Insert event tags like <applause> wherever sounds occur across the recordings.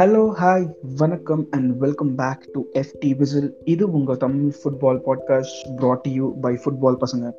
Hello hi வணக்கம் and welcome back to FT whistle இது உங்கள் Tamil football podcast brought you by football பசங்க.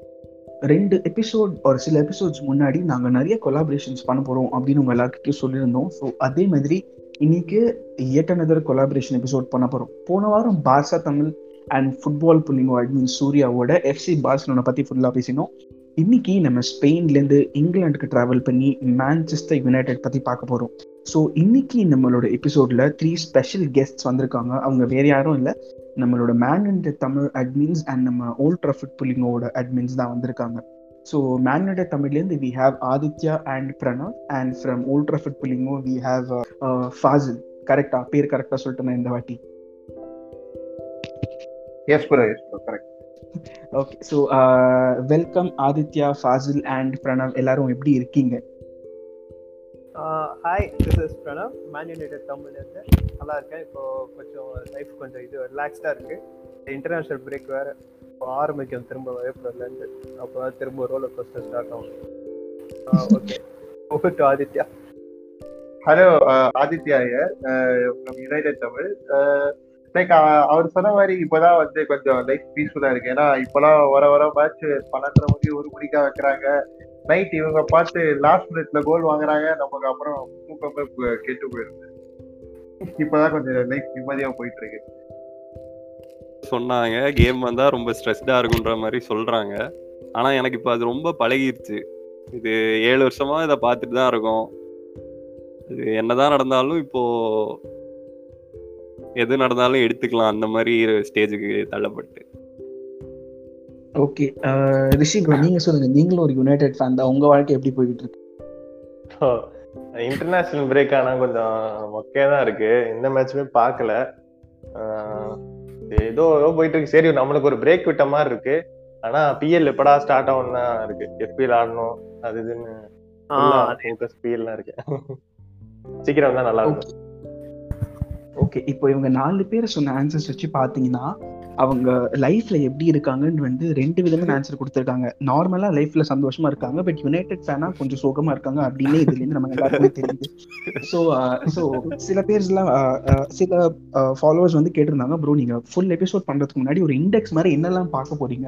ரெண்டு எபிசோட் ஒரு சில எபிசோட்ஸ் முன்னாடி நாங்கள் நிறைய கொலாபரேஷன்ஸ் பண்ண போகிறோம் அப்படின்னு உங்கள் எல்லாருக்கிட்டையும் சொல்லியிருந்தோம். ஸோ அதே மாதிரி இன்னைக்கு yet கொலாபரேஷன் எபிசோட் பண்ண போகிறோம் போன வாரம் Barca Tamil and football புள்ளிங்கோ admin சூர்யாவோட எஃப்சி பார்சலோனை பற்றி ஃபுல்லாக பேசினோம். இன்னைக்கு நம்ம ஸ்பெயின்லேருந்து இங்கிலாந்துக்கு ட்ராவல் பண்ணி மான்செஸ்டர் யுனைடெட் பற்றி பார்க்க போகிறோம் ஸோ இன்னைக்கு நம்மளோட எபிசோட்ல த்ரீ ஸ்பெஷல் கெஸ்ட்ஸ் வந்திருக்காங்க. அவங்க வேற யாரும் இல்லை. நம்மளோட Man and Tamil admins and நம்ம ஓல்ட் ட்ரஃபிட் புல்லிங்கோட அட்மின்ஸ் தான் வந்திருக்காங்க. So man and தமிழ்லேருந்து we have Aditya and Pranav and from Old Trafford புல்லிங்கோ we have Fazil கரெக்டா பேர் கரெக்டாக சொல்லிட்டேன் இந்த வாட்டி? Yes bro yes bro correct okay so welcome Aditya Fazil and Pranav எல்லாரும் எப்படி இருக்கீங்க? Hi this is Pranav Man United தமிழ்லேருந்து. நல்லா இருக்கேன். இப்போ கொஞ்சம் லைஃப் கொஞ்சம் இது ரிலாக்ஸ்டாக இருக்கு. இன்டர்நேஷ்னல் பிரேக் வேற. இப்போ ஆரம்பிக்கும் திரும்ப ஏப்ரல்லேருந்து அப்போ தான் திரும்ப ரோலர் கோஸ்டர் ஸ்டார்ட் ஆகும். Okay over to Aditya. Hello Aditya Iyer. United Tamil like அவர் சொன்ன மாதிரி இப்போதான் வந்து கொஞ்சம் லைஃப் பீஸ்ஃபுல்லாக இருக்கு. ஏன்னா இப்போலாம் வர வர மேட்ச் பன்னெண்டரை மணி ஒரு மணிக்கா வைக்கிறாங்க. நைட் இவங்க பார்த்து லாஸ்ட் மினிட்ல கோல் வாங்குறாங்க. நமக்கு அப்புறம் தூக்கமே கெட்டு போயிருக்கு இப்பதான் கொஞ்சம் லைஃப் நிம்மதியா போயிட்டு இருக்கு சொன்னாங்க. கேம் வந்தா ரொம்ப ஸ்ட்ரெஸ்டா இருக்குன்ற மாதிரி சொல்றாங்க. ஆனா எனக்கு இப்போ அது ரொம்ப பழகிருச்சு. இது ஏழு வருஷமா இதை பார்த்துட்டு தான் இருக்கும். இது என்னதான் நடந்தாலும் இப்போ எது நடந்தாலும் எடுத்துக்கலாம். அந்த மாதிரி ஸ்டேஜுக்கு தள்ளப்பட்டு. ஓகே ரிஷி bro, நீங்க சொல்லுங்க. நீங்களும் ஒரு யுனைடெட் ஃபேன் தான். உங்க வாழ்க்கை எப்படி போய்கிட்டு இருக்கு? இன்டர்நேஷனல் பிரேக் ஆனா கொஞ்சம் மொக்கையா தான் இருக்கு. எந்த மேட்சுமே பார்க்கல. ஏதோ ஏதோ போயிட்டு இருக்கு. சரி நம்மளுக்கு ஒரு பிரேக் விட்ட மாதிரி இருக்கு. ஆனா பிஎல் எப்படா ஸ்டார்ட் ஆகும் தான் இருக்கு எஃபிஎல் ஆடணும் அது இதுன்னு பிஎல்லாம் இருக்கு. <laughs> சீக்கிரம் தான் நல்லா இருக்கும். ஓகே இப்போ இவங்க நாலு பேர் சொன்ன ஆன்சர்ஸ் வச்சு பார்த்தீங்கன்னா அவங்க லைஃப்ல எப்படி இருக்காங்கன்னு வந்து ரெண்டு விதமான ஆன்சர் கொடுத்துருக்காங்க. நார்மலா லைஃப்ல சந்தோஷமா இருக்காங்க பட் யுனைடெட் ஃபேனா கொஞ்சம் சோகமா இருக்காங்க அப்படின்னு இதுல இருந்து நம்ம எல்லாருக்குமே தெரியுது. ஸோ ஸோ uh, சில பேர்ஸ்லாம் அஹ், uh, uh, சில ஃபாலோவர்ஸ் வந்து கேட்டிருந்தாங்க ப்ரோ நீங்க ஃபுல் எபிசோட் பண்றதுக்கு முன்னாடி ஒரு இண்டெக்ஸ் மாதிரி என்னெல்லாம் பார்க்க போறீங்க?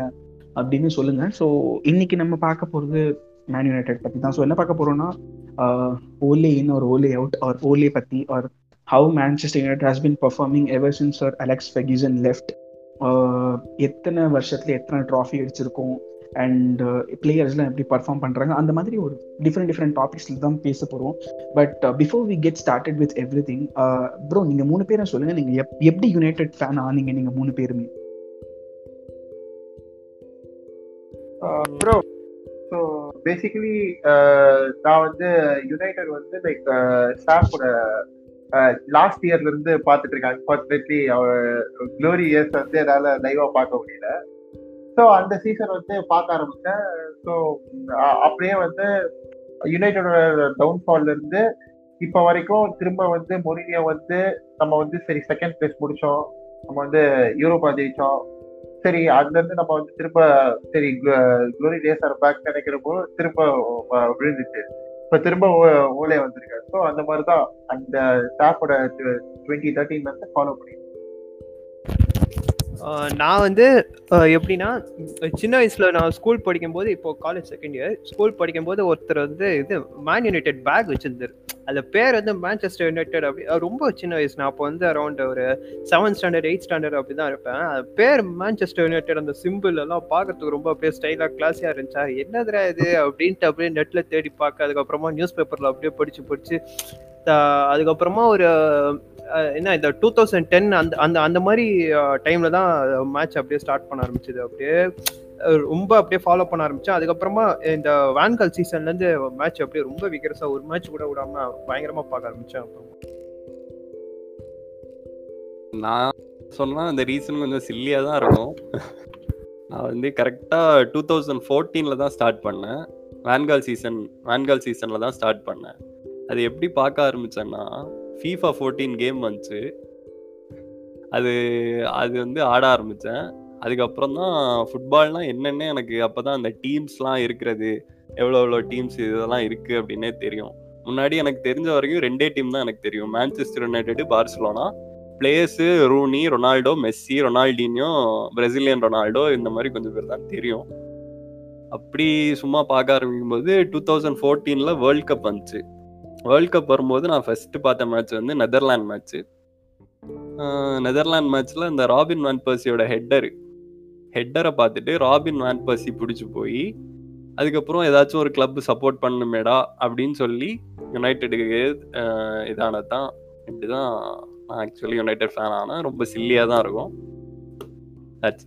அப்படின்னு சொல்லுங்க. ஸோ இன்னைக்கு நம்ம பார்க்க போறது மேன் யுனைடெட் பத்தி தான். ஸோ என்ன பார்க்க போறோம்னா ஓலே இன் ஒரு ஓலே அவுட் ஆர் ஓலே பத்தி or how Manchester United has been performing ever since or Alex Ferguson left எத்தனை வருஷத்துல எத்தனை ட்ராஃபி அடிச்சிருக்கோம்? அண்ட் பிளேயர்ஸ்லாம் எப்படி பர்ஃபார்ம் பண்றாங்க? அந்த மாதிரி ஒரு டிஃப்ரெண்ட் டிஃப்ரெண்ட் டாபிக்ஸில் தான் பேச போறோம். But before we get started with everything bro நீங்க மூணு பேரும் சொல்லுங்க. நீங்க எப்- எப்படி யுனைடெட் ஃபேன் ஆனீங்க நீங்க மூணு பேருமே? ப்ரோ ஸோ பேசிக்கலி நான் வந்து யுனைடெட் வந்து லைக் ஸ்டாஃபோட லாஸ்ட் இயர்ல இருந்து பார்த்துட்டு இருக்கேன் அன்பார்ச்சுனேட்லி க்ளோரி இயர்ஸ் வந்து என்னால் லைவா பார்க்க முடியல. ஸோ அந்த சீசன் வந்து பார்க்க ஆரம்பித்தேன் ஸோ அப்படியே வந்து யுனைடெடோட டவுன்ஃபால்ல இருந்து இப்போ வரைக்கும் திரும்ப வந்து மொரினியோ வந்து நம்ம வந்து சரி செகண்ட் பிளேஸ் முடிச்சோம். நம்ம வந்து யூரோப்பா ஜெயிச்சோம். சரி அதுலேருந்து நம்ம வந்து திரும்ப சரி க்ளோரி டேஸ் ஆர் பேக் நினைக்கிறப்போ திரும்ப விழுந்துச்சு இப்ப திரும்ப ஓ- ஓலே வந்திருக்காரு. ஸோ அந்த மாதிரி தான் அந்த ஸ்டாஃபோட டுவெண்ட்டி தேர்ட்டின் வந்து ஃபாலோ பண்ணி நான் வந்து எப்படின்னா சின்ன வயசுல நான் ஸ்கூல் படிக்கும்போது இப்போ காலேஜ் செகண்ட் இயர் ஸ்கூல் படிக்கும்போது ஒருத்தர் வந்து இது மேன் யுனைடெட் பேக் வச்சிருந்தாரு. அந்த பேர் வந்து மேன்செஸ்டர் யுனைடெட் அப்படி ரொம்ப சின்ன வயசு. நான் அப்போ வந்து அரௌண்ட் ஒரு செவன்த் ஸ்டாண்டர்ட் எயிட் ஸ்டாண்டர்ட் அப்படி தான் இருப்பேன். அது பேர் மேன்செஸ்டர் யுனைடெட் அந்த சிம்பிள் எல்லாம் பார்க்கறதுக்கு ரொம்ப அப்படியே ஸ்டைலாக கிளாஸியாக இருந்துச்சா. என்னதுரா இது? அப்படின்ட்டு அப்படியே நெட்டில் தேடி பார்க்க அதுக்கப்புறமா நியூஸ் பேப்பரில் அப்படியே படித்து படித்து அதுக்கப்புறமா ஒரு என்ன இந்த டூ தௌசண்ட் டென் அந்த அந்த அந்த மாதிரி டைம்ல தான் மேட்ச் அப்படியே ஸ்டார்ட் பண்ண ஆரம்பிச்சது. அப்படியே ரொம்ப அப்படியே ஃபாலோ பண்ண ஆரம்பிச்சேன். அதுக்கப்புறமா இந்த வேன்கால் சீசன்ல இருந்து மேட்ச் அப்படியே ரொம்ப விகரசா ஒரு மேட்ச் கூட விடாம பயங்கரமா பார்க்க ஆரம்பிச்சேன் அப்புறம். நான் சொல்லலாம் அந்த ரீசன் கொஞ்சம் சில்லியா தான் இருக்கும். நான் வந்து கரெக்டா டூ தௌசண்ட் ஃபோர்டீன்ல தான் ஸ்டார்ட் பண்ணேன். வேன்கால் சீசன் வேன்கால் சீசன்ல தான் ஸ்டார்ட் பண்ணேன். அது எப்படி பார்க்க ஆரம்பித்தேன்னா ஃபீஃபா ஃபோர்டீன் கேம் வந்துச்சு. அது அது வந்து ஆட ஆரம்பித்தேன் அதுக்கப்புறம் தான் ஃபுட்பால்னால் என்னென்ன எனக்கு அப்போ தான் அந்த டீம்ஸ்லாம் இருக்கிறது எவ்வளோ எவ்வளோ டீம்ஸ் இதெல்லாம் இருக்குது அப்படின்னே தெரியும். முன்னாடி எனக்கு தெரிஞ்ச வரைக்கும் ரெண்டே டீம் தான் எனக்கு தெரியும். Manchester United Barcelona players Rooney Ronaldo Messi Ronaldinho Brazilian Ronaldo இந்த மாதிரி கொஞ்சம் பேர் தான் தெரியும். அப்படி சும்மா பார்க்க ஆரம்பிக்கும் போது டூ தௌசண்ட் ஃபோர்டீனில் வேர்ல்ட் கப் வந்துச்சு. வேர்ல்ட் கப் வரும்போது நான் ஃபர்ஸ்ட் பார்த்த மேட்ச் வந்து நெதர்லாண்ட் மேட்ச்சு நெதர்லாண்ட் மேட்ச்சில் இந்த ராபின் வான் பர்சியோட ஹெட்டரு ஹெட்டரை பார்த்துட்டு ராபின் வான் பர்சி பிடிச்சி போய் அதுக்கப்புறம் ஏதாச்சும் ஒரு கிளப் சப்போர்ட் பண்ணுமேடா அப்படின்னு சொல்லி யுனைடெடுக்கு இதானது தான் இப்படி தான் நான் ஆக்சுவலி யுனைடெட் ஃபேன் ஆனால் ரொம்ப சில்லியாக தான் இருக்கும். That's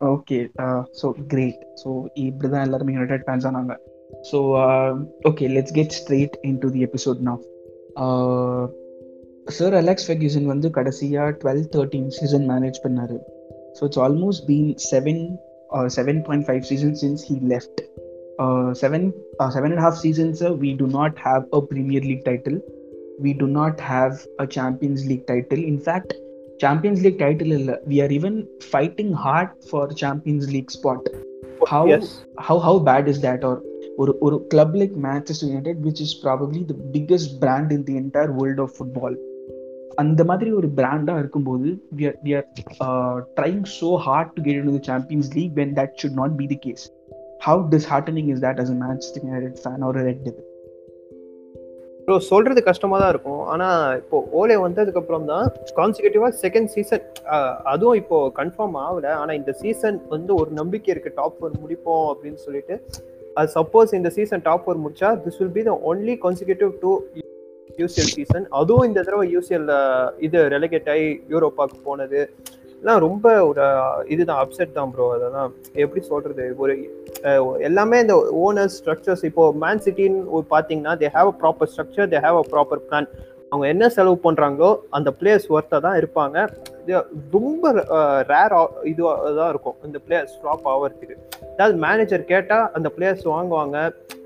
okay so great so இப்படி தான் எல்லாருமே யுனைடெட் ஃபேன்ஸ் ஆனாங்க. So okay let's get straight into the episode நான் சார் அலெக்ஸ் ஃபெர்கியூசன் வந்து கடைசியாக டுவெல் தேர்ட்டீன் சீசன் மேனேஜ் பண்ணாரு so it's almost been seven seven point five season since he left seven seven and half seasons we do not have a premier league title we do not have a Champions League title. In fact, Champions League title illa. We are even fighting hard for Champions League spot. How Yes. how how bad is ஒரு ஒரு club like Manchester United which is probably the biggest brand in the entire world of football அந்த மாதிரி ஒரு பிராண்டாக இருக்கும்போது we are we are trying so hard to get in the Champions League when that should not be the case how disheartening is that as a Manchester United fan or red devil so சொல்கிறது கஷ்டமாக தான் இருக்கும் ஆனால் இப்போது Olay வந்ததுக்கப்புறம் தான் கான்சிகேட்டிவாக second season அதுவும் இப்போது கன்ஃபார்ம் ஆகலை ஆனால் இந்த சீசன் வந்து ஒரு நம்பிக்கை இருக்குது டாப் ஒன் முடிப்போம் அப்படின்னு சொல்லிட்டு அது சப்போஸ் இந்த சீசன் டாப் ஃபோர் முடிச்சா this will be the only consecutive two UCL season அதுவும் இந்த தடவை யூசிஎல் இது ரெலகேட் ஆகி யூரோப்பாக்கு போனது. எல்லாம் ரொம்ப ஒரு இதுதான் அப்செட் தான் ப்ரோ அதெல்லாம் எப்படி சொல்றது? ஒரு எல்லாமே இந்த ஓனர்ஸ் ஸ்ட்ரக்சர்ஸ் இப்போ மேன் சிட்டின்னு பார்த்தீங்கன்னா they have a proper structure they have a proper plan அவங்க என்ன செலவு பண்றாங்களோ அந்த பிளேயர்ஸ் ஒர்த்தாக தான் இருப்பாங்க ரொம்ப ரேர் இதுவாக தான் இருக்கும். இந்த பிளேயர்ஸ் ஃப்ளாப் ஆகிறதுக்கு அதாவது மேனேஜர் கேட்டால் அந்த பிளேயர்ஸ் வாங்குவாங்க.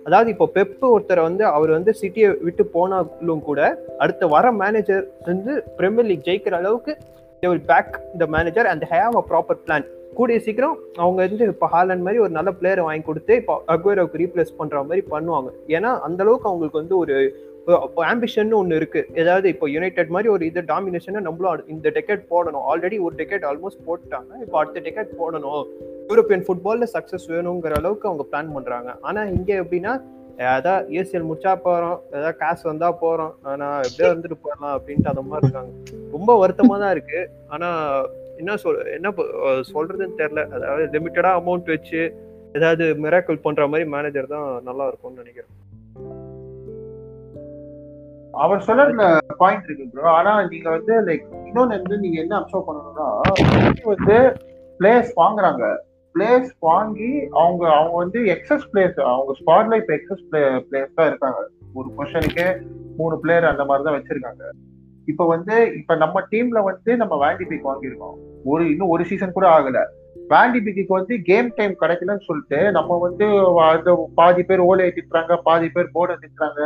அதாவது இப்போ பெப்பு ஒருத்தரை வந்து அவர் வந்து சிட்டியை விட்டு போனாலும் கூட அடுத்த வர மேனேஜர் வந்து பிரீமியர் லீக் ஜெயிக்கிற அளவுக்கு they will back the manager and have a proper plan கூடிய சீக்கிரம் அவங்க வந்து இப்போ ஹாலண்ட் மாதிரி ஒரு நல்ல பிளேயரை வாங்கி கொடுத்து இப்போ அக்வேரோவுக்கு ரீப்ளேஸ் பண்ணுற மாதிரி பண்ணுவாங்க. ஏன்னா அந்த அளவுக்கு அவங்களுக்கு வந்து ஒரு ஆம்பிஷன் ஒன்று இருக்கு. ஏதாவது இப்போ யுனைடெட் மாதிரி ஒரு இது டாமினேஷனை நம்மளும் இந்த டெக்கெட் போடணும். ஆல்ரெடி ஒரு டெக்கெட் ஆல்மோஸ்ட் போட்டாங்க. இப்போ அடுத்த டெக்கெட் போடணும். யூரோப்பியன் ஃபுட்பாலில் சக்ஸஸ் வேணுங்கிற அளவுக்கு அவங்க பிளான் பண்றாங்க. ஆனா இங்கே எப்படின்னா ஏதாவது ஏசிஎல் முடிச்சா போறோம். ஏதாவது காசு வந்தா போறோம். ஆனா எப்படியோ வந்துட்டு போகலாம் அப்படின்ட்டு அந்த மாதிரி இருக்காங்க. ரொம்ப வருத்தமா தான் இருக்கு. ஆனா என்ன சொல் என்ன சொல்றதுன்னு தெரியல. அதாவது லிமிட்டடா அமௌண்ட் வச்சு ஏதாவது மிராக்கிள் பண்ற மாதிரி மேனேஜர் தான் நல்லா இருக்கும்னு நினைக்கிறேன். அவர் சொல்ல பாயிண்ட் இருக்கு ப்ரோ ஆனா நீங்க வந்து லைக் இன்னொன்னு வந்து நீங்க என்ன அப்சர்வ் பண்ணணும்னா வந்து பிளேயர்ஸ் வாங்குறாங்க. பிளேயர்ஸ் வாங்கி அவங்க அவங்க வந்து எக்ஸஸ் பிளேயர்ஸ் அவங்க ஸ்குவாட்ல இப்ப எக்ஸஸ் பிளேயர்ஸ் தான் இருக்காங்க. ஒரு பொசிஷனுக்கே மூணு பிளேயர் அந்த மாதிரி தான் வச்சிருக்காங்க. இப்ப வந்து இப்ப நம்ம டீம்ல வந்து நம்ம வேண்டி பிக் வாங்கியிருக்கோம். ஒரு இன்னும் ஒரு சீசன் கூட ஆகல. வேண்டி பிக்கு வந்து கேம் டைம் கிடைக்கலன்னு சொல்லிட்டு நம்ம வந்து அந்த பாதி பேர் ஓலையை திட்டுறாங்க பாதி பேர் போர்டை திட்டுறாங்க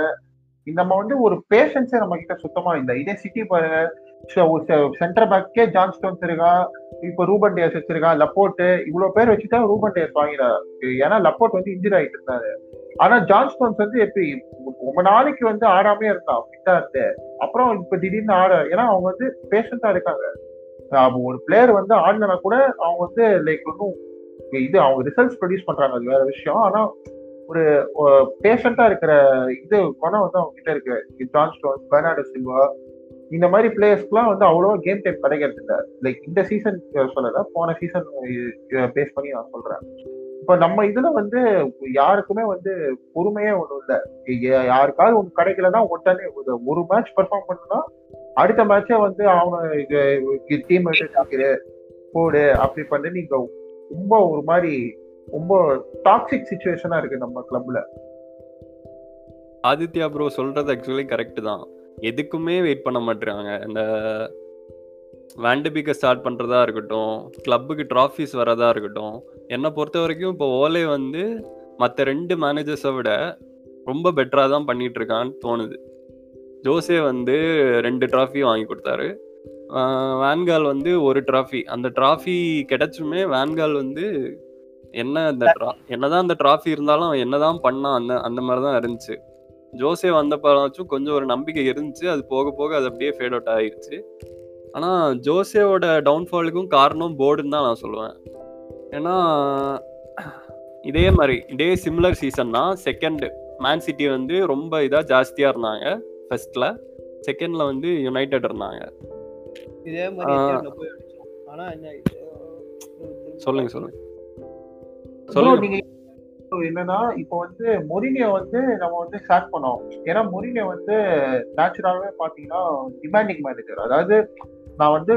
நம்ம வந்து ஒரு பேஷன்ஸே நம்ம கிட்ட சுத்தமா இல்லை. இதே சிட்டி பாருங்க. சென்டர் பேக்கே ஜான் ஸ்டோன்ஸ் இருக்கா? இப்போ ரூபன் டேஸ் வச்சிருக்கா? லப்போர்ட் இவ்வளவு பேர் வச்சுட்டா ரூபன் டேஸ் வாங்கினாரு. ஏன்னா லப்போர்ட் வந்து இன்ஜுரி ஆயிட்டு இருந்தாரு. ஆனா ஜான் ஸ்டோன்ஸ் வந்து எப்படி ரொம்ப நாளைக்கு வந்து ஆடாமே இருந்தான் ஃபிட்டா இருந்து. அப்புறம் இப்ப திடீர்னு ஆட ஏன்னா அவங்க வந்து பேஷண்டா இருக்காங்க. ஒரு பிளேயர் வந்து ஆடலனா கூட அவங்க வந்து லைக் ஒன்றும் இது அவங்க ரிசல்ட்ஸ் ப்ரொடியூஸ் பண்றாங்க அது வேற விஷயம். ஆனா ஒரு பேஷண்டா இருக்கிற இது குணம் வந்து அவங்க கிட்ட இருக்கு ஜான் ஸ்டோன்ஸ் பெர்னாடோ சில்வா இந்த மாதிரி பிளேயர்ஸ்க்குலாம் வந்து அவ்வளோவா கேம் டைம் கிடைக்கிறது இல்லை லைக் இந்த சீசன் சொல்லல. போன சீசன் பேஸ் பண்ணி நான் சொல்றேன். இப்போ நம்ம இதுல வந்து யாருக்குமே வந்து பொறுமையே ஒன்றும் இல்லை. யாருக்காவது ஒன்று கிடைக்கலன்னா உடனே ஒரு- ஒரு மேட்ச் பெர்ஃபார்ம் பண்ணுனா அடுத்த மேட்சே வந்து அவனை டீம் விட்டு போடு அப்படி பண்ணி நீங்க ரொம்ப ஒரு மாதிரி ரொம்ப டாக்ஸிக் சுச்சுவேஷனா இருக்கு நம்ம கிளப்ல ஆதித்யா ப்ரோ சொல்றது ஆக்சுவலி கரெக்ட் தான். எதுக்குமே வெயிட் பண்ண மாட்டேறாங்க இந்த வேண்டபிக்க ஸ்டார்ட் பண்ணுறதா இருக்கட்டும் கிளப்புக்கு ட்ராஃபிஸ் வரதா இருக்கட்டும் என்னை பொறுத்த வரைக்கும் இப்போ ஓலே வந்து மற்ற ரெண்டு மேனேஜர்ஸை விட ரொம்ப பெட்டராக தான் பண்ணிட்டு இருக்கான்னு தோணுது. ஜோசே வந்து ரெண்டு ட்ராஃபி வாங்கி கொடுத்தாரு. வேன்கால் வந்து ஒரு ட்ராஃபி அந்த ட்ராஃபி கிடைச்சுமே வேன்கால் வந்து என்ன அந்த tra- என்னதான் அந்த டிராஃபி இருந்தாலும் அவன் என்னதான் பண்ணான் அந்த அந்த மாதிரி தான் இருந்துச்சு ஜோசே வந்தப்பறாச்சும் கொஞ்சம் ஒரு நம்பிக்கை இருந்துச்சு. அது போக போக அது அப்படியே ஃபேட் அவுட் ஆயிடுச்சு ஆனா ஜோசேவோட டவுன்ஃபாலுக்கும் காரணம் போர்டுன்னு தான் நான் சொல்லுவேன். ஏன்னா இதே மாதிரி இதே சிமிலர் சீசன் தான் செகண்ட் மேன் சிட்டி வந்து ரொம்ப இதா ஜாஸ்தியா இருந்தாங்க ஃபர்ஸ்ட்ல செகண்ட்ல வந்து யுனைடெட் இருந்தாங்க. இதே மாதிரி ஆ. எத்தியோப்பியால போய் அடிச்சோம். ஆனா என்ன இது, சொல்லுங்க சொல்லுங்க. Bro, சொல்லுங்க. என்னன்னா இப்போ வந்து மொரினியோ வந்து நம்ம வந்து ஸ்டார்ட் பண்ணோம். ஏன்னா மொரினியோ வந்து நேச்சுரலாவே பாத்தீங்கன்னா டிமாண்டிங் மேனேஜர் அதாவது நான் வந்து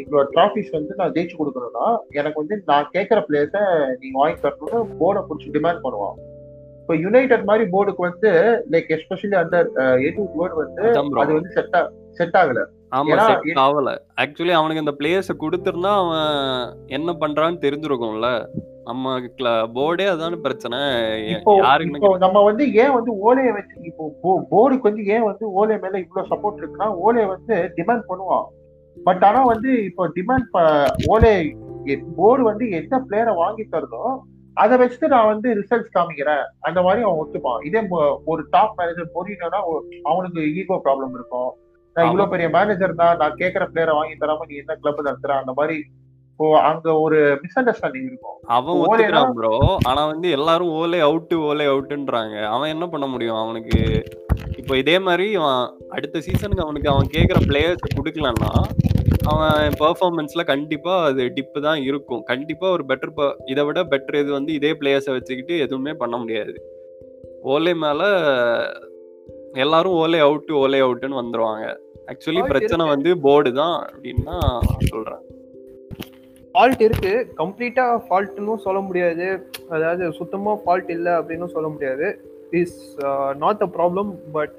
எங்களோட ட்ராஃபிஸ் வந்து நான் ஜெயிச்சு கொடுக்கணும்னா எனக்கு வந்து நான் கேட்குற பிளேஸை நீங்க வாங்கி தரணும்னு போர்டை பிடிச்சி டிமாண்ட் பண்ணுவான். இப்போ யுனைடெட் மாதிரி போர்டுக்கு வந்து லைக் எஸ்பெஷலி அந்த எட்டு போர்டு வந்து. அது வந்து செட் செட் ஆகல. ஆகல. ஆக்சுவலி அவனுக்கு இந்த பிளேயர்ஸ கொடுத்திருந்தா அவன் என்ன பண்றான்னு தெரிஞ்சிருக்கும்ல. நம்ம போர்டே அதான பிரச்சனை. நம்ம வந்து ஏன் வந்து ஓலையை வச்சு இப்போ போர்டுக்கு வந்து ஏன் வந்து ஓலை மேல இவ்வளவு சப்போர்ட் இருக்குன்னா ஓலை வந்து டிமாண்ட் பண்ணுவான். பட் ஆனா வந்து இப்போ டிமாண்ட் ஓலை போர்டு வந்து எந்த பிளேயரை வாங்கி தருதோ அதை வச்சுட்டு நான் வந்து ரிசல்ட்ஸ் காமிக்கிறேன். அந்த மாதிரி அவன் ஒத்துப்பான். இதே ஒரு டாப் மேனேஜர் பொறினா அவனுக்கு ஈகோ ப்ராப்ளம் இருக்கும். நான் இவ்வளவு பெரிய மேனேஜர் தான் நான் கேட்கற பிளேயரை வாங்கி தராம நீ என்ன கிளப் நடத்துற? அந்த மாதிரி இப்போ அங்க ஒரு மிஸ் அண்டர்ஸ்டாண்டிங் இருக்கும். அவன் ஒத்துக்கிறான் ப்ரோ ஆனா வந்து எல்லாரும் ஓலே அவுட்டு ஓலே அவுட்டுன்றாங்க அவன் என்ன பண்ண முடியும்? அவனுக்கு இப்போ இதே மாதிரி அவன் அடுத்த சீசனுக்கு அவனுக்கு அவன் கேட்குற பிளேயர்ஸ் கொடுக்கலன்னா அவன் பெர்ஃபார்மன்ஸ்ல கண்டிப்பா அது டிப்பு தான் இருக்கும். கண்டிப்பா ஒரு பெட்டர் இதை விட பெட்டர் இது வந்து இதே பிளேயர்ஸை வச்சுக்கிட்டு எதுவுமே பண்ண முடியாது. ஓலே மேல எல்லாரும் ஓலே அவுட்டு ஓலே அவுட்டுன்னு வந்துருவாங்க. ஆக்சுவலி பிரச்சனை. வந்து போர்டு தான் அப்படின்னு சொல்றேன். ஃபால்ட் இருக்கு. கம்ப்ளீட்டா ஃபால்ட்னு சொல்ல முடியாது. அதாவது சுத்தமா ஃபால்ட் இல்ல அப்படின்னு சொல்ல முடியாது. Is not the problem but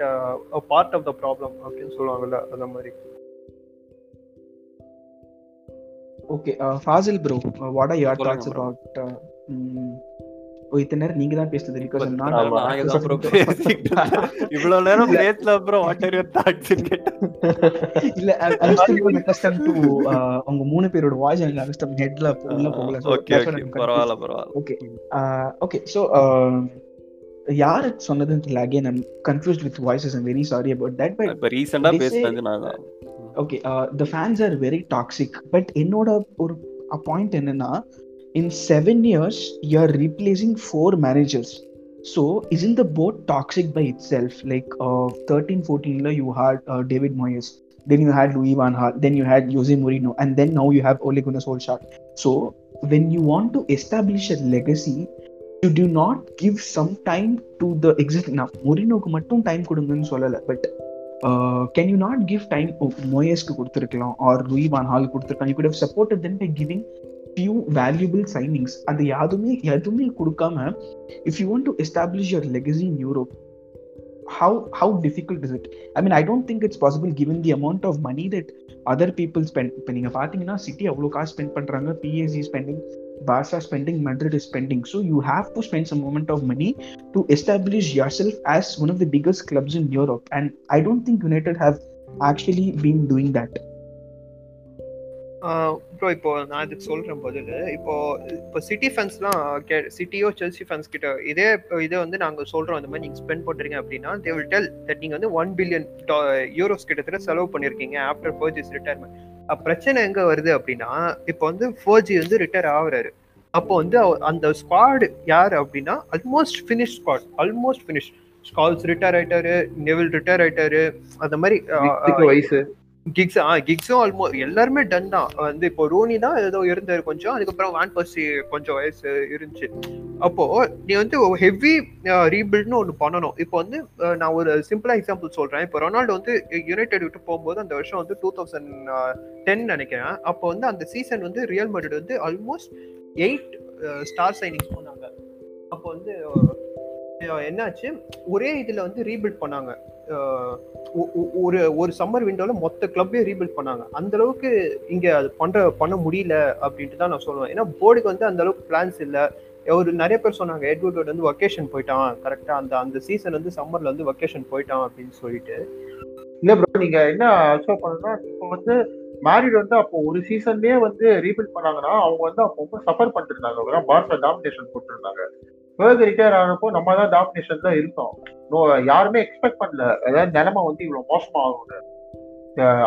part of the problem அப்படின்னு சொல்லுவாங்கல்ல அந்த மாதிரி. Okay Fasil bro what are your thoughts. About இத்தனை நேரம் நீங்க தான் பேசுறது இப்ப நான். <laughs> இவ்வளவு நேரம் பேசல அப்புறம் வாட் ஆர் யுவர் தாட்ஸ் இல்ல ஐ ஸ்டில் அக்கஸ்டம் டு உங்க மூணு பேரோட வாய்ஸ் எனக்கு அக்கஸ்டம் ஹெட்ல உள்ள போகல. Okay that's why okay okay okay so யார் சொன்னதுன்னு தெரியல. Again I'm confused with voices I'm very sorry about that but இப்ப ரீசெண்டா பேசினது நான் தான். Okay the fans are very toxic but என்னோட ஒரு பாயிண்ட் என்னன்னா In seven years you are replacing four managers so is in the board toxic by itself like thirteen ஃபோர்டீன்ல you had David Moyes then you had Louis Van Gaal, then you had Jose Mourinho, and then now you have Ole Gunnar Solskjaer. So when you want to establish a legacy, you do not give some time to the existing. Now, Mourinhoக்கு மட்டும் time கொடுங்கன்னு சொல்லல but can you not give time மோயஸ்க்கு கொடுத்துருக்கலாம் R Louis வான் Gaal கொடுத்துருக்கலாம் you could have supported then by giving Few valuable signings அது யாதுமே எதுவுமே கொடுக்காம if you want to establish your legacy in Europe how how difficult is it i mean i don't think it's possible given the amount of money that other people spend இப்போ நீங்க பாத்தீங்கன்னா city அவ்வளோ காசு spend பண்றாங்க PSG spending Barca spending, Madrid is spending. So you have to spend some amount of money to establish yourself as one of the biggest clubs in Europe. And I don't think United have actually been doing that. Bro இப்போ நான் இதுக்கு சொல்றேன் பதில். இப்போ இப்போ city ஃபேன்ஸ்லாம் கே சிட்டியோ செல்சி ஃபேன்ஸ் கிட்ட இதே இதை வந்து நாங்க சொல்றோம். இந்த மாதிரி நீங்க ஸ்பெண்ட் பண்றீங்க அப்படின்னா தே வில் டெல் தட் நீங்க வந்து ஒன் பில்லியன் யூரோஸ் கிட்டத்தட்ட செலவு பண்ணிருக்கீங்க ஆஃப்டர் ஃபோர்ஜிஸ் ரிட்டையர்மெண்ட் பிரச்சனை எங்க வருது அப்படின்னா இப்போ வந்து ஃபோர்ஜி வந்து ரிட்டையர் ஆகுறாரு. அப்போ வந்து அந்த ஸ்குவாட் யார் அப்படின்னா almost finish squad almost finish Scholes retire ஆயிட்டாரு நெவில் ரிட்டையர் ஆயிட்டாரு அந்த மாதிரி வயசு. கிக்ஸ் ஆ கிக்ஸும் ஆல்மோஸ்ட் எல்லாருமே டன் தான். வந்து இப்போ ரோனி தான் ஏதோ இருந்தாரு கொஞ்சம் அதுக்கப்புறம் வான் பர்சி கொஞ்சம் வயசு இருந்துச்சு. அப்போ நீ வந்து ஹெவி ரீபில்ட்னு ஒன்று பண்ணணும். இப்போ வந்து நான் ஒரு சிம்பிளா எக்ஸாம்பிள் சொல்றேன். இப்போ ரொனால்டோ வந்து யுனைடெட் விட்டு போகும்போது அந்த வருஷம் வந்து டூ தௌசண்ட் டென் நினைக்கிறேன். அப்போ வந்து அந்த சீசன் வந்து ரியல் மட்ரிட் வந்து ஆல்மோஸ்ட் எயிட் ஸ்டார் சைனிங்ஸ் போனாங்க அப்போ வந்து என்னாச்சு? ஒரே இதுல வந்து ரீபில்ட் பண்ணாங்க. ஒரு ஒரு சம்மர் விண்டோல மொத்த கிளப்பே ரீபில்ட் பண்ணாங்க. அந்த அளவுக்கு இங்க அது பண்ற பண்ண முடியல அப்படின்ட்டு தான் நான் சொல்லுவேன். ஏன்னா போர்டுக்கு வந்து அந்த அளவுக்கு பிளான்ஸ் இல்ல. ஒரு நிறைய பேர் சொன்னாங்க எட்வர்ட் வந்து ஒகேஷன் போயிட்டான். கரெக்டா அந்த அந்த சீசன் வந்து சம்மர்ல வந்து ஒகேஷன் போயிட்டான் அப்படின்னு சொல்லிட்டு. இல்ல ப்ரோ நீங்க என்ன அப்சர்வ் பண்ணணும்னா இப்போ வந்து மேரிட் வந்து அப்போ ஒரு சீசன்லயே வந்து ரீபில்ட் பண்ணாங்கன்னா அவங்க வந்து அப்போ ரொம்ப சஃபர் பண்ணிருந்தாங்க இருந்தாங்க பார்சா டாமினேஷன் போட்டிருந்தாங்க. வேர்கு ரிட்டையர் ஆனப்போ நம்ம தான் டாமினேஷன் தான் இருந்தோம். நோ யாருமே எக்ஸ்பெக்ட் பண்ணல. அதாவது நிலைமை வந்து இவ்வளவு மோசமா ஆகும்னு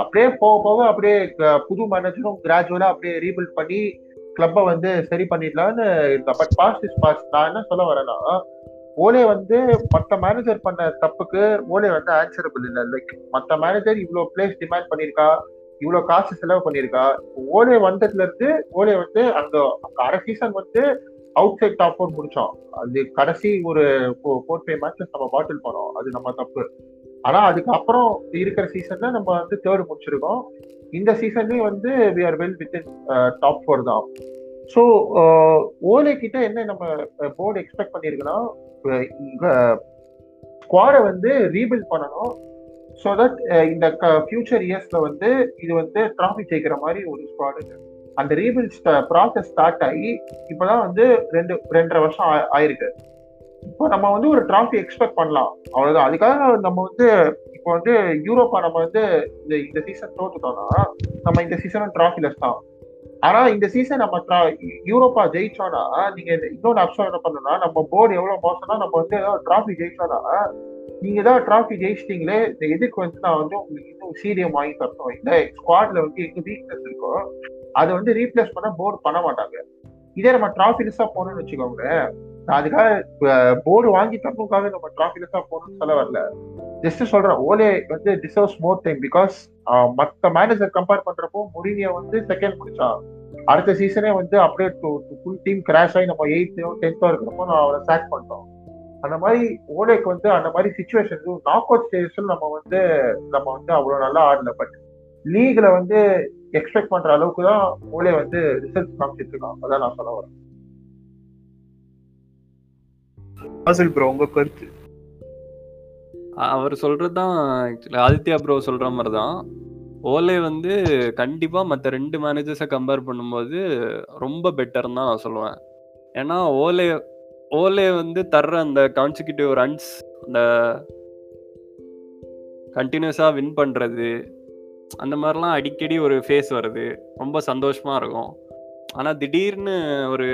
அப்படியே போக போக அப்படியே புது மேனேஜரும் கிராஜுவலா அப்படியே ரீபில்ட் பண்ணி கிளப்பை வந்து சரி பண்ணிடலாம்னு பட் பாஸ்ட் இஸ் பாஸ்ட் நான் என்ன சொல்ல வரேன்னா ஓலே வந்து மற்ற மேனேஜர் பண்ண தப்புக்கு ஓலே வந்து ஆன்சரபிள் இல்லை. லைக் மற்ற மேனேஜர் இவ்வளோ பிளேஸ் டிமாண்ட் பண்ணியிருக்கா? இவ்வளோ காசு செலவு பண்ணியிருக்கா? ஓலே வந்ததுல இருந்து ஓலே வந்து அந்த அரை சீசன் வந்து அவுட் சைட் டாப் ஃபோர் முடிச்சோம். அது கடைசி ஒரு ஃபோர் ஃபைவ் மேட்சஸ் நம்ம பாட்டில் பண்ணோம். அது நம்ம தப்பு. ஆனா அதுக்கப்புறம் இருக்கிற சீசன்ல நம்ம வந்து தேர்ட் முடிச்சிருக்கோம். இந்த சீசன்லயும் வந்து we are well with top four தான். ஸோ ஓலே கிட்ட என்ன நம்ம போர்டு எக்ஸ்பெக்ட் பண்ணிருக்குன்னா ஸ்குவாடை வந்து ரீபில்ட் பண்ணணும். ஸோ தட் இந்த ஃபியூச்சர் இயர்ஸ்ல வந்து இது வந்து டிராஃபி ஜெயிக்கிற மாதிரி ஒரு ஸ்குவாடு அந்த ரீபில்ட் ப்ராசஸ் ஸ்டார்ட் ஆகி இப்போதான் வந்து ரெண்டு ரெண்டரை வருஷம் ஆயிருக்கு. இப்போ நம்ம வந்து ஒரு ட்ராஃபி எக்ஸ்பெக்ட் பண்ணலாம். அவ்வளவுதான். அதுக்காக நம்ம வந்து இப்போ வந்து யூரோப்பா நம்ம வந்து இந்த இந்த சீசன் தோத்துட்டோம்னா நம்ம இந்த சீசனும் ட்ராஃபிலஸ் தான். ஆனா இந்த சீசன் நம்ம ட்ரா யூரோப்பா ஜெயிச்சோம்னா நீங்க இந்த- அப்சர்வ் என்ன பண்ணணும்னா நம்ம போர்டு எவ்வளவு மோசம்னா நம்ம வந்து ஏதாவது டிராஃபி ஜெயிச்சோம்னா நீங்க ஏதாவது டிராஃபி ஜெயிச்சிட்டீங்களே இந்த எதுக்கு வந்து நான் வந்து உங்களுக்கு இன்னும் சீரியம் வாங்கி தரணும். இல்லை ஸ்குவாட்ல வந்து எங்க வீக்னஸ் இருக்கோ அதை வந்து ரீப்ளேஸ் பண்ண போர்டு பண்ண மாட்டாங்க. இதே நம்ம டிராஃபிலஸா போனோம்னு வச்சுக்கோங்களேன் அதுக்காக போர்டு வாங்கி தரணுக்காக நம்ம டிராஃபிலஸா போகணும்னு சொல்ல வரல. ஜஸ்ட் சொல்றேன் ஓலே வந்து டிசர்வ்ஸ் மோர் டைம் பிகாஸ் மத்த மேனேஜர் கம்பேர் பண்றப்போ முரினியா வந்து செகண்ட் முடிச்சான். அடுத்த சீசனே வந்து அப்படியே ஃபுல் டீம் கிராஷ் ஆகி நம்ம எயித்தோ டென்த்தோ இருக்கிறப்போ நான் அவரை சாக் பண்ணிட்டோம். அந்த மாதிரி ஓலேக்கு வந்து அந்த மாதிரி சுச்சுவேஷன் நாக் அவுட் ஸ்டேஜஸ்ல நம்ம வந்து நம்ம வந்து அவ்வளோ நல்லா ஆடல. பட் லீக்ல வந்து எக்ஸ்பெக்ட் பண்ற அளவுக்கு தான் ஓலே வந்து ரிசல்ட் காமிச்சிட்டு இருக்கான். அதான் நான் சொல்ல வரேன். வாசல் ப்ரோ உங்க கருத்து? அவர் சொல்றதுதான் actually ஆதித்யா ப்ரோ சொல்ற மாதிரி தான் ஓலே வந்து கண்டிப்பா மற்ற ரெண்டு மேனேஜர்ஸை கம்பேர் பண்ணும்போது ரொம்ப பெட்டர்னு தான் நான் சொல்லுவேன். ஏன்னா ஓலே ஓலே வந்து தர்ற அந்த கான்சிக்யூட்டிவ் ரன்ஸ் அந்த கண்டினியூஸாக வின் பண்ணுறது அந்த மாதிரிலாம் அடிக்கடி ஒரு ஃபேஸ் வருது. ரொம்ப சந்தோஷமா இருக்கும். ஆனால் திடீர்னு ஒரு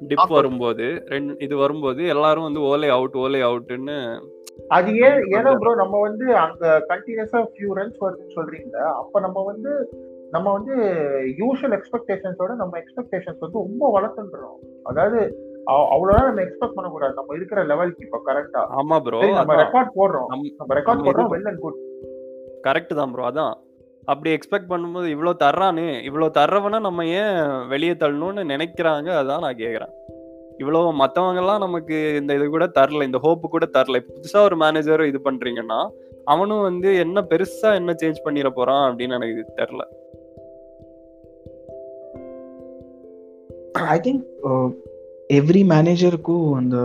டிப். வரும்போது ரெண்டு இது வரும்போது எல்லாரும் வந்து ஓலே அவுட் ஓலே அவுட்டுன்னு அது ஏன் ஏன்னா ப்ரோ நம்ம வந்து அங்க கண்டினியூஸா ஃபியூ ரன்ஸ் வருதுன்னு சொல்றீங்களா அப்ப நம்ம வந்து நம்ம வந்து யூஷுவல் எக்ஸ்பெக்டேஷன்ஸோட நம்ம எக்ஸ்பெக்டேஷன்ஸ் வந்து ரொம்ப வளர்த்துன்றோம். அதாவது அவ்- அவ்வளவுதான் நம்ம எக்ஸ்பெக்ட் பண்ணக்கூடாது. நம்ம இருக்கிற லெவலுக்கு இப்ப கரெக்டா ஆமா ப்ரோ நம்ம ரெக்கார்ட் போடுறோம். நம்- நம்ம ரெக்கார்ட் போடுறோம் வெல் அண்ட் குட் கரெக்ட் தான் ப்ரோ அதான். அப்படி எக்ஸ்பெக்ட் பண்ணும்போது இவ்வளோ தர்றானு இவ்வளோ தர்றவனா நம்ம ஏன் வெளியே தள்ளணும்னு நினைக்கிறாங்க? அதான் நான் கேட்குறேன் இவ்வளோ மற்றவங்கெல்லாம் நமக்கு இந்த இது கூட தரல இந்த ஹோப்பு கூட தரல. புதுசாக புதுசா ஒரு மேனேஜர் இது பண்றீங்கன்னா அவனும் வந்து என்ன பெருசா என்ன சேஞ்ச் பண்ணிட போறான் அப்படின்னு எனக்கு தெரில ஐ திங்க் எவ்ரி மேனேஜருக்கும் அந்த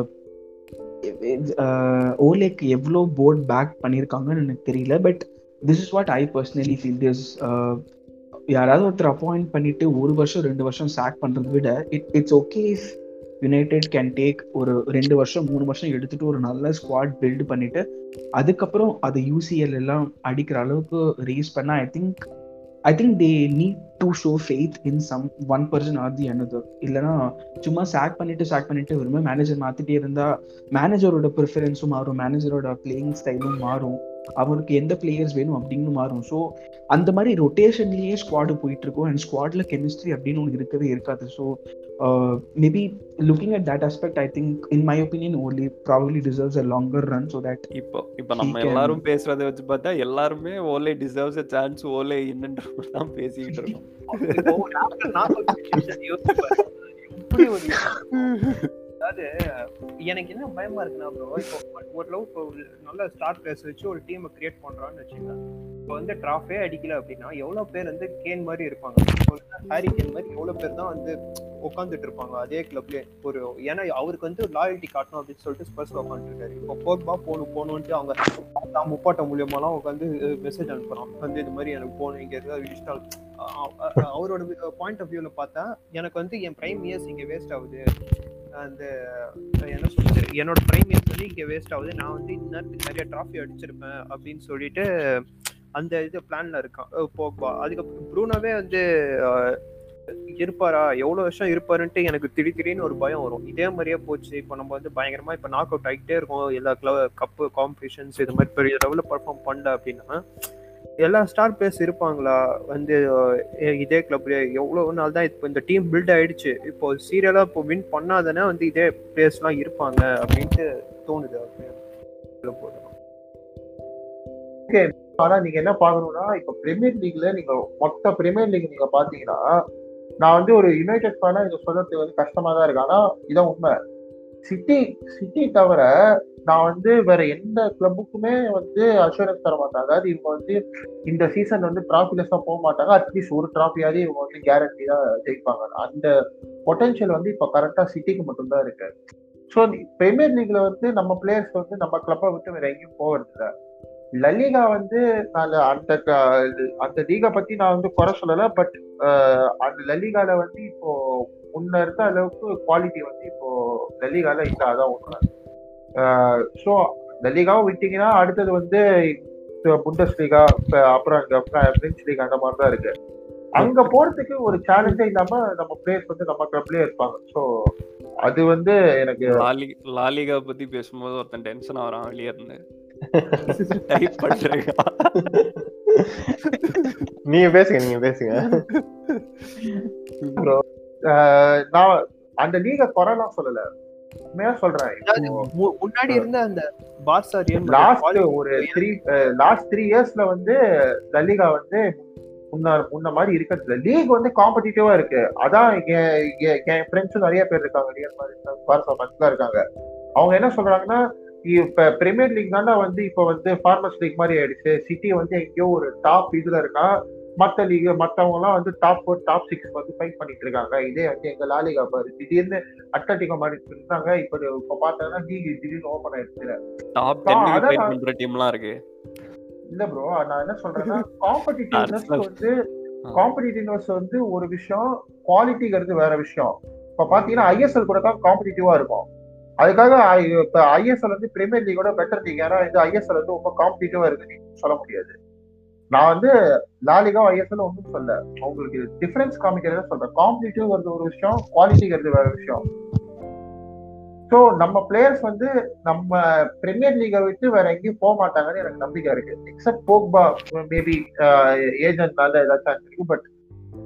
ஓலேக்கு எவ்வளோ போர்ட் பேக் பண்ணியிருக்காங்கன்னு எனக்கு தெரியல but this is what I personally feel this யாராவது ஒருத்தர் அப்பாயிண்ட் பண்ணிட்டு ஒரு வருஷம் ரெண்டு வருஷம் சாக் பண்றதை விட it it's okay if United can take ஒரு ரெண்டு வருஷம் மூணு வருஷம் எடுத்துட்டு ஒரு நல்ல ஸ்குவாட் பில்ட் பண்ணிட்டு அதுக்கப்புறம் அது யூசிஎல் எல்லாம் அடிக்கிற அளவுக்கு ரேஸ் பண்ணால் I think I think they need to show faith in some one person or the another. இல்லைன்னா சும்மா சாக் பண்ணிட்டு சாக் பண்ணிட்டு வருமே மேனேஜர் மாத்திட்டே இருந்தா மேனேஜரோட ப்ரிஃபரன்ஸும் மாறும் மேனேஜரோட பிளேயிங் ஸ்டைலும் மாறும். அவருக்கு எந்த பிளேயர்ஸ் வேணும் அப்படின்னு மாறும். ஸோ அந்த மாதிரி ரொட்டேஷன்லயே ஸ்குவாடு போயிட்டு இருக்கும் அண்ட் ஸ்குவாட்ல கெமிஸ்ட்ரி அப்படின்னு ஒன்று இருக்கவே இருக்காது. So maybe looking at that aspect I think in my opinion only probably deserves a longer run so that இப்போ இப்போ நம்ம எல்லாரும் பேசுறதை வச்சு பார்த்தா எல்லாருமே Ole deserves a chance Ole இன்னன்ற தான் பேசிக்கிட்டு இருக்கோம். <laughs> அதாவது எனக்கு என்ன பயமா இருக்குன்னா ப்ரோ இப்போ ஒரு லவ் இப்போ நல்ல ஸ்டார் பிளேஸ் வச்சு ஒரு டீமை கிரியேட் பண்றான்னு வச்சுக்கோங்க. இப்போ வந்து டிராஃபே அடிக்கல அப்படின்னா எவ்வளவு பேர் வந்து கேன் மாதிரி இருப்பாங்க? ஹாரி கேன் மாதிரி எவ்வளவு பேர் தான் வந்து உட்காந்துட்டு இருப்பாங்க. அதே கிளப்ல ஒரு ஏன்னா அவருக்கு வந்து லாயல்ட்டி காட்டணும் அப்படின்னு சொல்லிட்டு ஸ்பர்ஸ் உட்காந்துருக்காரு இப்போ போக்பா போகணும் போகணுன்ட்டு அவங்க தான் முப்பாட்டம் மூலியமாலாம் உட்காந்து மெசேஜ் அனுப்புறான். வந்து இது மாதிரி எனக்கு போகணும் இங்க இருக்க இன்ஸ்டால் அவரோட பாயிண்ட் ஆஃப் வியூல பார்த்தா எனக்கு வந்து என் பிரைம் இயர்ஸ் இங்க வேஸ்ட் ஆகுது. அந்த என்ன சொல்றது? என்னோட பிரைம் இயர்ஸ் வந்து இங்க வேஸ்ட் ஆகுது. நான் வந்து இந்நேரத்துக்கு நிறைய டிராஃபி அடிச்சிருப்பேன் அப்படின்னு சொல்லிட்டு அந்த இது பிளான்ல இருக்கான். அஹ் போக்பா அதுக்கப்புறம் ப்ரூனோவே வந்து இருப்பாரா? எவ்வளவு வருஷம் இருப்பாருன்ட்டு எனக்கு திடீர் திடீர்னு ஒரு பயம் வரும். இதே மாதிரியே போச்சு. இப்போ நம்ம வந்து பயங்கரமா இப்போ நாக் அவுட் ஆகிட்டே இருக்கோம். எல்லா கிளவ் கப்பு காம்படிஷன்ஸ் இது மாதிரி பெரிய லெவலில் பர்ஃபார்ம் பண்ணல அப்படின்னா எல்லா ஸ்டார் பிளேயர்ஸ் இருப்பாங்களா? வந்து இதே கிளப்ல எவ்வளவு நாள் தான் இப்போ இந்த டீம் பில்ட் ஆயிடுச்சு. இப்போ சீரியலா இப்போ வின் பண்ணாதானே வந்து இதே பிளேயர்ஸ்லாம் இருப்பாங்க அப்படின்ட்டு தோணுது. ஓகே உள்ள நீங்கள் ஆனா நீங்க என்ன பாக்கணும்னா இப்ப பிரீமியர் லீக்ல நீங்க மொத்த பிரீமியர் லீக் நீங்க பாத்தீங்கன்னா நான் வந்து ஒரு யுனைடெட் ஃபேனா இதை சொல்றது வந்து கஷ்டமா தான் இருக்கு. ஆனா இதான் உண்மை. சிட்டி சிட்டி தவிர நான் வந்து வேற எந்த கிளப்புக்குமே வந்து அஷூரன்ஸ் தர மாட்டாங்க அதாவது இவங்க வந்து இந்த சீசன் வந்து டிராஃபிலெஸ்ஸா போக மாட்டாங்க. அட்லீஸ்ட் ஒரு டிராஃபியாவது இவங்க வந்து கேரண்டியா ஜெயிப்பாங்க. அந்த பொட்டன்ஷியல் வந்து இப்போ கரெக்டா சிட்டிக்கு மட்டும்தான் இருக்கு. ஸோ பிரீமியர் லீக்ல வந்து நம்ம பிளேயர்ஸ் வந்து நம்ம கிளப்பை விட்டு வேற எங்கேயும் போகிறது இல்லை லலிகா வந்து நான் அந்த அந்த லீகை பத்தி நான் வந்து குறை சொல்லல பட் அந்த லலிகால வந்து இப்போ முன்ன இருக்க அளவுக்கு குவாலிட்டி வந்து இப்போ லலிகால இல்ல அதான் உண்மை. ஸோ லலிகாவும் விட்டீங்கன்னா அடுத்தது வந்து புண்டஸ் லீகா அப்புறம் அங்க பிரெஞ்ச் லீக் அந்த மாதிரி தான் இருக்கு. அங்க போறதுக்கு ஒரு சேலஞ்சே இல்லாம நம்ம பிளேயர்ஸ் வந்து நம்ம கிளப்லயே இருப்பாங்க. ஸோ அது வந்து எனக்கு லாலி லாலிகா பத்தி பேசும்போது ஒருத்தன் டென்ஷன் ஆகிறான் வெளியே இருந்து. டைப் பண்றேன் நீங்க பேசுங்க நீங்க பேசுங்க. ஆஹ் நான் அந்த லீக குறைலாம் சொல்லல. உண்மையா சொல்றேன். முன்னாடி இருந்த அந்த ரியல் லாஸ்ட் ஒரு த்ரீ லாஸ்ட் த்ரீ இயர்ஸ்ல வந்து லலிகா வந்து முன்ன முன்ன மாதிரி இருக்கிறது லீக் வந்து காம்படிட்டிவா இருக்கு. அதான் என் ஃப்ரெண்ட்ஸும் நிறைய பேர் இருக்காங்க. ரியல் மாதிரி ஃபேன்ஸ்லாம் இருக்காங்க. அவங்க என்ன சொல்றாங்கன்னா இப்ப பிரீமியர் லீக் தானே வந்து இப்ப வந்து ஃபார்மர்ஸ் லீக் மாதிரி ஆயிடுச்சு. சிட்டி வந்து எங்கேயோ ஒரு டாப் இதுல இருக்கா? மத்த லீக் மத்தவங்க எல்லாம் வந்து டாப் ஃபோர் டாப் சிக்ஸ் வந்து ஃபைட் பண்ணிட்டு இருக்காங்க. இதே வந்து எங்க லாலிகா பாரு. திடீர்னு அட்லட்டிகோ மாதிரி இருந்தாங்க. இப்ப இப்ப பார்த்தாங்கன்னா லீக் திடீர்னு ஓபன் ஆயிடுச்சு டாப் பண்ற டீம்லாம் இருக்கு. இல்ல ப்ரோ நான் என்ன சொல்றேன்னா காம்படிட்டிவ்னஸ். <laughs> வந்து காம்படிட்டிவ்னஸ் வந்து ஒரு விஷயம் குவாலிட்டிங்கிறது வேற விஷயம். இப்ப பாத்தீங்கன்னா ஐஎஸ்எல் கூட தான் காம்படிட்டிவா இருக்கும். அதுக்காக I- இப்ப ஐஎஸ்எல் வந்து பிரீமியர் லீகோட பெட்டர் லீக் ஏன்னா இது ஐஎஸ்எல் வந்து ரொம்ப காம்படிட்டிவா இருக்குன்னு சொல்ல முடியாது. நான் வந்து லாலிகா ஐஎஸ்எல் ஒன்றும் சொல்ல உங்களுக்கு டிஃபரன்ஸ் காமிக்கிறத சொல்றேன். காம்படிட்டிவ்ங்கிறது ஒரு விஷயம் குவாலிட்டிங்கிறது வேற விஷயம். ஸோ நம்ம பிளேயர்ஸ் வந்து நம்ம பிரீமியர் லீகை விட்டு வேற எங்கேயும் போக மாட்டாங்கன்னு எனக்கு நம்பிக்கை இருக்கு. எக்ஸப்ட் போக்பா மேபி ஏஜென்ட்னால ஏதாச்சும் இருக்கு பட்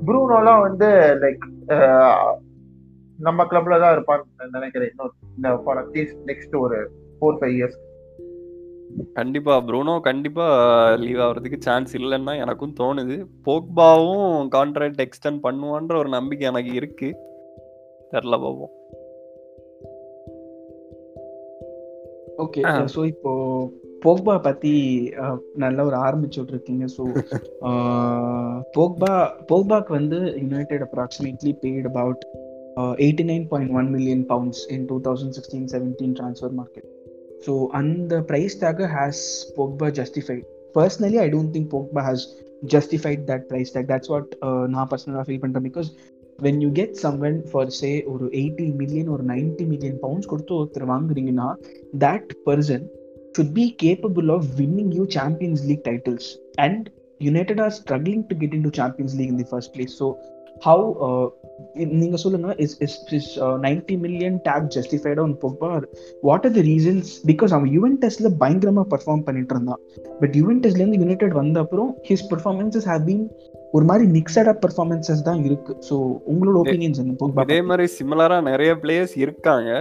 ப்ரூனோலாம் வந்து லைக் uh, நம்ம கிளப்ல தான் இருப்பான்னு நினைக்கிறேன். இன்னும் ஃபார் அட்லீஸ்ட் நெக்ஸ்ட் ஒரு ஃபோர் ஃபைவ் இயர்ஸ் கண்டிப்பா ப்ரூனோ கண்டிப்பா லீவ் ஆகிறதுக்கு சான்ஸ் இல்லைன்னு எனக்கும் தோணுது. போக்பாவும் கான்ட்ராக்ட் எக்ஸ்டெண்ட் பண்ணுவான்ற ஒரு நம்பிக்கை எனக்கு இருக்கு. தெரில பாப்போம். ஓகே. ஸோ இப்போ போக்பா பத்தி நல்ல ஒரு ஆரம்பிச்சு விட்டுருக்கீங்க. ஸோ <laughs> போக்பா போக்பாக்கு வந்து United approximately paid about eighty nine point one million pounds in two thousand sixteen seventeen transfer market so அந்த price tag has Pogba justified personally I don't think Pogba has justified that price tag that's what நான் பர்சனலாக feel பண்ணுறேன் because when you get someone for say ஒரு eighty million ஒரு ninety million pounds கொடுத்து ஒருத்தர் வாங்குறீங்கன்னா that person should be capable of winning you Champions League titles. And United are struggling to get into Champions League in the first place. So, how uh, நீங்க சொல்லுங்க is is is ninety million tag justified on Pogba what are the reasons because அவன் யுவென்டஸ்ல பயங்கரமா perform பண்ணிட்டு இருந்தான். But யுவென்டஸ்ல இருந்து United வந்த அப்புறம் ஹிஸ் பெர்ஃபார்மன்சஸ் ஹேவ் பீன் ஒரு மாதிரி மிக்சட் பெர்ஃபார்மன்சஸ் தான் இருக்கு. ஸோ உங்களோட ஒப்பீனியன்ஸ் என்ன பொக்பா இதே மாதிரி சிமிலரா நிறைய பிளேயர்ஸ் இருக்காங்க.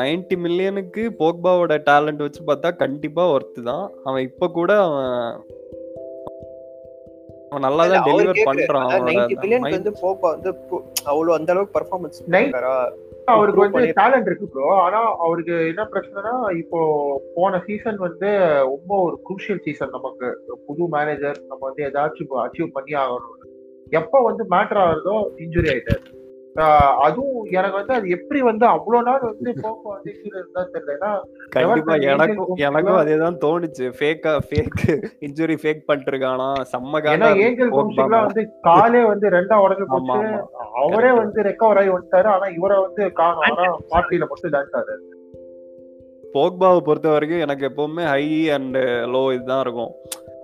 நைன்டி மில்லியனுக்கு போக்பாவோட டேலண்ட் வச்சு பார்த்தா கண்டிப்பா ஒர்த்து தான். அவன் இப்ப கூட அவன் அவன் நல்லா தான் டெலிவர் பண்றான் நைன்டி பில்லியனுக்கு அவனோட வந்து போப்பா வந்து அவ்வளவு அந்த அளவுக்கு பர்ஃபார்மன்ஸ் பண்ணாரா அவருக்கு வந்து. டேலண்ட் இருக்கு ப்ரோ ஆனா அவருக்கு என்ன பிரச்சனைனா இப்போ போன சீசன் வந்து ரொம்ப ஒரு குரூஷியல் சீசன் நமக்கு. புது மேனேஜர் நம்ம வந்து ஏதாச்சும் அச்சீவ் பண்ணி ஆகணும் எப்போ வந்து மேட்டர் ஆகுறதோ இன்ஜுரி ஆயிட்டாரு. அதுவும் எனக்கு வந்து அது எப்படி வந்து அவ்வளவு நாள் வந்து போக்கு வந்து இருந்தா தெரியல. ஏன்னா கண்டிப்பா எனக்கும் எனக்கும் அதேதான் தோணுச்சு. ஃபேக்கா ஃபேக் இன்ஜுரி ஃபேக் பண்ணிட்டு இருக்கானா செம்ம ஏன்னா ஏஞ்சல் போக்பா கும்சிக்லாம் வந்து காலே வந்து ரெண்டா உடஞ்சு போச்சு. அவரே. வந்து ரெக்கவர் ஆகி வந்துட்டாரு. ஆனா இவரை வந்து காணும் ஆனா பார்ட்டியில மட்டும் டான்ஸ் போக்பாவை பொறுத்த வரைக்கும் எனக்கு எப்பவுமே ஹை அண்ட் லோ இதுதான் இருக்கும்.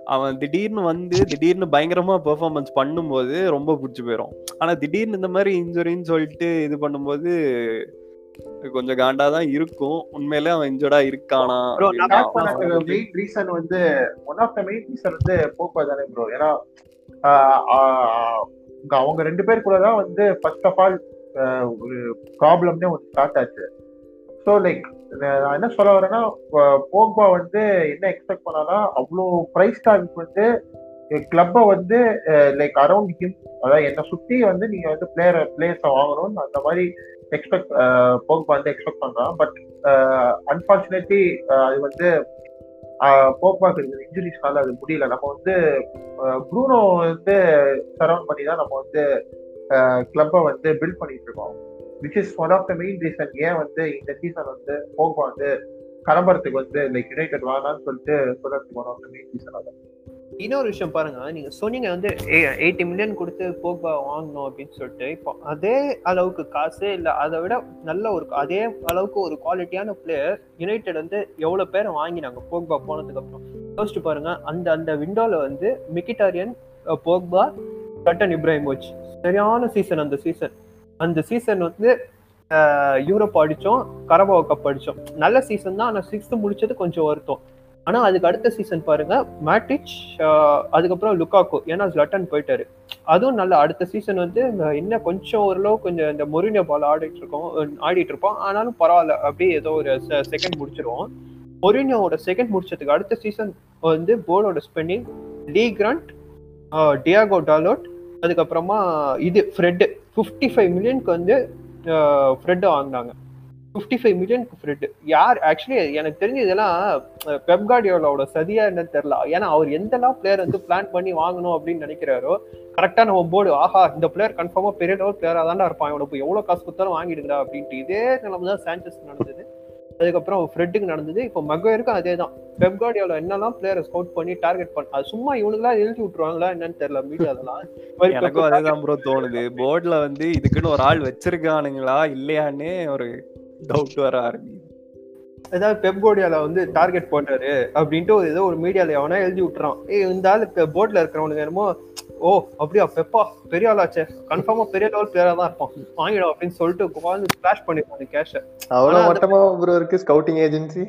அவன் திடீர்னு வந்து திடீர்னு பயங்கரமா பெர்ஃபார்மன்ஸ் பண்ணும்போது ரொம்ப பிடிச்சி போயிடும் ஆனா திடீர்னு இந்த மாதிரி இன்ஜுரின்னு சொல்லிட்டு இது பண்ணும்போது கொஞ்சம் காண்டா தான் இருக்கும். உண்மையிலே அவன் இன்ஜுர்டா இருக்கானா மெயின் ரீசன் வந்து one of the main reason வந்து போப்பா தானே ப்ரோ ஏன்னா அவங்க ரெண்டு பேர் கூட தான் வந்து ஃபர்ஸ்ட் ஆஃப் ஆல் ஒரு ப்ராப்ளம்னே ஒன்று ஸ்டார்ட் ஆச்சு. ஸோ லைக் நான் என்ன சொல்ல வரேன்னா போக்பா வந்து என்ன எக்ஸ்பெக்ட் பண்ணானா அவ்வளோ ப்ரைஸ் டாக் வந்து கிளப்பை வந்து லைக் அரௌண்ட் ஹிம் அதாவது என்னை சுற்றி வந்து நீங்கள் வந்து பிளேயர் பிளேயர்ஸை வாங்கணும்னு அந்த மாதிரி எக்ஸ்பெக்ட் போக்பா வந்து எக்ஸ்பெக்ட் பண்ணலாம் பட் அன்ஃபார்ச்சுனேட்லி அது வந்து போக்பாக்கு இருக்கிற இன்ஜுரிஸ்னால அது முடியல. நம்ம வந்து ப்ரூனோ வந்து சரௌண்ட் பண்ணி தான் நம்ம வந்து கிளப்பை வந்து பில்ட் பண்ணிட்டு இருக்கோம். Which is one of the main reason ஏன் வந்து இந்த சீசன் வந்து போக்பா வந்து கிளம்புறதுக்கு வந்து லைக் யுனைடெட் வாங்கலாம்னு சொல்லிட்டு சொல்றதுக்கு one of the main reason அதான் இன்னொரு விஷயம் பாருங்க நீங்க சொன்னீங்க வந்து எயிட்டி மில்லியன் கொடுத்து போக்பா வாங்கணும் அப்படின்னு சொல்லிட்டு இப்போ அதே அளவுக்கு காசு இல்லை அதை விட நல்ல ஒரு அதே அளவுக்கு ஒரு குவாலிட்டியான பிளேயர் யுனைடெட் வந்து எவ்வளவு பேரை வாங்கினாங்க போக்பா போனதுக்கு அப்புறம். யோசிச்சு பாருங்க அந்த அந்த விண்டோல வந்து மிக்கிட்டாரியன் போக்பா கட்டன் இப்ராஹிமோச் சரியான சீசன் அந்த சீசன் அந்த சீசன் வந்து யூரோப் அடித்தோம் கரபாவோ கப் அடித்தோம் நல்ல சீசன் தான் ஆனால் சிக்ஸ்த்து முடிச்சது கொஞ்சம் வருத்தம். ஆனால் அதுக்கு அடுத்த சீசன் பாருங்க மேட்டிச் அதுக்கப்புறம் லுக்காக்கோ ஏன்னா லட்டன் போயிட்டாரு. அதுவும் நல்ல அடுத்த சீசன் வந்து இன்னும் கொஞ்சம் ஓரளவு கொஞ்சம் இந்த மொரினியோ பால் ஆடிட்டு இருக்கோம் ஆடிட்டு இருப்போம். ஆனாலும் பரவாயில்ல அப்படியே ஏதோ ஒரு செகண்ட் முடிச்சிருவோம். மொரினியோட செகண்ட் முடிச்சதுக்கு அடுத்த சீசன் வந்து போர்டோட spending Lee Grant Diogo Dalot அதுக்கப்புறமா இது ஃப்ரெட்டு ஃபிஃப்டி ஃபைவ் மில்லியனுக்கு வந்து ஃப்ரெட்டு வாங்கினாங்க. ஃபிஃப்டி ஃபைவ் மில்லியனுக்கு ஃப்ரெட் யார் ஆக்சுவலி எனக்கு தெரிஞ்சு இதெல்லாம் பெப்கார்டியோலோட சதியா என்னன்னு தெரியல. ஏன்னா அவர் எந்தெல்லாம் பிளேயர் வந்து பிளான் பண்ணி வாங்கணும் அப்படின்னு நினைக்கிறாரோ கரெக்டா நம்ம போர்டு ஆஹா இந்த பிளேயர் கன்ஃபார்மா பெரிய லெவல் பிளேயரா தான் இருப்பான். இவனை போய் எவ்வளவு காசு கொடுத்தாலும் வாங்கிடுங்கடா அப்படின்ட்டு இதே நிலைமை தான் சான்சஸ் நடந்தது. அதுக்கப்புறம் ஃப்ரெட்டுக்கு நடந்தது. இப்போ மகோருக்கும் அதே தான் பெப்கார்டியோல என்னெல்லாம் பிளேயரை ஸ்கவுட் பண்ணி டார்கெட் பண்ண அது சும்மா இவனுக்குலாம் எழுதி விட்டுருவாங்களா என்னன்னு தெரியல மீடியாலாம் <laughs> எனக்கும் அதேதான் ப்ரோ தோணுது. போர்டுல வந்து இதுக்குன்னு ஒரு ஆள் வச்சிருக்கானுங்களா இல்லையான்னு ஒரு டவுட் வர ஆரம்பிக்குது. ஏதாவது பெப்கோடியால வந்து டார்கெட் போட்டாரு அப்படின்ட்டு ஒரு ஏதோ ஒரு மீடியால எவனா எழுதி விட்டுறான். ஏய் இந்த ஆளு போர்ட்ல இருக்கிறவனுக்கு என்னமோ ஓ அப்படியா? பெப்பா பெரிய ஆளாச்சே. கன்ஃபார்மா பெரிய லெவல் பிளேயரா தான் இருப்பான். வாங்கிடும் அப்படின்னு சொல்லிட்டு உட்காந்து ஸ்பிளாஷ் பண்ணிருப்பாங்க கேஷ அவ்வளவு மட்டமா ப்ரோ இருக்கு ஸ்கவுட்டிங் ஏஜென்சி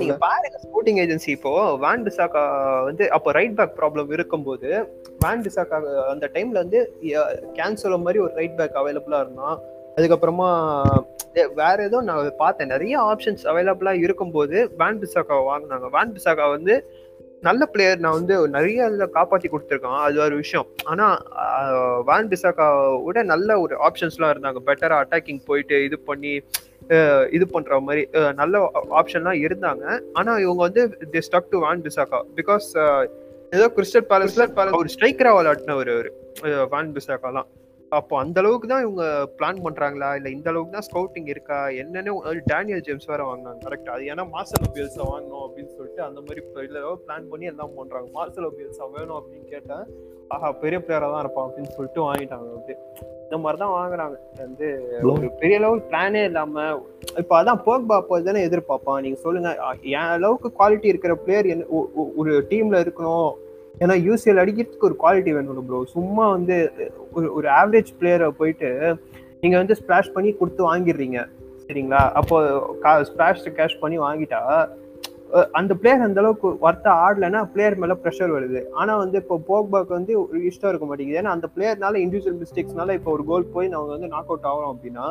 நீங்க பாருங்க ஸ்போர்ட்டிங் ஏஜென்சி இப்போ வேன் டிசாக்கா வந்து அப்போ ரைட் பேக் ப்ராப்ளம் இருக்கும்போது வேன் டிசாக்கா அந்த டைம்ல வந்து கேன்சல் மாதிரி ஒரு ரைட் பேக் அவைலபிளா இருந்தான். அதுக்கப்புறமா வேற ஏதோ நான் பார்த்தேன். நிறைய ஆப்ஷன்ஸ் அவைலபிளா இருக்கும்போது வேன் பிசாக்கா வாங்கினாங்க. வேன் பிசாக்கா வந்து நல்ல பிளேயர் நான் வந்து நிறைய இதில் காப்பாற்றி கொடுத்துருக்கான். அது ஒரு விஷயம். ஆனால் வேன் பிசாக்கா விட நல்ல ஒரு ஆப்ஷன்ஸ்லாம் இருந்தாங்க. பெட்டராக அட்டாக்கிங் போயிட்டு இது பண்ணி இது பண்ற மாதிரி நல்ல ஆப்ஷன்லாம் இருந்தாங்க. ஆனா இவங்க வந்து the stuck to Wan Bissaka because ஏதோ கிறிஸ்டல் பேலஸ்ல ஒரு ஸ்ட்ரைக்கரா விளையாடினவர் வான் பிசாக்காலாம் அப்போ அந்த அளவுக்கு தான் இவங்க பிளான் பண்றாங்களா? இல்ல இந்த அளவுக்கு தான் ஸ்கவுட்டிங் இருக்கா? என்னன்னு டேனியல் ஜேம்ஸ் வேற வாங்கினாங்க. கரெக்ட் அது ஏன்னா மார்சலோ பியல்ஸா வாங்கணும் அப்படின்னு சொல்லிட்டு அந்த மாதிரி பிளான் பண்ணி எல்லாம் பண்றாங்க. மார்சலோ பியல்ஸா வேணும் அப்படின்னு கேட்டேன். ஆஹா பெரிய பிளேயரா தான் இருப்பான் அப்படின்னு சொல்லிட்டு வாங்கிட்டாங்க வந்து இந்த மாதிரி தான் வாங்குறாங்க. வந்து ஒரு பெரிய லெவல் பிளானே இல்லாம இப்போ அதான் போக் பாப்பா தானே எதிர்பார்ப்பான். நீங்க சொல்லுங்க என் அளவுக்கு குவாலிட்டி இருக்கிற பிளேயர் என்ன ஒரு டீம்ல இருக்கணும். ஏன்னா யூசிஎல் அடிக்கிறதுக்கு ஒரு குவாலிட்டி வேணும் ப்ரோ சும்மா வந்து ஒரு ஒரு ஆவரேஜ் பிளேயரை போயிட்டு நீங்கள் வந்து ஸ்ப்ராஷ் பண்ணி கொடுத்து வாங்கிடுறீங்க. சரிங்களா? அப்போ ஸ்பிளாஷ் கேஷ் பண்ணி வாங்கிட்டா அந்த பிளேயர் அந்த அளவுக்கு ஒர்த்தா ஆடலைன்னா பிளேயர் மேல ப்ரெஷர் வருது. ஆனா வந்து இப்போ போக்பாக் வந்து ஒரு இஷ்டம் இருக்க மாட்டேங்குது. ஏன்னா அந்த பிளேயர்னால இண்டிவிஜுவல் மிஸ்டேக்ஸ்னால இப்போ ஒரு கோல் போய் நம்ம வந்து நாக் அவுட் ஆகிறோம் அப்படின்னா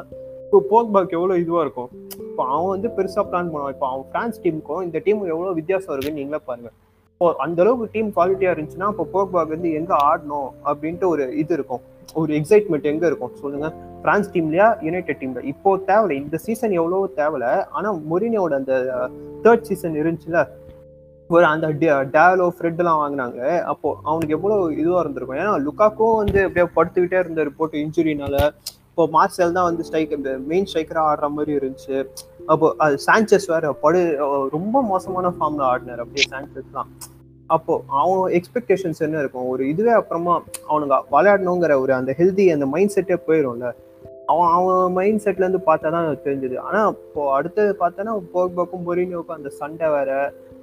இப்போ போக்பாக் எவ்வளவு இதுவா இருக்கும்? இப்போ அவன் வந்து பெருசா பிளான் பண்ணுவான். இப்போ அவன் பிரான்ஸ் டீமுக்கும் இந்த டீம் எவ்வளவு வித்தியாசம் இருக்குன்னு நீங்களே பாருங்க. அந்த அளவுக்கு டீம் குவாலிட்டியா இருந்துச்சுன்னா இப்போ போக்பாக் வந்து எங்க ஆடணும் அப்படின்ட்டு ஒரு இது இருக்கும். ஒரு எக்ஸைட்மெண்ட் எங்க இருக்கும்? சொல்லுங்க. பிரான்ஸ் டீம்லயா யுனைடெட் டீம்ல இப்போ தேவையில்ல. இந்த சீசன் எவ்வளவோ தேவையில்ல. ஆனா மொரினியோட அந்த தேர்ட் சீசன் இருந்துச்சுல ஒரு அந்த டேலோ ஃப்ரெட் எல்லாம் வாங்கினாங்க. அப்போ அவனுக்கு எவ்வளவு இதுவா இருந்திருக்கும். ஏன்னா லுக்காக்கும் வந்து அப்படியே படுத்துக்கிட்டே இருந்தாரு போட்டு இன்ஜுரினால இப்போ மார்சல் தான் வந்து ஸ்ட்ரைக் மெயின் ஸ்ட்ரைக்கரா ஆடுற மாதிரி இருந்துச்சு. அப்போ அது சான்சஸ் வேற படு ரொம்ப மோசமான ஃபார்ம்ல ஆடினார். அப்படியே சான்சஸ் தான். அப்போ அவன் எக்ஸ்பெக்டேஷன்ஸ் என்ன இருக்கும்? ஒரு இதுவே அப்புறமா அவனுங்க விளையாடணுங்கிற ஒரு அந்த ஹெல்தி அந்த மைண்ட் செட்டே போயிடும்ல அவன் அவன் மைண்ட் செட்ல இருந்து பார்த்தா தான் தெரிஞ்சது. ஆனா இப்போ அடுத்தது பார்த்தோன்னா போக்பாக்கும் மொரினியோக்கும் அந்த சண்டை வேற.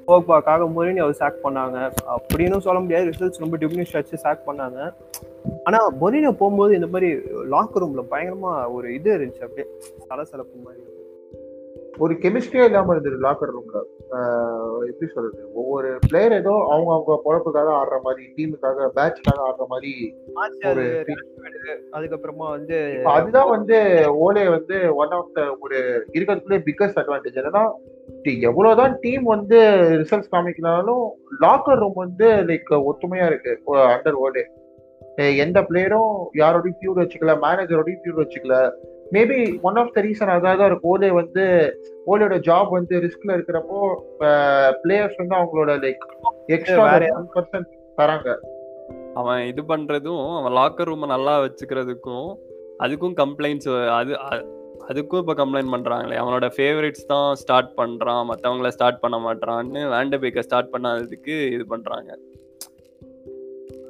போக்பாக்காக மொரினி அவர் சாக் பண்ணாங்க. அப்படின்னு சொல்ல முடியாது. ரிசல்ட்ஸ் ரொம்ப டிமினிஷ் வச்சு சாக் பண்ணாங்க. ஆனா மொரினியோ போகும்போது இந்த மாதிரி லாக் ரூம்ல பயங்கரமா ஒரு இது இருந்துச்சு. அப்படியே சலசலப்பு மாதிரி. ஒரு கெமிஸ்ட்ரியே இல்லாம இருந்தது லாக்கர் ரூம்ல எப்படி சொல்றது? ஒவ்வொரு பிளேயர் ஏதோ அவங்க அவங்க பொழப்புக்காக ஆடுற மாதிரி டீமுக்காக பேட்ச்க்காக ஆடுற மாதிரி அதுக்கப்புறமா வந்து அதுதான் வந்து ஓலே வந்து ஒன் ஆஃப் த ஒரு இருக்கிறதுக்குள்ளே பிக்கஸ்ட் அட்வான்டேஜ் என்னன்னா எவ்வளவுதான் டீம் வந்து ரிசல்ட்ஸ் காமிக்கினாலும் லாக்கர் ரூம் வந்து லைக் ஒத்துமையா இருக்கு அண்டர் ஓலே. எந்த பிளேயரும் யாரோடையும் ஃபியூட் வச்சுக்கல மேனேஜரோடையும் ஃபியூட் வச்சுக்கல. Maybe one of the reason அதாக தான் இருக்கு ஓலே வந்து ஓலையோட ஜாப் வந்து ரிஸ்க்ல இருக்கிறப்போ பிளேயர்ஸ் வந்து அவங்களோட லைக் எக்ஸ்ட்ரா பர்சன்ட் தராங்க. அவன் இது பண்றதும் அவன் லாக்கர் ரூமை நல்லா வச்சுக்கிறதுக்கும் அதுக்கும் கம்ப்ளைண்ட்ஸ் அது அதுக்கும் இப்போ கம்ப்ளைண்ட் பண்றாங்களே. அவனோட ஃபேவரட்ஸ் தான் ஸ்டார்ட் பண்றான் மற்றவங்கள ஸ்டார்ட் பண்ண மாட்றான்னு வேண்டபேக்கை ஸ்டார்ட் பண்ணாததுக்கு இது பண்றாங்க.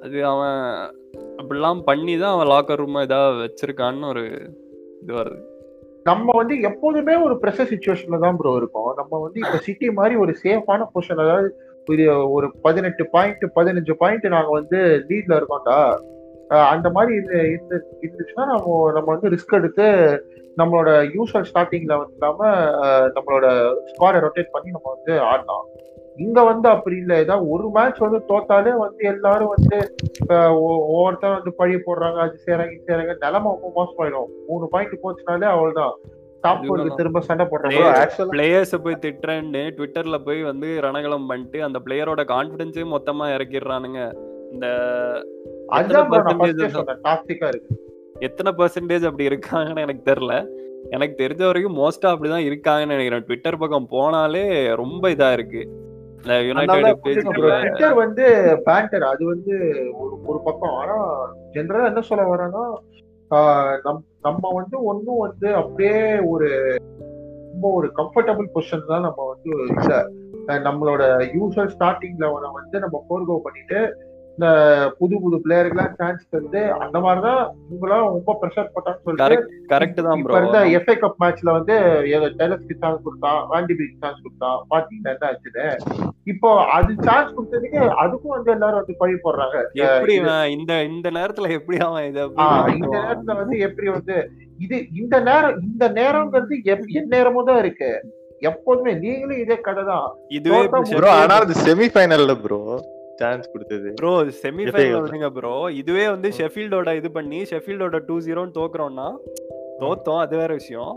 அது அவன் அப்படிலாம் பண்ணி தான் அவன் லாக்கர் ரூமை ஏதாவது வச்சிருக்கான்னு ஒரு இது வருது. நம்ம வந்து எப்போதுமே ஒரு ப்ரெஷர் சுச்சுவேஷன்ல தான் ப்ரோ இருக்கோம். நம்ம வந்து இப்ப சிட்டி மாதிரி ஒரு சேஃபான பொசிஷன் அதாவது ஒரு ஒரு பதினெட்டு பாயிண்ட் பதினஞ்சு பாயிண்ட் நாங்க வந்து லீட்ல இருக்கோம்டா. அந்த மாதிரி இது இருந்து இருந்துச்சுன்னா நம்ம நம்ம வந்து ரிஸ்க் எடுத்து நம்மளோட யூஸ்வல் ஸ்டார்டிங்ல வந்து இல்லாம நம்மளோட ஸ்குவாரை ரொட்டேட் பண்ணி நம்ம வந்து ஆடலாம். இங்க வந்து அப்படி இல்லை. ஏதாவது ஒரு மேட்ச் வந்து தோத்தாலே வந்து எல்லாரும் வந்து ஒவ்வொருத்தரும் வந்து பழி போடுறாங்க அது செய்யறாங்க இது செய்யறாங்க நிலைமை ரொம்ப மோசமாயிடும். மூணு பாயிண்ட் போச்சுனாலே அவ்வளவுதான். திரும்ப சண்டை போடுறாங்க பிளேயர்ஸை போய் திட்டுறேன்னு ட்விட்டர்ல போய் வந்து ரணகலம் பண்ணிட்டு அந்த பிளேயரோட கான்ஃபிடன்ஸே மொத்தமா இறக்கிடுறானுங்க. இந்த எத்தனை பர்சன்டேஜ் அப்படி இருக்காங்கன்னு எனக்கு தெரியல. எனக்கு தெரிஞ்ச வரைக்கும் மோஸ்டா அப்படிதான் இருக்காங்கன்னு நினைக்கிறேன். ட்விட்டர் பக்கம் போனாலே ரொம்ப இதா இருக்கு. ட்விட்டர் வந்து பேண்டர் அது வந்து ஒரு ஒரு பக்கம். ஆனா ஜென்ரலா என்ன சொல்ல வரேன்னா நம்ம வந்து ஒன்றும் வந்து அப்படியே ஒரு ரொம்ப ஒரு கம்ஃபர்டபுள் பொசிஷன் தான் நம்ம வந்து நம்மளோட யூஸ்வல் ஸ்டார்டிங் லெவனை வந்து நம்ம ஃபோர்கோ பண்ணிட்டு இந்த புது புது பிளேயருக்குலாம் சான்ஸ் தந்து அந்த மாதிரிதான் இவங்களாம் ரொம்ப ப்ரெஷர் போட்டான்னு சொல்லிட்டு கரெக்ட் கரெக்ட் தான் இப்ப ப்ரோ இருந்த எஃப்ஏ கப் மேட்ச்ல வந்து டெலஸ்க்கு சான்ஸ் கொடுத்தான் வாண்டிபிக்கு சான்ஸ் கொடுத்தான் பாத்தீங்கன்னா என்ன ஆச்சுன்னு? இப்போ அது சான்ஸ் கொடுத்ததுக்கு அதுக்கும் வந்து எல்லாரும் வந்து பழி போடுறாங்க. எப்படி இந்த இந்த நேரத்துல எப்படி அவன் இதை இந்த நேரத்துல வந்து எப்படி வந்து இது இந்த நேரம் இந்த நேரம்ங்கிறது எப்- எந்நேரமும் தான் இருக்கு. எப்போதுமே நீங்களும் இதே கதை தான். இதுவே ஆனா அது செமி ஃபைனல்ல ப்ரோ சான்ஸ் கொடுத்தது. ப்ரோ செமிஃபைனல் விடுங்க ப்ரோ இதுவே வந்து ஷெஃபீல்டோட இது பண்ணி ஷெஃபீல்டோட டூ ஜீரோன்னு தோக்குறோம்னா தோத்தோம் அது வேற விஷயம்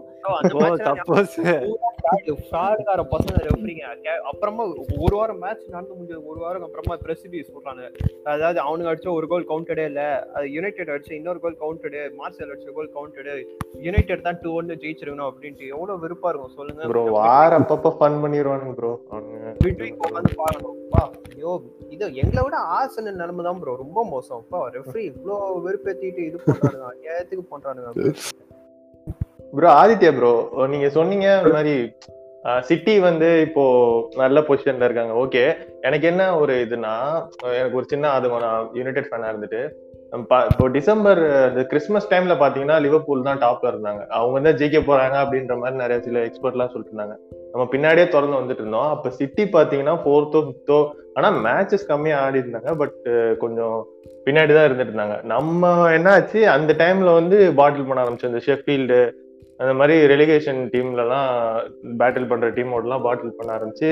அப்புறமா ஒரு வாரம் மேட்ச் நடந்து முடிஞ்சது ஒரு வாரம் அப்புறமா பிரசிபி சொல்றாங்க அதாவது அவனுக்கு அடிச்ச ஒரு கோல் கவுண்டடே இல்ல அது யுனைடெட் அடிச்ச இன்னொரு கோல் கவுண்டடு மார்சல் அடிச்ச கோல் கவுண்டடு யுனைடெட் தான் டூ ஒன்னு ஜெயிச்சிருக்கணும் அப்படின்ட்டு எவ்வளவு வெறுப்பா இருக்கும் சொல்லுங்க ப்ரோ வார அப்பப்ப ஃபன் பண்ணிடுவானுங்க ப்ரோ அவனுங்க மிட்வீக் உட்காந்து பாக்கணும் ஐயோ இது எங்களை விட ஆசன நிலைமை தான் ப்ரோ ரொம்ப மோசம் பா ரெஃபரி இவ்ளோ வெறுப்பேத்திட்டு இது பண்றானுங்க அநியாயத்துக்கு பண்றானுங்க ப்ரோ ஆதித்யா ப்ரோ நீங்க சொன்னீங்க இந்த மாதிரி சிட்டி வந்து இப்போ நல்ல பொசிஷன்ல இருக்காங்க. ஓகே எனக்கு என்ன ஒரு இதுனா எனக்கு ஒரு சின்ன அது நான் யுனைடெட் ஃபேனா இருந்துட்டு பா- இப்போ டிசம்பர் இந்த கிறிஸ்மஸ் டைம்ல பாத்தீங்கன்னா லிவர்பூல் தான் டாப்ல இருந்தாங்க. அவங்க தான் ஜெயிக்க போறாங்க அப்படின்ற மாதிரி நிறைய சில எக்ஸ்பர்ட்லாம் சொல்லிட்டு இருந்தாங்க. நம்ம பின்னாடியே திறந்து வந்துட்டு இருந்தோம். அப்ப சிட்டி பாத்தீங்கன்னா ஃபோர்த்தோ ஃபிஃப்த்தோ ஆனா மேட்சஸ் கம்மியா ஆடி இருந்தாங்க. பட் கொஞ்சம் பின்னாடி தான் இருந்துட்டு இருந்தாங்க. நம்ம என்னாச்சு அந்த டைம்ல வந்து பாட்டில் பண்ண ஆரம்பிச்சு இந்த ஷெஃபீல்டு அந்த மாதிரி ரெலிகேஷன் டீம்லலாம் பேட்டில் பண்ற டீமோடலாம் பாட்டில் பண்ண ஆரம்பிச்சு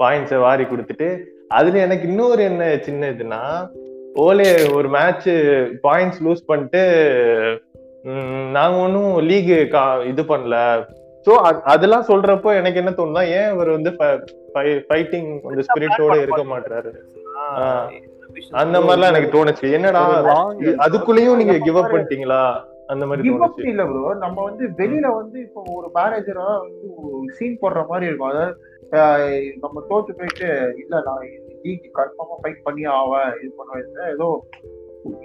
பாயிண்ட்ஸை வாரி கொடுத்துட்டு அதுல எனக்கு இன்னொரு என்ன சின்ன இதுனா ஓலே ஒரு மேட்ச் பாயிண்ட்ஸ் லூஸ் பண்ணிட்டு நாங்க ஒன்றும் லீக் இது பண்ணல. ஸோ அதெல்லாம் சொல்றப்போ எனக்கு என்ன தோணுதா ஏன் இவர் வந்து ஃபைட்டிங் அந்த ஸ்பிரிட்டோட இருக்க மாட்டாரு. அந்த மாதிரிலாம் எனக்கு தோணுச்சு. என்னடா அதுக்குள்ளேயும் நீங்க கிவ் அப் பண்ணிட்டீங்களா? அந்த மாதிரி தோணுச்சு. இல்ல ப்ரோ நம்ம வந்து வெளியில வந்து இப்போ ஒரு மேனேஜரா வந்து சீன் போடுற மாதிரி இருக்கும். அதாவது நம்ம தோத்து போயிட்டு இல்ல நான் லீக் கன்ஃபார்மா ஃபைட் பண்ணி ஆவேன் இது பண்ணுவேன் ஏதோ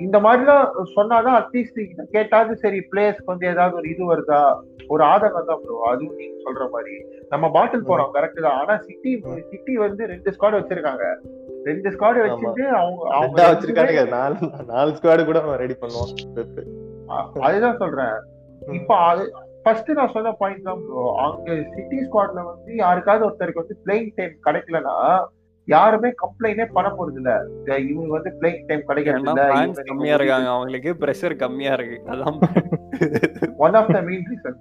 இந்த மாதிரிலாம் சொன்னாதான் அட்லீஸ்ட் கேட்டாவது சரி பிளேயர்ஸ்க்கு வந்து ஏதாவது ஒரு இது வருதா? ஒரு ஆதங்கம் தான் ப்ரோ அதுவும் நீங்க சொல்ற மாதிரி. நம்ம பாட்டில் போறோம் கரெக்ட் தான். ஆனா சிட்டி சிட்டி வந்து ரெண்டு ஸ்குவாட் வச்சிருக்காங்க. ரெண்டு ஸ்குவாட் வச்சுட்டு அவங்க அவங்க ரெண்டா வச்சிருக்கானுங்க. நாலு நாலு ஸ்குவாடு கூட ரெடி பண்ணுவோம். அதுதான் சொல்றேன். இப்ப அது ஃபர்ஸ்ட் நான் சொன்ன பாயிண்ட் தான் ப்ரோ அங்க சிட்டி ஸ்குவாட்ல வந்து யாருக்காவது ஒருத்தருக்கு வந்து பிளேயிங் டைம் கிடைக்கலனா யாருமே கம்ப்ளைண்டே பண்ண போறது இல்ல இவங்க வந்து பிளேயிங் டைம் கிடைக்கிறது கம்மியா இருக்காங்க. அவங்களுக்கு பிரஷர் கம்மியா இருக்கு. அதான் one of the main reason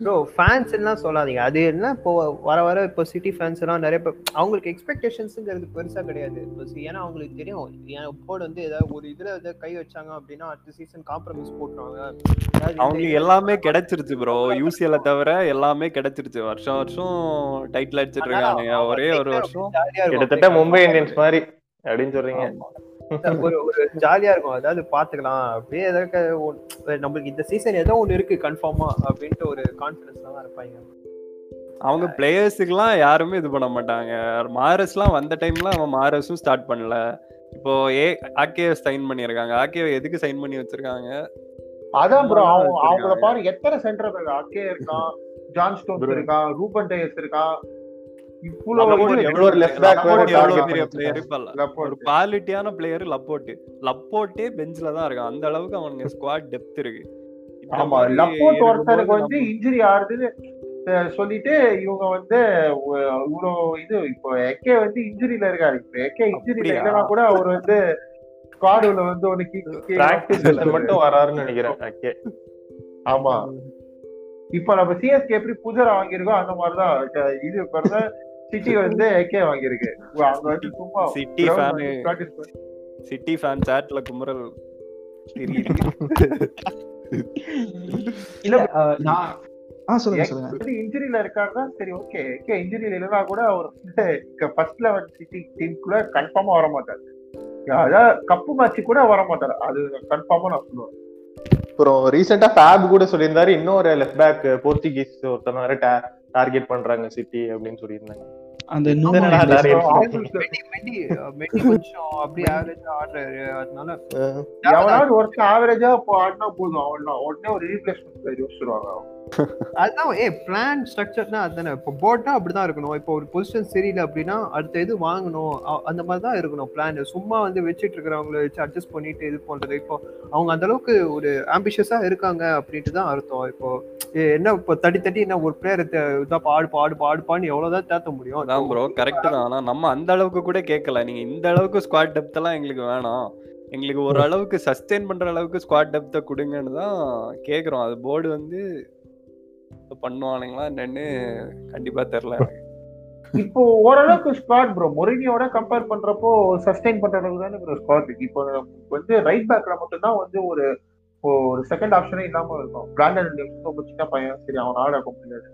bro fans எல்லாம் சொல்லாதீங்க. அது என்ன? இப்போ வர வர இப்போ சிட்டி ஃபேன்ஸ் எல்லாம் நிறைய அவங்களுக்கு எக்ஸ்பெக்டேஷன்ஸுங்கிறது பெருசா கிடையாது. ஏன்னா அவங்களுக்கு தெரியும் என் போர்டு வந்து ஏதாவது ஒரு இதுல ஏதாவது கை வச்சாங்க அப்படின்னா அடுத்த சீசன் காம்ப்ரமைஸ் போட்டுருவாங்க. அவங்களுக்கு எல்லாமே கிடைச்சிருச்சு ப்ரோ யூசிஎல தவிர எல்லாமே கிடைச்சிருச்சு. வருஷம் வருஷம் டைட்டில் அடிச்சிட்டு இருக்கானுங்க. ஒரே ஒரு வருஷம். கிட்டத்தட்ட மும்பை இந்தியன்ஸ் மாதிரி அப்படின்னு சொல்றீங்க. ஒரு ஒரு ஜாலியா இருக்கும். அதாவது பாத்துக்கலாம். அப்படியே எதாவது நம்மளுக்கு இந்த சீசன் ஏதோ ஒண்ணு இருக்கு கன்ஃபார்மா அப்படின்ட்டு ஒரு கான்பிடன்ஸ்ல தான் இருப்பாங்க. அவங்க பிளேயர்ஸுக்குலாம் யாருமே இது பண்ண மாட்டாங்க. மாரஸ்லாம் வந்த டைம்ல அவன் மாரஸும் ஸ்டார்ட் பண்ணல. இப்போ ஏ ஆக்கே சைன் பண்ணியிருக்காங்க. ஆக்கே எதுக்கு சைன் பண்ணி வச்சிருக்காங்க? அதான் ப்ரோ அவங்கள. பாரு எத்தனை சென்டர் அக்கே இருக்கான் ஜான் ஸ்டோன்ஸ். இருக்கான் ரூபன் டேயஸ் இருக்கான் குவாலிட்டியான பிளேயர் பெஞ்ச்ல தான் இருக்கான். அந்த அளவுக்கு அவனுக்கு ஸ்குவாட் டெப்த் இருக்கு. ஆமா மாதிரி லப்போர்ட் ஒருத்தருக்கு வந்து இன்ஜுரி ஆறுதுன்னு சொல்லிட்டு இவங்க வந்து இவ்வளோ இது இப்போ எக்கே வந்து இன்ஜுரியில இருக்காரு. இப்போ எக்கே இன்ஜுரியில அப்படியா? இல்லைன்னா கூட அவர் வந்து ஸ்குவாடுல வந்து பிராக்டிஸ் மட்டும் வராருன்னு நினைக்கிறேன் ஆமா. இப்ப நம்ம சிஎஸ்கே எப்படி புஜரா வாங்கியிருக்கோம் அந்த மாதிரிதான். இது பாருங்க சிட்டி <laughs> வந்து எக்கே வாங்கியிருக்கு. அங்க வந்து சும்மா சிட்டி ஃபேனு சிட்டி ஃபேன் சாட்ல குமரல் தெரியுது இல்ல நான் ஆ சொல்லுங்க சொல்லுங்க. இன்ஜுரியில இருக்காருன்னா சரி ஓகே ஓகே இன்ஜுரியில இல்லைன்னா கூட அவர் ஃபர்ஸ்ட் லெவல் சிட்டி டீமுக்குள்ள கன்ஃபார்மா வர மாட்டார் அதாவது கப்பு மேட்ச் கூட வர மாட்டார் அது கன்ஃபார்மா நான் சொல்லுவேன். அப்புறம் ரீசெண்டா ஃபேப் கூட சொல்லியிருந்தாரு இன்னொரு லெஃப்ட் பேக் போர்ச்சுகீஸ் ஒருத்தன வேற டார்கெட் பண்றாங்க சிட்டி அப்படின்னு சொல்லியிருந்தாங்க. அந்த அப்படியே ஆவரேஜ் ஆடினா போதும். அவன் உடனே ஒரு ரீப்ளேஸ்மெண்ட் யோசிச்சிருவாங்க. அதுதான் ஏ பிளான் ஸ்ட்ரக்சர்னா அதுதானே இப்போ போட்னா அப்படிதான் இருக்கணும். இப்போ ஒரு பொசிஷன் சரியில்லை அப்படின்னா அடுத்த இது வாங்கணும். அந்த மாதிரி தான் இருக்கணும் பிளான் சும்மா வந்து வச்சுட்டு இருக்கிறவங்கள வச்சு அட்ஜஸ்ட் பண்ணிட்டு இது பண்றது. இப்போ அவங்க அந்த அளவுக்கு ஒரு ஆம்பிஷியஸா இருக்காங்க அப்படின்ட்டு தான் அர்த்தம். இப்போ என்ன இப்போ தட்டி தட்டி என்ன ஒரு பிளேயர் இதான் பாடு பாடு பாடுப்பான்னு எவ்வளவுதான் தேத்த முடியும். அதான் ப்ரோ கரெக்ட் தான். ஆனா நம்ம அந்த அளவுக்கு கூட கேட்கல. நீங்க இந்த அளவுக்கு ஸ்குவாட் டெப்த் எல்லாம் எங்களுக்கு வேணாம். எங்களுக்கு ஒரு அளவுக்கு சஸ்டெயின் பண்ற அளவுக்கு ஸ்குவாட் டெப்த்தை கொடுங்கன்னு தான் கேக்குறோம். அது போர்டு வந்து பண்ணுவானுங்களா என்னன்னு கண்டிப்பா தெரியல எனக்கு. இப்போ ஓரளவுக்கு ஸ்குவாட் ப்ரோ மொரினியோட கம்பேர் பண்றப்போ சஸ்டைன் பண்ற அளவுக்கு தானே ப்ரோ ஸ்குவாட் இருக்கு. இப்போ வந்து ரைட் பேக்ல மட்டும்தான் வந்து ஒரு ஒரு செகண்ட் ஆப்ஷனே இல்லாம இருக்கும். பிராண்டன் ரொம்ப சின்ன பையன். சரி அவன் ஆட முடியாது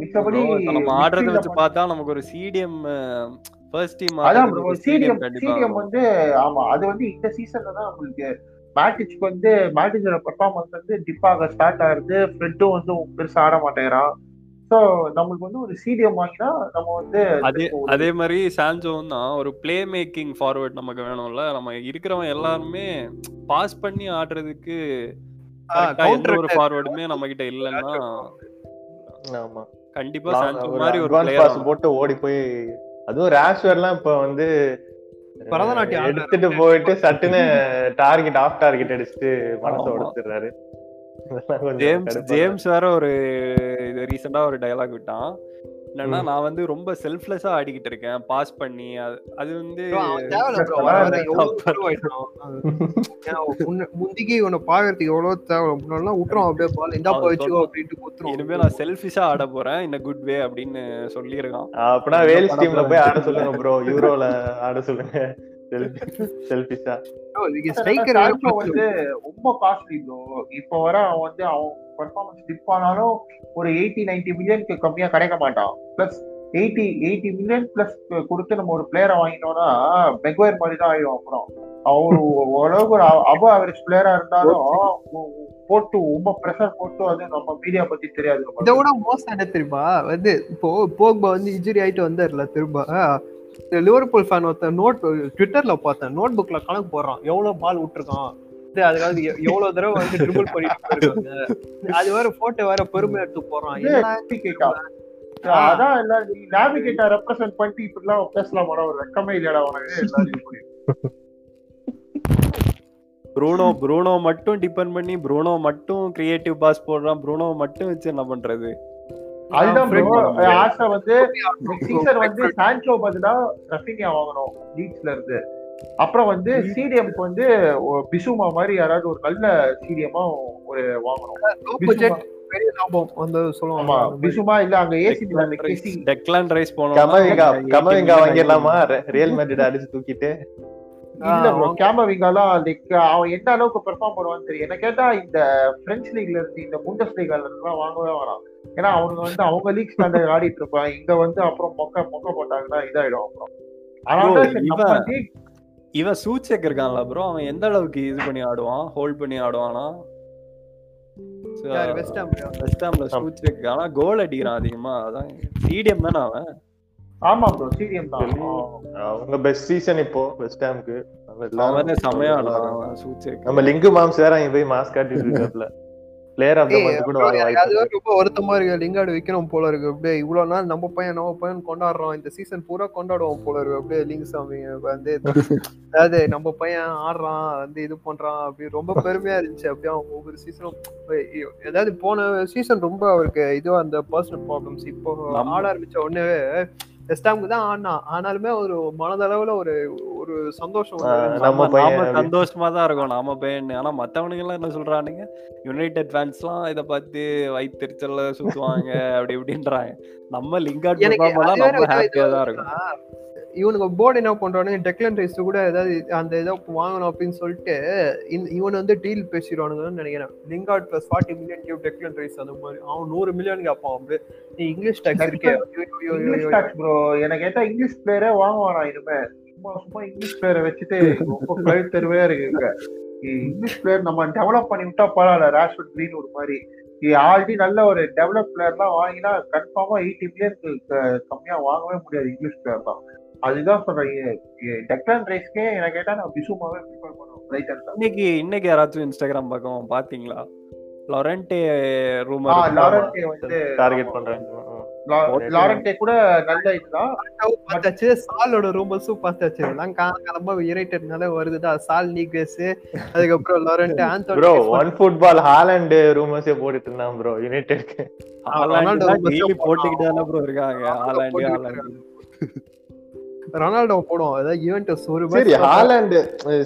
மிச்சபடி நம்ம ஆடுறத வச்சு பார்த்தா நமக்கு ஒரு சிடிஎம் ஃபர்ஸ்ட் டீம் அதான் ப்ரோ சிடிஎம் சிடிஎம் வந்து ஆமா அது வந்து இந்த சீசன்ல தான் உங்களுக்கு மேட்டிச்சுக்கு வந்து மேட்டிச்சோட பெர்ஃபார்மன்ஸ் வந்து டிப்பாக ஸ்டார்ட் ஆகுது ஃப்ரெண்டும் வந்து பெருசா ஆட மாட்டேங்கிறான். ஸோ நம்மளுக்கு வந்து ஒரு சிடிஎம் வாங்கினா நம்ம வந்து அதே அதே மாதிரி சான்சோவும் தான் ஒரு பிளே மேக்கிங் ஃபார்வர்ட் நமக்கு வேணும்ல நம்ம இருக்கிறவன் எல்லாருமே பாஸ் பண்ணி ஆடுறதுக்கு ஒரு ஃபார்வர்டுமே நம்ம கிட்ட இல்லைன்னா ஆமா. கண்டிப்பா ஒரு மாதிரி ஒரு போட்டு ஓடி போய் அதுவும் ரேஷ்வர்லாம் இப்ப வந்து பரதநாட்டியம். எடுத்துட்டு போயிட்டு சட்டுன்னு டார்கெட் ஆஃப் டார்கெட் அடிச்சுட்டு மனசை. உடைச்சிடுறாரு <laughs> ஜேம்ஸ் ஜேம்ஸ் வேற ஒரு இது ரீசெண்டா ஒரு டயலாக் விட்டான் என்னன்னா நான் வந்து ரொம்ப செல்ஃப்லெஸ்ஸா ஆடிக்கிட்டு இருக்கேன். பாஸ் பண்ணி அது- அது வந்து உன்ன- முந்திக்கு இவனை பாக்குறதுக்கு எவ்வளவு தேவை? முன்னாடிலாம் விட்டுரும் அப்படியே பால் இந்தா போயிடுச்சு சொல்றான். அப்படின்ட்டு குத்துரும் இனிமே நான் செல்ஃபிஷா ஆட போறேன். இந்த குட் வே அப்படின்னு சொல்லியிருக்கான். அப்படின்னா வேல்ஸ் டீம்ல போய் ஆட சொல்லுங்க ப்ரோ. யூரோல ஆட சொல்லுங்க. செல்ஃபிஷா வந்து ரொம்ப காஸ்ட்லி ப்ரோ இப்போ வர அவன் வந்து அவன் பெர்ஃபார்மன்ஸ் டிப் ஆனாலும் ஒரு எயிட்டி நைன்டி மில்லியனுக்கு கம்மியா கிடைக்க மாட்டான். Plus eighty eighty million plus கொடுத்து நம்ம ஒரு பிளேயரை வாங்கினோம்னா மெக்வயர் மாதிரி தான் ஆயிடும் அப்புறம். அவர் <laughs> ஓரளவுக்கு ஒரு அபோ ஆவரேஜ் பிளேயரா இருந்தாலும் போட்டு ரொம்ப ப்ரெஷர் போட்டு அது நம்ம மீடியா பத்தி தெரியாது. இதை. விட மோசம் என்ன தெரியுமா? வந்து இப்போ போக்பா வந்து இன்ஜுரி ஆயிட்டு வந்தார்ல திரும்ப. லிவர்பூல் ஃபேன் ஒருத்தன் நோட் ட்விட்டர்ல பார்த்தேன். நோட் புக்ல கணக்கு போடுறான். எவ்வளவு பால் விட்டுருக்கான்? எ- எவ்வளவு தடவை வந்து ட்ரிபிள் பண்ணிட்டு அது வேற போட்டோ வேற பெருமை எடுத்து போறான்? அதான் எல்லாரும் நேவிகேட்டா ரெப்ரசென்ட் பண்ணிட்டு இப்படிலாம் பேசலாம் ஒரு வெக்கமே இல்லையாடா உனக்கு. எல்லாரும். ப்ரூனோ ப்ரூனோ மட்டும் டிபெண்ட் பண்ணி ப்ரூனோ மட்டும் கிரியேட்டிவ் பாஸ் போடுறான். ப்ரூனோ மட்டும் வச்சு என்ன பண்றது? அதுதான் ப்ரோ வந்து சீசன் வந்து சான்சோ பதிலா ரஃபினியா வாங்கணும் லீட்ஸ்ல இருந்து. அப்புறம் வந்து சிடிஎம்க்கு வந்து பிசுமா மாதிரி யாராவது ஒரு நல்ல சிடிஎம்மா ஒரு வாங்கணும். பெரிய லாபம் வந்து சொல்லுவாங்க. பிசுமா இல்ல அங்க ஏசி டெக்லான் ரைஸ் கமவிங்கா போனோம் கமவிங்கா வாங்கிடலாமா? ரியல் மேட்ரிட் அடிச்சு தூக்கிட்டு. இல்ல ப்ரோ ஆ, கேமவிங்காலாம் லைக் அவன் எந்த அளவுக்கு பெர்ஃபார்ம் பண்ணுவான்னு தெரியும் என்ன கேட்டா இந்த பிரெஞ்சு லீக்ல இருந்து இந்த புண்டஸ் லீக்ல இருந்துலாம் வாங்கவே வேணாம். ஏன்னா அவங்க வந்து அவங்க லீக் ஸ்டாண்டர்ட் ஆடிட்டு இருப்பான் இங்க வந்து அப்புறம் மொக்க மொக்க போட்டாங்கன்னா இதாயிடும் அப்புறம் அதனால இவன் சூச்சேக் இருக்கான்ல ப்ரோ அவன் எந்த அளவுக்கு இது பண்ணி ஆடுவான்? ஹோல்ட் பண்ணி ஆடுவானா? யார்? வெஸ்ட் ஹாம் வெஸ்ட் ஹாம்ல சூச்சேக் ஆனா கோல் அடிக்கிறான் அதிகமா. அதான் சிடிஎம் தானே அவன்? ஆமா ப்ரோ சிடிஎம் தான். அவங்க பெஸ்ட் சீசன் இப்போ வெஸ்ட் ஹாம்க்கு அவன் வந்து செமையா ஆடுறான் நம்ம லிங்கு மாம்ஸ் வேற அங்க போய் மாஸ் காட்டிட்டு <laughs> இருக்காப்ல. பிளேயர் ஆஃப் த மந்த் கூட வாங்க ரொம்ப வருத்தமா இருக்கு. லிங்கார்டு வைக்கணும் போல இருக்கு. அப்படியே இவ்வளவு நாள் நம்ம பையன் நம்ம பையன் கொண்டாடுறோம் இந்த சீசன் பூரா கொண்டாடுவோம் போல இருக்கு. அப்படியே லிங்க் சாமி வந்து <laughs> அதாவது நம்ம பையன் ஆடுறான் வந்து இது பண்றான். அப்படி ரொம்ப பெருமையா இருந்துச்சு. அப்படியே அவன் ஒவ்வொரு சீசனும் ஏதாவது போன சீசன் ரொம்ப அவருக்கு இதுவா அந்த பர்சனல் ப்ராப்ளம்ஸ் இப்போ ஆட ஆரம்பிச்ச உடனே வெஸ்டாமுக்கு தான் ஆடினான் ஆனாலுமே ஒரு மனதளவுல ஒரு ஒரு சந்தோஷம். நம்ம. சந்தோஷமா தான் இருக்கும் நாம பையன். ஆனா மத்தவனுங்க எல்லாம் என்ன சொல்றானுங்க? யுனைடெட் ஃபேன்ஸ்லாம் இத பார்த்து வயிற்றுச்சல்ல சுத்துவாங்க அப்படி இப்படின்றாங்க. நம்ம வேற நம்ம ஹாப்பியா தான் இருக்கும். இவனுக்கு போர்டு என்ன பண்றானுங்க டெக்லன் ரைஸ் கூட ஏதாவது அந்த இதை வாங்கணும் அப்படின்னு சொல்லிட்டு இவன் வந்து டீல் பேசிடுவானுங்கன்னு நினைக்கிறேன். Lingard plus forty million give Declan Rice அந்த மாதிரி. அவன் நூறு மில்லியன் கேட்பான் அப்படியே நீ இங்கிலீஷ் டாக்ஸ் இருக்கே. இங்கிலீஷ். டாக்ஸ் ப்ரோ எனக்கு கேட்டா இங்கிலீஷ் பிளேயரே வாங்குவானா இனிமே? சும்மா சும்மா இங்கிலீஷ் பிளேயரை வச்சுட்டு ரொம்ப கழுத்தருவே இருக்குங்க. இங்கிலீஷ் பிளேயர் நம்ம டெவலப் பண்ணி விட்டா பரவாயில்ல. ராஷ்வர்ட் கிரீன் ஒரு மாதிரி. ஆல்ரெடி நல்ல ஒரு டெவலப் பிளேயர்லாம் வாங்கினா கன்ஃபார்மா எயிட்டி மில்லியனுக்கு கம்மியா வாங்கவே முடியாது இங்கிலீஷ் பிளேயர் தான் அதுதான் சொல்றேன். டெக்லான் ரைஸ்க்கே எனக்கு கேட்டா நான் பிசுமாவே ப்ரிஃபர் பண்ணுவேன். இன்னைக்கு இன்னைக்கு யாராச்சும் இன்ஸ்டாகிராம் பக்கம் பாத்தீங்களா? லொரண்டே ஆ ரூமர் லாரன்டே வந்து டார்கெட் பண்றாங்க லா- லாரன்டே கூட நல்ல இதுதான் பார்த்தாச்சு. சாலோட ரூமர்ஸும் பார்த்தாச்சு. எல்லாம் காலமா யுனைடெட்னால வருதுதான் சால் நீக்ரஸ் அதுக்கப்புறம் Laurent bro Anthony one football Haaland ரூமர்ஸே போட்டுட்டு இருந்தான் ப்ரோ டெய்லி சேவ் போட்டுக்கிட்டு தானே ப்ரோ இருக்காங்க. ஹாலாண்டு ஹாலாண்டு ரொனால்டோ போடும். அதாவது யுவென்டஸ் ஒரு சரி ஹாலண்ட்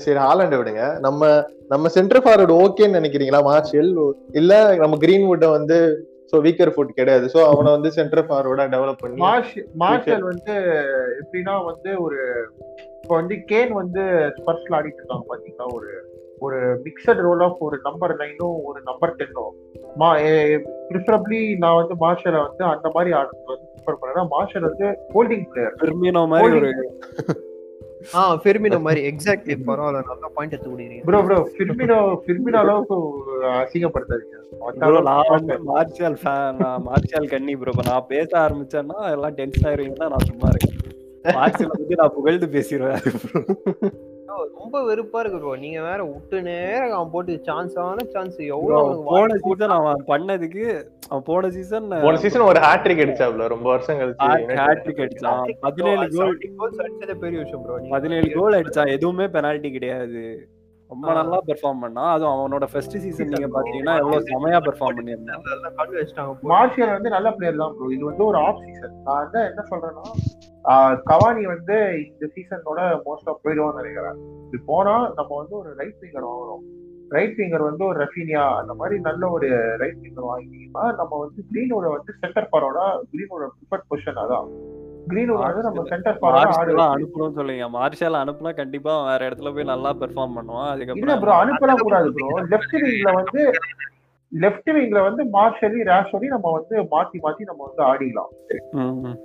சரி ஹாலண்ட் விடுங்க. நம்ம நம்ம சென்டர் ஃபார்வர்டு ஓகேன்னு நினைக்கிறீங்களா? மார்ஷல் இல்ல நம்ம கிரீன்வுட்ட வந்து சோ வீக்கர் ஃபுட் கிடையாது. சோ அவனை வந்து சென்டர் ஃபார்வர்டா டெவலப் பண்ணி மார்ஷ் மார்ஷல் வந்து எப்படின்னா வந்து ஒரு இப்போ வந்து கேன் வந்து ஸ்பர்ஸ்ல ஆடிட்டு இருக்காங்க பாத்தீங்களா? ஒரு ஒரு மிக்சட் ரோல் ஆஃப் ஒரு நம்பர் நைனும் ஒரு நம்பர் டென்னும் மா ப்ரிஃபரபிளி நான் வந்து மார்ஷலை வந்து அந்த மாதிரி ஆடுறது வந்து ப்ரிஃபர் பண்ணேன். மார்ஷல் வந்து ஹோல்டிங் பிளேயர் பெர்மினோ மாதிரி ஒரு ஆ ஃபெர்மினோ மாதிரி. எக்ஸாக்ட்லி பரவாயில்ல. நல்ல பாயிண்ட் எடுத்து கொடுக்குறீங்க. ப்ரோ ப்ரோ ஃபிர்மினோ ஃபிர்மினோ அளவுக்கு அசிங்கப்படுத்தாதீங்க. மார்ஷியல் ஃபேன் நான் மார்ஷியல் கன்னி ப்ரோ நான் பேச ஆரம்பிச்சேன்னா எல்லாம் டென்ஷன் ஆயிருவீங்கன்னா நான் சும்மா இருக்கேன். மார்ஷியல் வந்து நான் புகழ்ந்து பேசிடுவேன் bro. ரொம்ப வெறுப்பா இருக்கு ப்ரோ நீங்க வேற விட்டு நேரம் அவன் போட்டு சான்ஸ் ஆன சான்ஸ் எவ்வளவு போன சீசன் அவன் பண்ணதுக்கு அவன் போன சீசன் போன சீசன் ஒரு ஹேட்ரிக் அடிச்சாப்ல ரொம்ப வருஷம் கழிச்சு. ஹேட்ரிக் அடிச்சான் பதினேழு கோல் 70 goals அடிச்சதே பெரிய விஷயம் ப்ரோ பதினேழு கோல் அடிச்சான் எதுவுமே பெனால்டி கிடையாது. ரொம்ப நல்லா பெர்ஃபார்ம் பண்ணான் அதுவும் அவனோட ஃபர்ஸ்ட் சீசன் நீங்க பாத்தீங்கன்னா எவ்வளவு செமையா பெர்ஃபார்ம் பண்ணியிருந்தான். மார்ஷியல் வந்து நல்ல பிளேயர் தான் ப்ரோ இது வந்து ஒரு ஆஃப் சீசன் நான் வந்து என்ன சொல்றேன்னா கவானி வந்து இந்த சீசனோட மோஸ்டா போயிடுவான்னு நினைக்கிறேன். இது போனா நம்ம வந்து ஒரு ரைட் விங்கர் வாங்குறோம். ரைட் விங்கர் வந்து ஒரு ரஃபீனியா அந்த மாதிரி நல்ல ஒரு ரைட் விங்கர் வாங்கிட்டீங்கன்னா நம்ம வந்து கிரீனோட வந்து சென்டர் ஃபாரோட கிரீனோட ப்ரிஃபர்ட் பொசிஷன் அதான். கிரீனோட வந்து நம்ம சென்டர் மார்ஷல் அனுப்பணும்னு சொல்லுங்க. மார்ஷல் அனுப்புனா கண்டிப்பா வேற இடத்துல போய் நல்லா பெர்ஃபார்ம் பண்ணுவான். இல்ல ப்ரோ அனுப்பலாம் கூடாது ப்ரோ லெஃப்ட் விங்ல வந்து லெஃப்ட் விங்ல வந்து மார்ஷலி ரேஷோலி நம்ம வந்து மாத்தி மாத்தி நம்ம வந்து ஆடிக்கலாம் ம், ம்.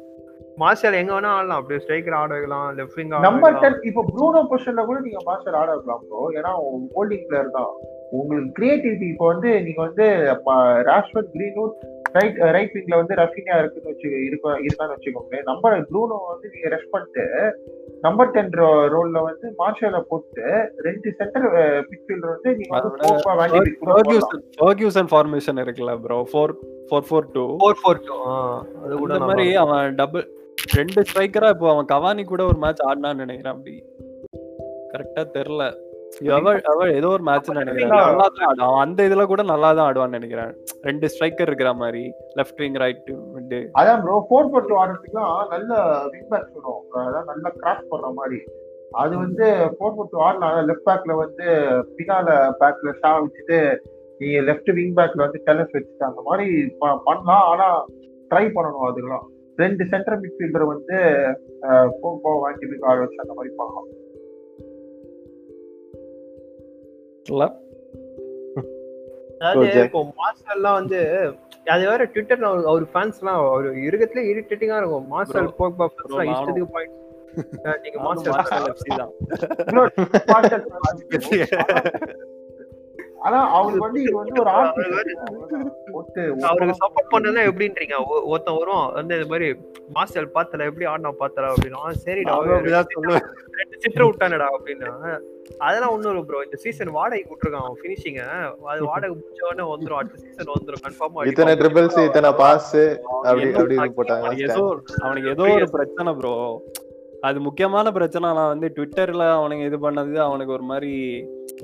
மார்ஷல் எங்க வேணா ஆடலாம். அப்படியே ஸ்ட்ரைக்கர் ஆட வைக்கலாம் லெஃப்ட் விங் நம்பர் டென் இப்போ ப்ரூனோ பொசிஷன்ல கூட நீங்க மாஸ்டர் ஆட வைக்கலாம் ப்ரோ ஏன்னா ஹோல்டிங் பிளேயர் தான் உங்களுக்கு கிரியேட்டிவிட்டி இப்போ வந்து நீங்க வந்து ராஷ்வர்ட் கிரீன்வுட் ரைட் ரைட் விங்ல வந்து ரஃபினியா இருக்குன்னு வச்சு இருக்க இருக்கான்னு வச்சுக்கோங்க நம்பர் ப்ரூனோ வந்து நீங்க ரெஸ்ட் பண்ணிட்டு நம்பர் டென் ரோல்ல வந்து மார்ஷலை போட்டு ரெண்டு சென்டர் பிட்ஃபீல்டர் வந்து நீங்க வந்து. ஃபர்கியூசன் ஃபர்கியூசன் ஃபார்மேஷன் இருக்குல்ல bro four four four two four four two அது கூட மாதிரி அவன் டபுள் ரெண்டு ஸ்ட்ரைக்கரா இப்போ அவன் கவானி கூட ஒரு மேட்ச் ஆடினான்னு நினைக்கிறேன் அப்படி. கரெக்டா தெரியல. ஏதோ ஒரு மேட்ச் நினைக்கிறேன். அந்த இதுல கூட நல்லா தான் ஆடுவான்னு நினைக்கிறேன். ரெண்டு ஸ்ட்ரைக்கர் இருக்கிற மாதிரி லெஃப்ட் விங் ரைட் விண்டு அதான் ப்ரோ ஃபோர் ஃபோர் டூ ஆடுறதுக்குலாம் நல்ல விங் பேக் வேணும் அதான் நல்லா கிராஸ் பண்ற மாதிரி. அது வந்து ஃபோர் ஃபோர் டூ ஆடலாம் லெஃப்ட் பேக்ல வந்து பின்னால பேக்ல ஷா வச்சுட்டு நீங்க லெஃப்ட் விங் பேக்ல வந்து டெலஸ் வச்சுட்டு அந்த மாதிரி பண்ணலாம். ஆனா ட்ரை பண்ணணும் அதுக்கெல்லாம். ரெண்டு சென்டர் மிட்ஃபீல்டர் வந்து வாங்கி ஆட வச்சு அந்த மாதிரி பண்ணலாம். அதாவது Okay. இப்போ மார்சல்லாம் வந்து அது வேற ட்விட்டர்ல அவர் அவர் ஃபேன்ஸ் எல்லாம் அவர் இருக்கத்துல இரிட்டேட்டிங்கா இருக்கும். Bro, போக்பா ஃபேன்ஸ்லாம். இஷ்டத்துக்கு பாயிண்ட் நீங்க FC தான் <laughs> ஆனா அவருக்கு வந்து இது வந்து ஒரு அவருக்கு சப்போர்ட் பண்ணனா எப்படின்றீங்க? ஒ- ஒருத்தன் வரும் வந்து இந்த மாதிரி மார்சல் பாத்தல எப்படி ஆடினா பாத்தல அப்படின்னா "ஆ, சரிடா ரெண்டு சிட்டர் விட்டானடா அப்படின்னா அதெல்லாம் ஒண்ணும் இல்லை ப்ரோ இந்த சீசன் வாடகை விட்டுருக்கான் அவன் ஃபினிஷிங்க அது வாடகை முடிச்ச உடனே வந்துரும் அடுத்த சீசன் வந்துரும் கன்ஃபார்மா இத்தனை ட்ரிபிள்ஸ் இத்தனை பாஸ் அப்படி அப்படி அவனுக்கு போட்டாங்க. ஏதோ அவனுக்கு ஏதோ ஒரு பிரச்சனை ப்ரோ அது முக்கியமான பிரச்சனை நான் வந்து ட்விட்டர்ல அவனுங்க இது பண்ணது அவனுக்கு ஒரு மாதிரி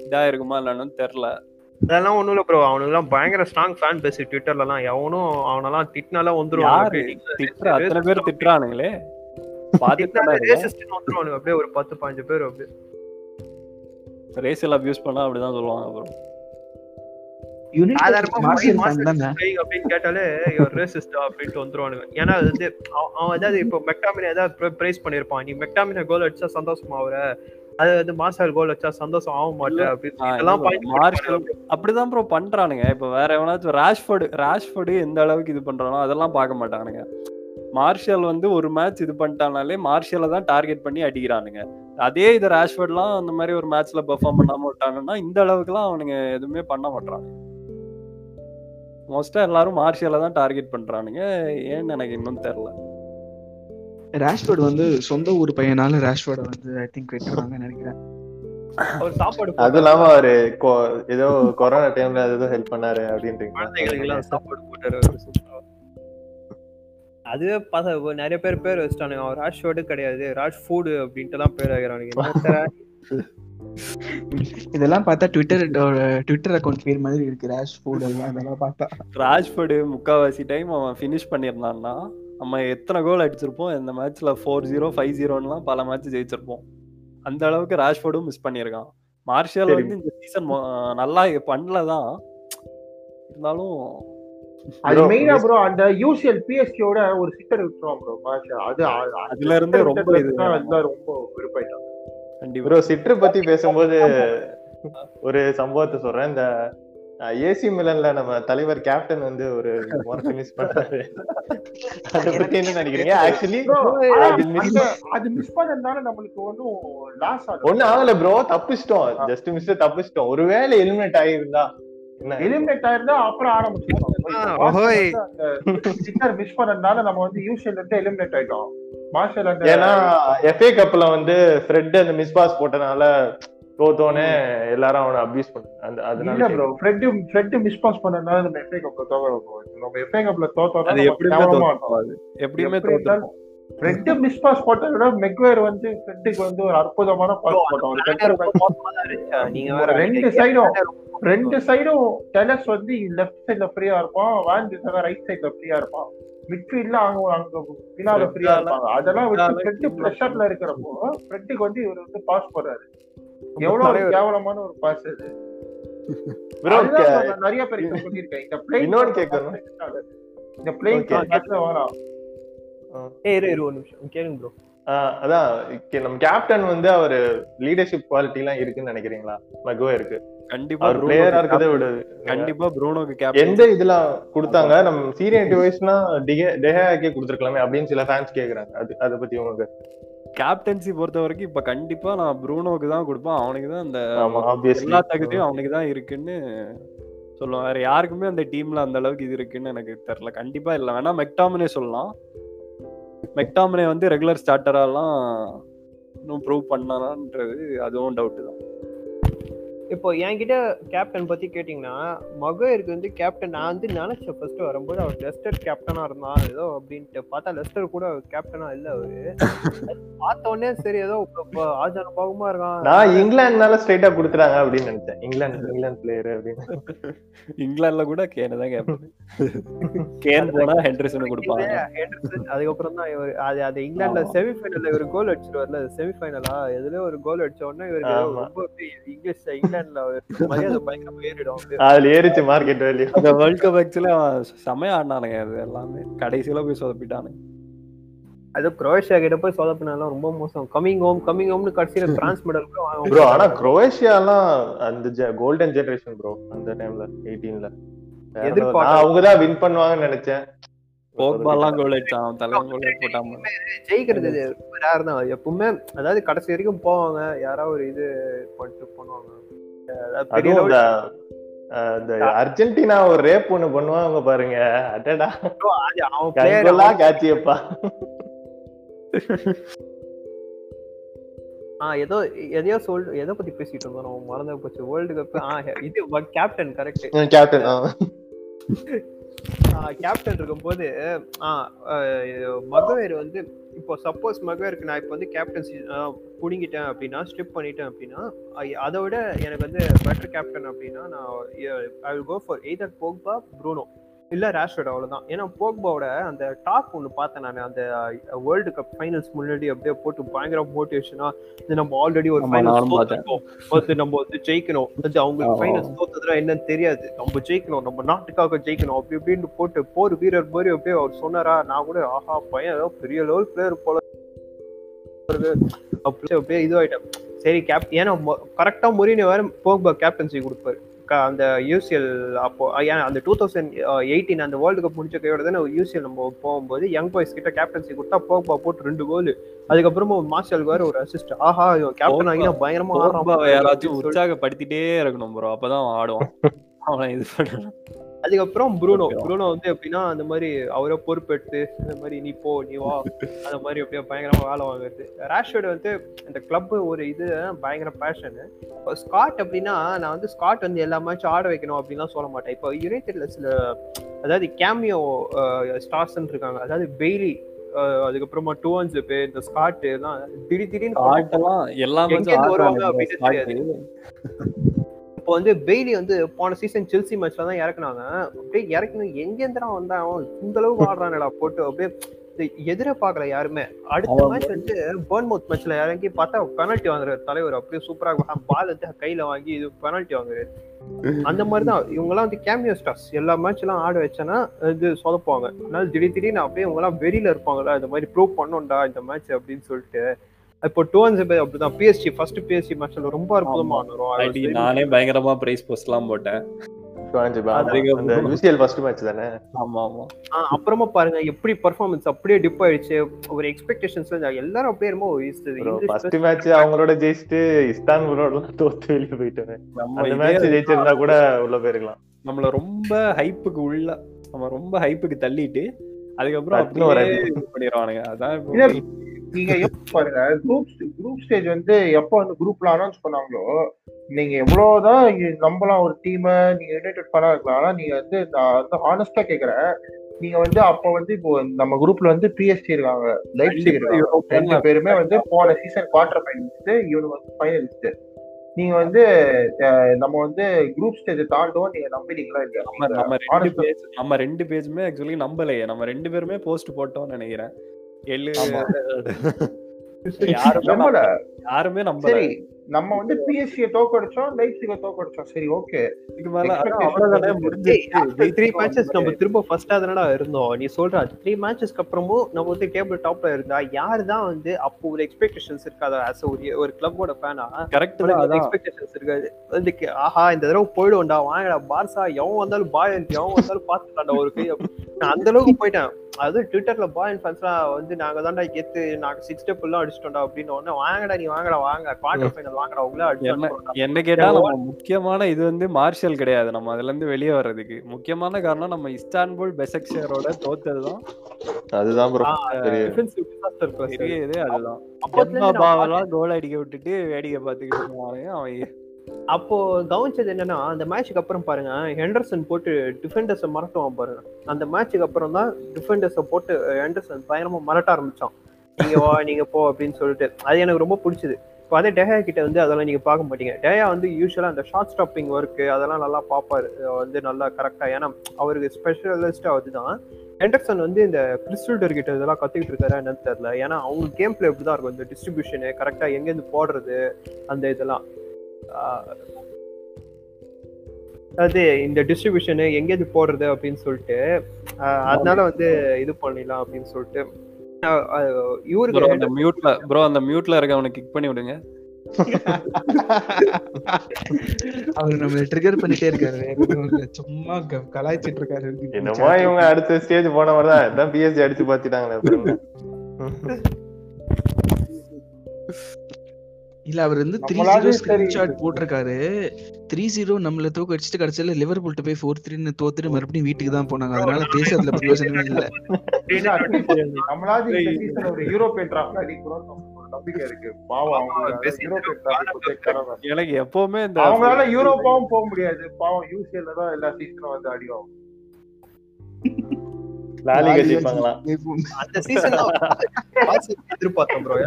இதா இருக்குமா இல்லன்னு தெரியல. அதெல்லாம் ஒண்ணும் இல்ல ப்ரோ அவனுக்கு பயங்கர ஸ்ட்ராங் ஃபேன் பேசி ட்விட்டர்லாம் எவனும் அவனெல்லாம் திட்டினாலாம் வந்துரும் யாரு? திட்டுற. அத்தனை பேர் திட்டுறானுங்களே. வந்துருவானுங்க. அப்படியே ஒரு பத்து பதினஞ்சு பேர் அப்படியே. ரேசியல் அபியூஸ் பண்ணா அப்படிதான் சொல்லுவாங்க ப்ரோ அப்படின்ட்டு வந்துருவானுங்க. ஏன்னா அது வந்து அவ- அவன் ஏதாவது இப்போ மெக்டாமினை ஏதாவது பிரைஸ் பண்ணிருப்பான் நீ மெக்டாமினை கோல் அடிச்சா சந்தோஷமா ஆகுற அது வந்து மாசால் கோல் அடிச்சா சந்தோஷம் ஆக மாட்டேன் அப்படின்னு மார்ஷல் அப்படிதான் ப்ரோ பண்றானுங்க. இப்ப வேற எவனாச்சும் ராஷ்போர்டு ராஷ்போர்டு எந்த அளவுக்கு இது பண்றானோ அதெல்லாம் பார்க்க மாட்டானுங்க. மார்ஷல் வந்து ஒரு மேட்ச் இது பண்ணிட்டானாலே மார்ஷலை தான் டார்கெட் பண்ணி அடிக்கிறானுங்க. அதே இது ராஷ்போர்ட்லாம் அந்த மாதிரி ஒரு மேட்ச்ல பெர்ஃபார்ம் பண்ணாம விட்டானுன்னா இந்த அளவுக்குலாம் அவனுங்க எதுவுமே பண்ண மாட்டானுங்க மோஸ்டா எல்லாரும் மார்ஷலை தான் டார்கெட் பண்றானுங்க. ஏன்னு எனக்கு இன்னும் தெரியல ராஷ்வர்ட் வந்து சொந்த ஊர் பையனால ராஷ்வர்ட வந்து ஐ திங்க் விட்டுறாங்கன்னு நினைக்கிறேன். அவர் சாப்பாடு அது இல்லாம அவரு கொ- ஏதோ கொரோனா டைம்ல ஏதோ ஹெல்ப் பண்ணாரு குழந்தைகளுக்கு எல்லாம் அப்படின்றீங்க சாப்பாடு போட்டாரு. அதுவே பார்த்தா நிறைய பேர் பேர் வச்சுட்டானுங்க. அவன் ராஜ் ஷோடு கிடையாது ராஜ் ஃபுட் அப்படின்ட்டு எல்லாம் பேர் ஆகிறானுங்க இதெல்லாம் பார்த்தா ட்விட்டர் ட்விட்டர் அக்கௌண்ட் பேர் மாதிரி இருக்கு. ராஷ் ஃபுட் எல்லாம் இதெல்லாம் பார்த்தா. ராஷ்போர்டு முக்காவாசி டைம் அவன் ஃபினிஷ் பண்ணியிருந்தான்னா நம்ம எத்தனை கோல் அடிச்சிருப்போம்? இந்த மேட்ச்ல ஃபோர் ஜீரோ ஃபைவ் ஜீரோலாம் பல மேட்ச் ஜெயிச்சிருப்போம். அந்த அளவுக்கு ராஷ்போர்டும் மிஸ் பண்ணியிருக்கான். மார்ஷல் சரி. வந்து இந்த சீசன் நல்லா பண்ணல தான் இருந்தாலும் அது மெயினா ப்ரோ அந்த யூசிஎல் பிஎஸ்டியோட ஒரு சிக்கர் விட்டுருவோம் ப்ரோ அது அது- அது அதுல இருந்து ரொம்ப இது விட்டதுக்கு அதுதான் ரொம்ப விருப்பாயிட்டாங்க கண்டிப்பா. ப்ரோ சிட்ரு பத்தி பேசும்போது ஒரு சம்பவத்தை சொல்றேன். இந்த ஏசி மிலன்ல நம்ம தலைவர் கேப்டன் வந்து ஒரு ஃபினிஷ் பண்றாரு. அத பத்தி என்ன நினைக்கிறீங்க? ஆக்சுவலி அது அந்த- அது மிஸ் பண்ணதுனால நம்மளுக்கு ஒன்றும் லாஸ் ஆகும் ஒண்ணு ஆகல ப்ரோ தப்பிச்சிட்டோம். ஜஸ்ட் மிஸ் தப்பிச்சிட்டோம். ஒருவேளை எலிமினேட் ஆகியிருந்தா என்ன? எலிமினேட் ஆயிருந்தா அப்புறம் ஆரம்பிச்சிருக்கோம் சிக்கர் மிஸ் பண்ணதுனால நம்ம வந்து யூசிஎல் இருந்து எலிமினேட் ஆயிட்டோம். மார்ஷல் அந்த ஏன்னா எஃப்ஏ கப்ல வந்து ஃப்ரெட் அந்த மிஸ் பாஸ் போட்டனால தோத்தோனே எல்லாரும் அவனை அபியூஸ் பண்ணாங்க. அந்த இல்ல அதனால bro Fred Fred miss pass பண்ணதுனால நம்ம எஃப்ஏ கப்ல தோக்கணும் நம்ம எஃப்ஏ கப்ல தோத்தோம்னா அது எப்படியுமே அது எப்படியுமே எப்படி தோத்துருப்போம் ஃப்ரெட் மிஸ் பாஸ் போட்டதை விட மெக்வேர் வந்து ஃப்ரெட்டுக்கு வந்து ஒரு அற்புதமான பாஸ் போட்டோம் ஒரு center back. நீங்க வேற ரெண்டு சைடும் ரெண்டு சைடும் டெலஸ் வந்து லெஃப்ட் சைடுல ஃப்ரீயா இருப்பான். வேன் ரைட் சைடுல ஃப்ரீயா இருப்பான். மிட்ஃபீல்ட்ல அங்க அங்க பின்னால ஃப்ரீயா இருப்பாங்க. அதெல்லாம் வச்சு ஃப்ரெட் ப்ரெஷர்ல இருக்கிறப்போ ஃப்ரெட்டுக்கு வந்து இவர் வந்து பாஸ் போடுறாரு. எவ்வளவு கேவலமான ஒரு பாஸ் அது. <laughs> நிறைய பேர் இப்ப சொல்லியிருக்கேன். இந்த பிளேயிங் இன்னொன்னு கேட்கணும். இந்த பிளேயிங் Okay. வேணாம் ஏய் இரு இரு ஒரு நிமிஷம். கேளுங்க ப்ரோ ஆஹ் அதான் கே- நம்ம கேப்டன் வந்து அவரு லீடர்ஷிப் குவாலிட்டி எல்லாம் இருக்குன்னு நினைக்கிறீங்களா? மகுவே இருக்கு. கண்டிப்பா அவர் பிளேயரா இருக்கதை கண்டிப்பா ப்ரூனோக்கு கேப்டன் எந்த இதுல கொடுத்தாங்க? நம்ம சீரியன் டிவைஸ்னா டெஹாக்கே கொடுத்துருக்கலாமே அப்படின்னு சில ஃபேன்ஸ் கேக்குறாங்க. அது அதை பத்தி உங்களுக்கு. கேப்டன்சி பொறுத்த வரைக்கும் இப்ப கண்டிப்பா நான் ப்ரூனோக்கு தான் கொடுப்பேன். அவனுக்கு தான் அந்த எல்லா தகுதியும் அவனுக்கு தான் இருக்குன்னு சொல்லுவேன் வேற யாருக்குமே அந்த டீம்ல அந்த அளவுக்கு இது இருக்குன்னு எனக்கு தெரியல. கண்டிப்பா இல்ல. வேணா மெக்டாமினே சொல்லலாம். மெக்டாமினே வந்து ரெகுலர் ஸ்டார்டராலாம் இன்னும் ப்ரூவ் பண்ணானான்றது அதுவும் டவுட் தான். இப்போ என்கிட்ட கேப்டன் பத்தி கேட்டீங்கன்னா மகருக்கு வந்து கேப்டன் நான் வந்து நினைச்சேன் ஃபர்ஸ்ட் வரும்போது. அவர் லெஸ்டர் கேப்டனா இருந்தான் ஏதோ அப்படின்ட்டு பார்த்தா லெஸ்டர் கூட கேப்டனா இல்ல அவரு. அது பார்த்த உடனே சரி ஏதோ ஆஜான பாகமா இருக்கான். நான் இங்கிலாந்துனால ஸ்ட்ரைட்டா குடுத்துறாங்க அப்படின்னு நினைச்சேன். இங்கிலாந்து இங்கிலாந்து பிளேயர் அப்படின்னு. இங்கிலாந்துல கூட கேனை தான் கேட்பேன் <laughs> கேன் போனா ஹெண்டர்சன் கொடுப்பாங்க. அதுக்கப்புறம் தான் இவர் அது அது இங்கிலாந்துல செமிஃபைனல்ல இவர் கோல் அடிச்சிருவார்ல செமிஃபைனலா எதுல ஒரு கோல் அடிச்ச உடனே இவருக்கு. ரொம்ப இங்கிலீஷ் இங்கிலாந்துல <laughs> அதுல ஏறிச்சு மார்க்கெட் வேல்யூ அந்த வேர்ல்ட் கப் ஆக்சுவலி செமையா ஆடினானுங்க அது எல்லாமே. கடைசியில போய் சொதப்பிட்டானுங்க. அது குரோஷியா கிட்ட போய் சொதப்பினாலும் ரொம்ப மோசம். கமிங் ஹோம் கமிங் ஹோம்னு கடைசியில பிரான்ஸ் மெடல் ப்ரோ ஆனா குரோவேஷியாலாம் அந்த கோல்டன் ஜெனரேஷன் ப்ரோ அந்த டைம்ல எயிட்டீன்ல எதிர்பார்க்கல. அவங்கதான் வின் பண்ணுவாங்கன்னு நினைச்சேன். போக்பால்லாம் கோல் அடிச்சான் தலைவன் கோல் போட்டாம ஜெயிக்கிறது ரேர் தான். எப்பவுமே அதாவது கடைசி வரைக்கும் போவாங்க. யாராவது ஒரு இது பண்ணிட்டு பண்ணுவாங்க அதுவும் இந்த இந்த அர்ஜென்டினா ஒரு ரேப் ஒண்ணு பண்ணுவாங்க பாருங்க. அடடா. அவன் காட்சியப்பா. ஆ ஏதோ எதையோ சொல் எதை பத்தி பேசிட்டு இருந்தோம் நம்ம? மறந்து போச்சு. வேர்ல்டு கப் ஆ இது கேப்டன் கரெக்ட் கேப்டன் கேப்டன் இருக்கும்போது மகவேர் வந்து இப்போ சப்போஸ் மகவேருக்கு நான் இப்போ வந்து கேப்டன்சி புடிங்கிட்டேன் அப்படின்னா ஸ்ட்ரிப் பண்ணிட்டேன் அப்படின்னா அதை விட எனக்கு வந்து பெட்டர் கேப்டன் அப்படின்னா நான் I will go for either Pogba Bruno இல்ல ரேஷ்வர்ட் அவ்வளவுதான். ஏன்னா போக்பாவோட அந்த டாக் ஒன்று பார்த்தேன் நான். அந்த வேர்ல்டு கப் ஃபைனல்ஸ் முன்னாடி அப்படியே போட்டு பயங்கர மோட்டிவேஷனா இது நம்ம ஆல்ரெடி ஒரு. தோத்துருக்கோம் வந்து நம்ம வந்து ஜெயிக்கணும். வந்து அவங்களுக்கு. ஃபைனல்ஸ் தோத்ததுனா என்னன்னு தெரியாது. நம்ம ஜெயிக்கணும். நம்ம நாட்டுக்காக ஜெயிக்கணும். அப்படி இப்படின்னு போட்டு போர் வீரர் மாதிரி அப்படியே அவர் சொன்னாரா? நான் கூட ஆஹா பையன் ஏதோ பெரிய லெவல் பிளேயர் போல இருக்கு. அப்படி அப்படியே இதுவாயிட்டேன். சரி கேப் ஏன்னா கரெக்டா முறினு வேற போக்பா கேப்டன்சி கொடுப்பாரு. அந்த யூசிஎல் அப்போ ஏன்னா அந்த டூ தௌசண்ட் எயிட்டீன் அந்த வேர்ல்டு கப் முடிஞ்ச கையோட தானே யூசிஎல் நம்ம போகும்போது யங் பாய்ஸ் கிட்ட கேப்டன்சி கொடுத்தா போக்பா போட்டு ரெண்டு கோல் அதுக்கப்புறமா மார்ஷலுக்கு வேற ஒரு அசிஸ்ட் ஆஹா கேப்டன் ஆகினா பயங்கரமா யாராச்சும். உற்சாகப்படுத்திட்டே இருக்கணும் ப்ரோ அப்பதான் ஆடுவான். அவனை இது பண்ணணும். அதுக்கப்புறம் ப்ரூனோ. ப்ரூனோ வந்து எப்படின்னா அந்த மாதிரி அவரே பொறுப்பெடுத்து இந்த மாதிரி நீ போ நீ வா அந்த மாதிரி அப்படியே பயங்கரமா வேலை வாங்குறது ரேஷ்வர்ட் வந்து இந்த கிளப் ஒரு இது பயங்கர பேஷனு ஸ்காட் அப்படின்னா நான் வந்து ஸ்காட் வந்து எல்லா மேட்சும் ஆட வைக்கணும் அப்படின்லாம் சொல்ல மாட்டேன் இப்போ யுனைடெட்ல சில அதாவது கேமியோ ஸ்டார்ஸ் இருக்காங்க அதாவது பெய்லி அதுக்கப்புறமா டூ அன்ஸ் பேர் இந்த ஸ்காட் எல்லாம் திடீர் திடீர்னு வருவாங்க அப்படின்னு. தெரியாது. இப்போ வந்து பெய்லி வந்து போன சீசன் செல்சி மேட்ச்ல தான் இறக்குனாங்க. அப்படியே இறக்கணும் எங்க இருந்துடா வந்தான் இந்த அளவுக்கு ஆடுறானடா போட்டு. அப்படியே எதிர பார்க்கல யாருமே. அடுத்த மேட்ச் வந்து பர்ன்மவுத் மேட்ச்ல இறங்கி பார்த்தா பெனல்ட்டி வாங்குறாரு தலைவர். அப்படியே சூப்பரா பால் வந்து கையில வாங்கி இது பெனல்ட்டி வாங்குறாரு. அந்த மாதிரி தான் இவங்க எல்லாம் வந்து கேமியோ ஸ்டார்ஸ் எல்லா மேட்ச் எல்லாம் ஆட வச்சேன்னா இது சொதப்புவாங்க. அதனால திடீர் திடீர்னு அப்படியே இவங்க எல்லாம் வெறியில இருப்பாங்களா இந்த மாதிரி ப்ரூவ் பண்ணோம்டா இந்த மேட்ச் அப்படின்னு சொல்லிட்டு. இப்போ டூ அண்ட் அப்படிதான். பிஎஸ்சி ஃபர்ஸ்ட் பிஎஸ்சி மேட்ச்ல ரொம்ப அற்புதமா ஆடுறோம் நானே பயங்கரமா பிரைஸ் போஸ்ட் எல்லாம் போட்டேன். அப்புறமா பாருங்க எப்படி பெர்ஃபார்மன்ஸ் அப்படியே டிப் ஆயிடுச்சு. ஒரு எக்ஸ்பெக்டேஷன்ஸ் எல்லாரும் அப்படியே English ஃபர்ஸ்ட் மேட்ச் அவங்களோட ஜெயிச்சுட்டு இஸ்தான்புலோட தோத்து வெளியே போயிட்டாங்க. அந்த மேட்ச் ஜெயிச்சிருந்தா கூட உள்ள போயிருக்கலாம். நம்மள ரொம்ப ஹைப்புக்கு உள்ள நம்ம ரொம்ப ஹைப்புக்கு தள்ளிட்டு அதுக்கப்புறம் பண்ணிடுவானுங்க. அதான் நீங்க பாருங்க. குரூப் குரூப் ஸ்டேஜ் வந்து எப்போ வந்து குரூப்ல அனௌன்ஸ் பண்ணாங்களோ நீங்க எவ்வளவுதான் நம்பலாம் ஒரு டீமை நீங்க யுனைடெட் பண்ணா இருக்கலாம். ஆனா நீங்க வந்து நான் வந்து ஹானஸ்டா கேக்குறேன். நீங்க வந்து அப்ப வந்து இப்போ நம்ம குரூப்ல வந்து பிஎஸ்டி இருக்காங்க. லைஃப் இருக்காங்க. ரெண்டு பேருமே வந்து போன சீசன் குவார்டர் ஃபைனலிஸ்ட் இவனுக்கு வந்து ஃபைனலிஸ்ட் நீங்க வந்து நம்ம வந்து குரூப் ஸ்டேஜ் தாண்டுவோம் நீங்க நம்பினீங்களா இல்லையா? நம்ம ரெண்டு பேஜ் நம்ம ரெண்டு பேஜுமே ஆக்சுவலி நம்பலையே. நம்ம ரெண்டு பேருமே போஸ்ட் போட்டோம்னு நினைக்கிறேன். எள்ளு. யாருமே யாருமே நம்பல. சரி நம்ம வந்து பிஎஸ்சியை தோக்கடிச்சோம் லைப்சிக தோக்கடிச்சோம் சரி ஓகே முடிஞ்சிருச்சு. த்ரீ மேட்சஸ் நம்ம திரும்ப ஃபர்ஸ்டா தானடா இருந்தோம். நீ சொல்ற த்ரீ மேட்சஸ்க்கு அப்புறமும் நம்ம வந்து டேபிள் டாப்ல இருந்தா யாரு தான் வந்து அப்போ ஒரு எக்ஸ்பெக்டேஷன்ஸ் இருக்காதா? ஆஸ் ஒரு ஒரு கிளப்போட ஃபேனா கரெக்ட் எக்ஸ்பெக்டேஷன்ஸ் இருக்காது. வந்து ஆஹா இந்த தடவை போயிடுவோம்டா வாங்கடா பார்சா எவன் வந்தாலும் பாய் எவன் வந்தாலும் பாத்துட்டான்டா ஒரு கை. நான் அந்த அளவுக்கு போயிட்டேன். அது ட்விட்டர்ல பாய் அண்ட் ஃபேன்ஸ்லாம் வந்து நாங்க தான்டா கெத்து நாங்க சிக்ஸ் ஸ்டெப் எல்லாம் அடிச்சிட்டோம்டா அப்படின்னு உடனே வாங்கடா நீ வாங்கடா வாங்க குவார்டர் ஃபைனல் என்ன கேட்டா நம்ம முக்கியமான இது வந்து மார்ஷல் கிடையாது. நம்ம அதுல இருந்து வெளியே வர்றதுக்கு. முக்கியமான காரணம் நம்ம இஸ்தான்புல் பெசக்ஷரோட தோத்ததுதான். அதுதான் இது அதுதான். கோல் அடிக்க விட்டுட்டு வேடிக்கை பார்த்துக்கிட்டு இருந்தாங்க. அவன் அப்போ கவனிச்சது என்னன்னா அந்த மேட்ச்சுக்கு அப்புறம் பாருங்க ஹெண்டர்சன் போட்டு டிஃபெண்டர்ஸை மறட்டுவான் பாருங்க. அந்த மேட்ச்சுக்கு அப்புறம் தான் டிஃபெண்டர்ஸை போட்டு ஹெண்டர்சன் பயங்கரமா மறட்ட ஆரம்பிச்சான். நீங்க வா நீங்க போ அப்படின்னு சொல்லிட்டு. அது எனக்கு ரொம்ப பிடிச்சது. இப்போ அதே டேயா கிட்ட வந்து அதெல்லாம் நீங்க பார்க்க மாட்டீங்க. டேயா வந்து யூஸ்வலா அந்த ஷார்ட் ஸ்டாப்பிங் ஒர்க் அதெல்லாம் நல்லா பார்ப்பாரு. வந்து நல்லா கரெக்டா ஏன்னா அவருக்கு ஸ்பெஷலிஸ்ட்டாக அதுதான். ஹெண்டர்சன் வந்து இந்த கிறிஸ்டல்டர் கிட்ட இதெல்லாம் கத்துக்கிட்டு இருக்காரா என்னன்னு தெரியல. ஏன்னா அவங்க கேம் பிளே இப்படிதான் இருக்கும்? இந்த டிஸ்ட்ரிபியூஷனு கரெக்டா எங்கேருந்து போடுறது அந்த இதெல்லாம். அது இந்த டிஸ்ட்ரிபியூஷனு எங்கேருந்து போடுறது அப்படின்னு சொல்லிட்டு அதனால வந்து இது பண்ணிடலாம் அப்படின்னு சொல்லிட்டு இவருக்கு அந்த மியூட்ல ப்ரோ அந்த மியூட்ல இருக்கவனை கிக் பண்ணி விடுங்க அவர் நம்மள ட்ரிகர் பண்ணிட்டே இருக்காரு. சும்மா கலாய்ச்சிட்டு இருக்காரு என்னமோ இவங்க அடுத்த ஸ்டேஜ் போன மாதிரி தான் இதான் பிஎஸ்சி அடிச்சு பாத்திட்டாங்களே? <laughs> இல்ல அவர் வந்து த்ரீ ஜீரோ. ஸ்கிரீன்ஷாட் போட்டிருக்காரு. த்ரீ ஜீரோ நம்மள தோக்க அடிச்சுட்டு கடைசியில லிவர்பூல்ட்ட போய் ஃபோர் த்ரீன்னு தோத்துட்டு மறுபடியும் வீட்டுக்கு தான் போனாங்க. அதனால பேசுறதுல பிரயோஜனமே இல்ல. நம்மளாவது இந்த சீசன் ஒரு யூரோப்பியன் அடிக்கிறோம் ஒரு நம்பிக்கை இருக்கு. பாவம் அவங்க யூரோப்பியன் டிராஃப்ட் எனக்கு எப்பவுமே இந்த அவங்களால யூரோப்பாவும் போக முடியாது. பாவம் யூசிஎல்ல தான் எல்லா சீசனும் வந்து ஜெயிப்பாங்களாம் அந்த சீசன் எதிர்பார்த்தோம் ப்ரோ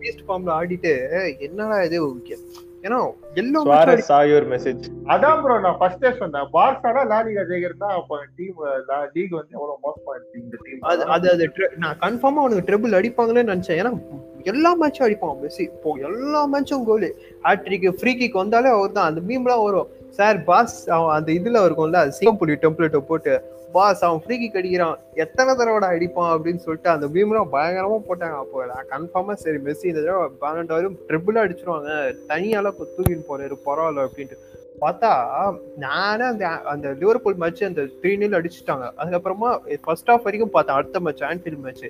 பீஸ்ட் ஃபார்ம்ல ஆடிட்டு என்னடா இது ஏன்னா எல்லா சுவாரஸ் saw your மெசேஜ் அதான் ப்ரோ நான் ஃபர்ஸ்டே சொன்னேன். பார்சானா லாலிகா ஜெயிக்கிறதா அப்ப டீம் லீக் வந்து எவ்வளவு மோசமா இருக்கு இந்த டீம் அது அது அது tre- நான் கன்ஃபார்மா அவனுக்கு ட்ரிபிள் அடிப்பாங்களேன்னு நினைச்சேன். ஏன்னா எல்லா மேட்சும் அடிப்பான் மெஸ்ஸி. இப்போ எல்லா மேட்சும் கோல் ஹேட்ரிக் ஃப்ரீ கிக் வந்தாலே அவர் தான் அந்த மீம்லாம் வரும். சார் பாஸ் அவன் அந்த இதுல இருக்கும்ல சிங்கம்புலி டெம்ப்ளேட்டை போட்டு பாஸ் அவன் ஃப்ரீ கிக் அடிக்கிறான் எத்தனை தடவை அடிப்பான் அப்படின்னு சொல்லிட்டு அந்த பீம்லாம் பயங்கரமா போட்டாங்க. அப்போ நான் கன்ஃபார்மா சரி மெஸ்ஸி இந்த தடவை பேலண்டாரும் ட்ரிபிளா அடிச்சிருவாங்க. தனியால இப்போ தூக்கின்னு போறாரு பரவாயில்ல அப்படின்ட்டு. பார்த்தா நானே அந்த அந்த லிவர்பூல் மேட்ச் அந்த த்ரீ நில் அடிச்சுட்டாங்க. அதுக்கப்புறமா ஃபர்ஸ்ட் ஆஃப் வரைக்கும் பார்த்தேன் அடுத்த மேட்ச் ஆன்ஃபீல்ட் மேட்ச்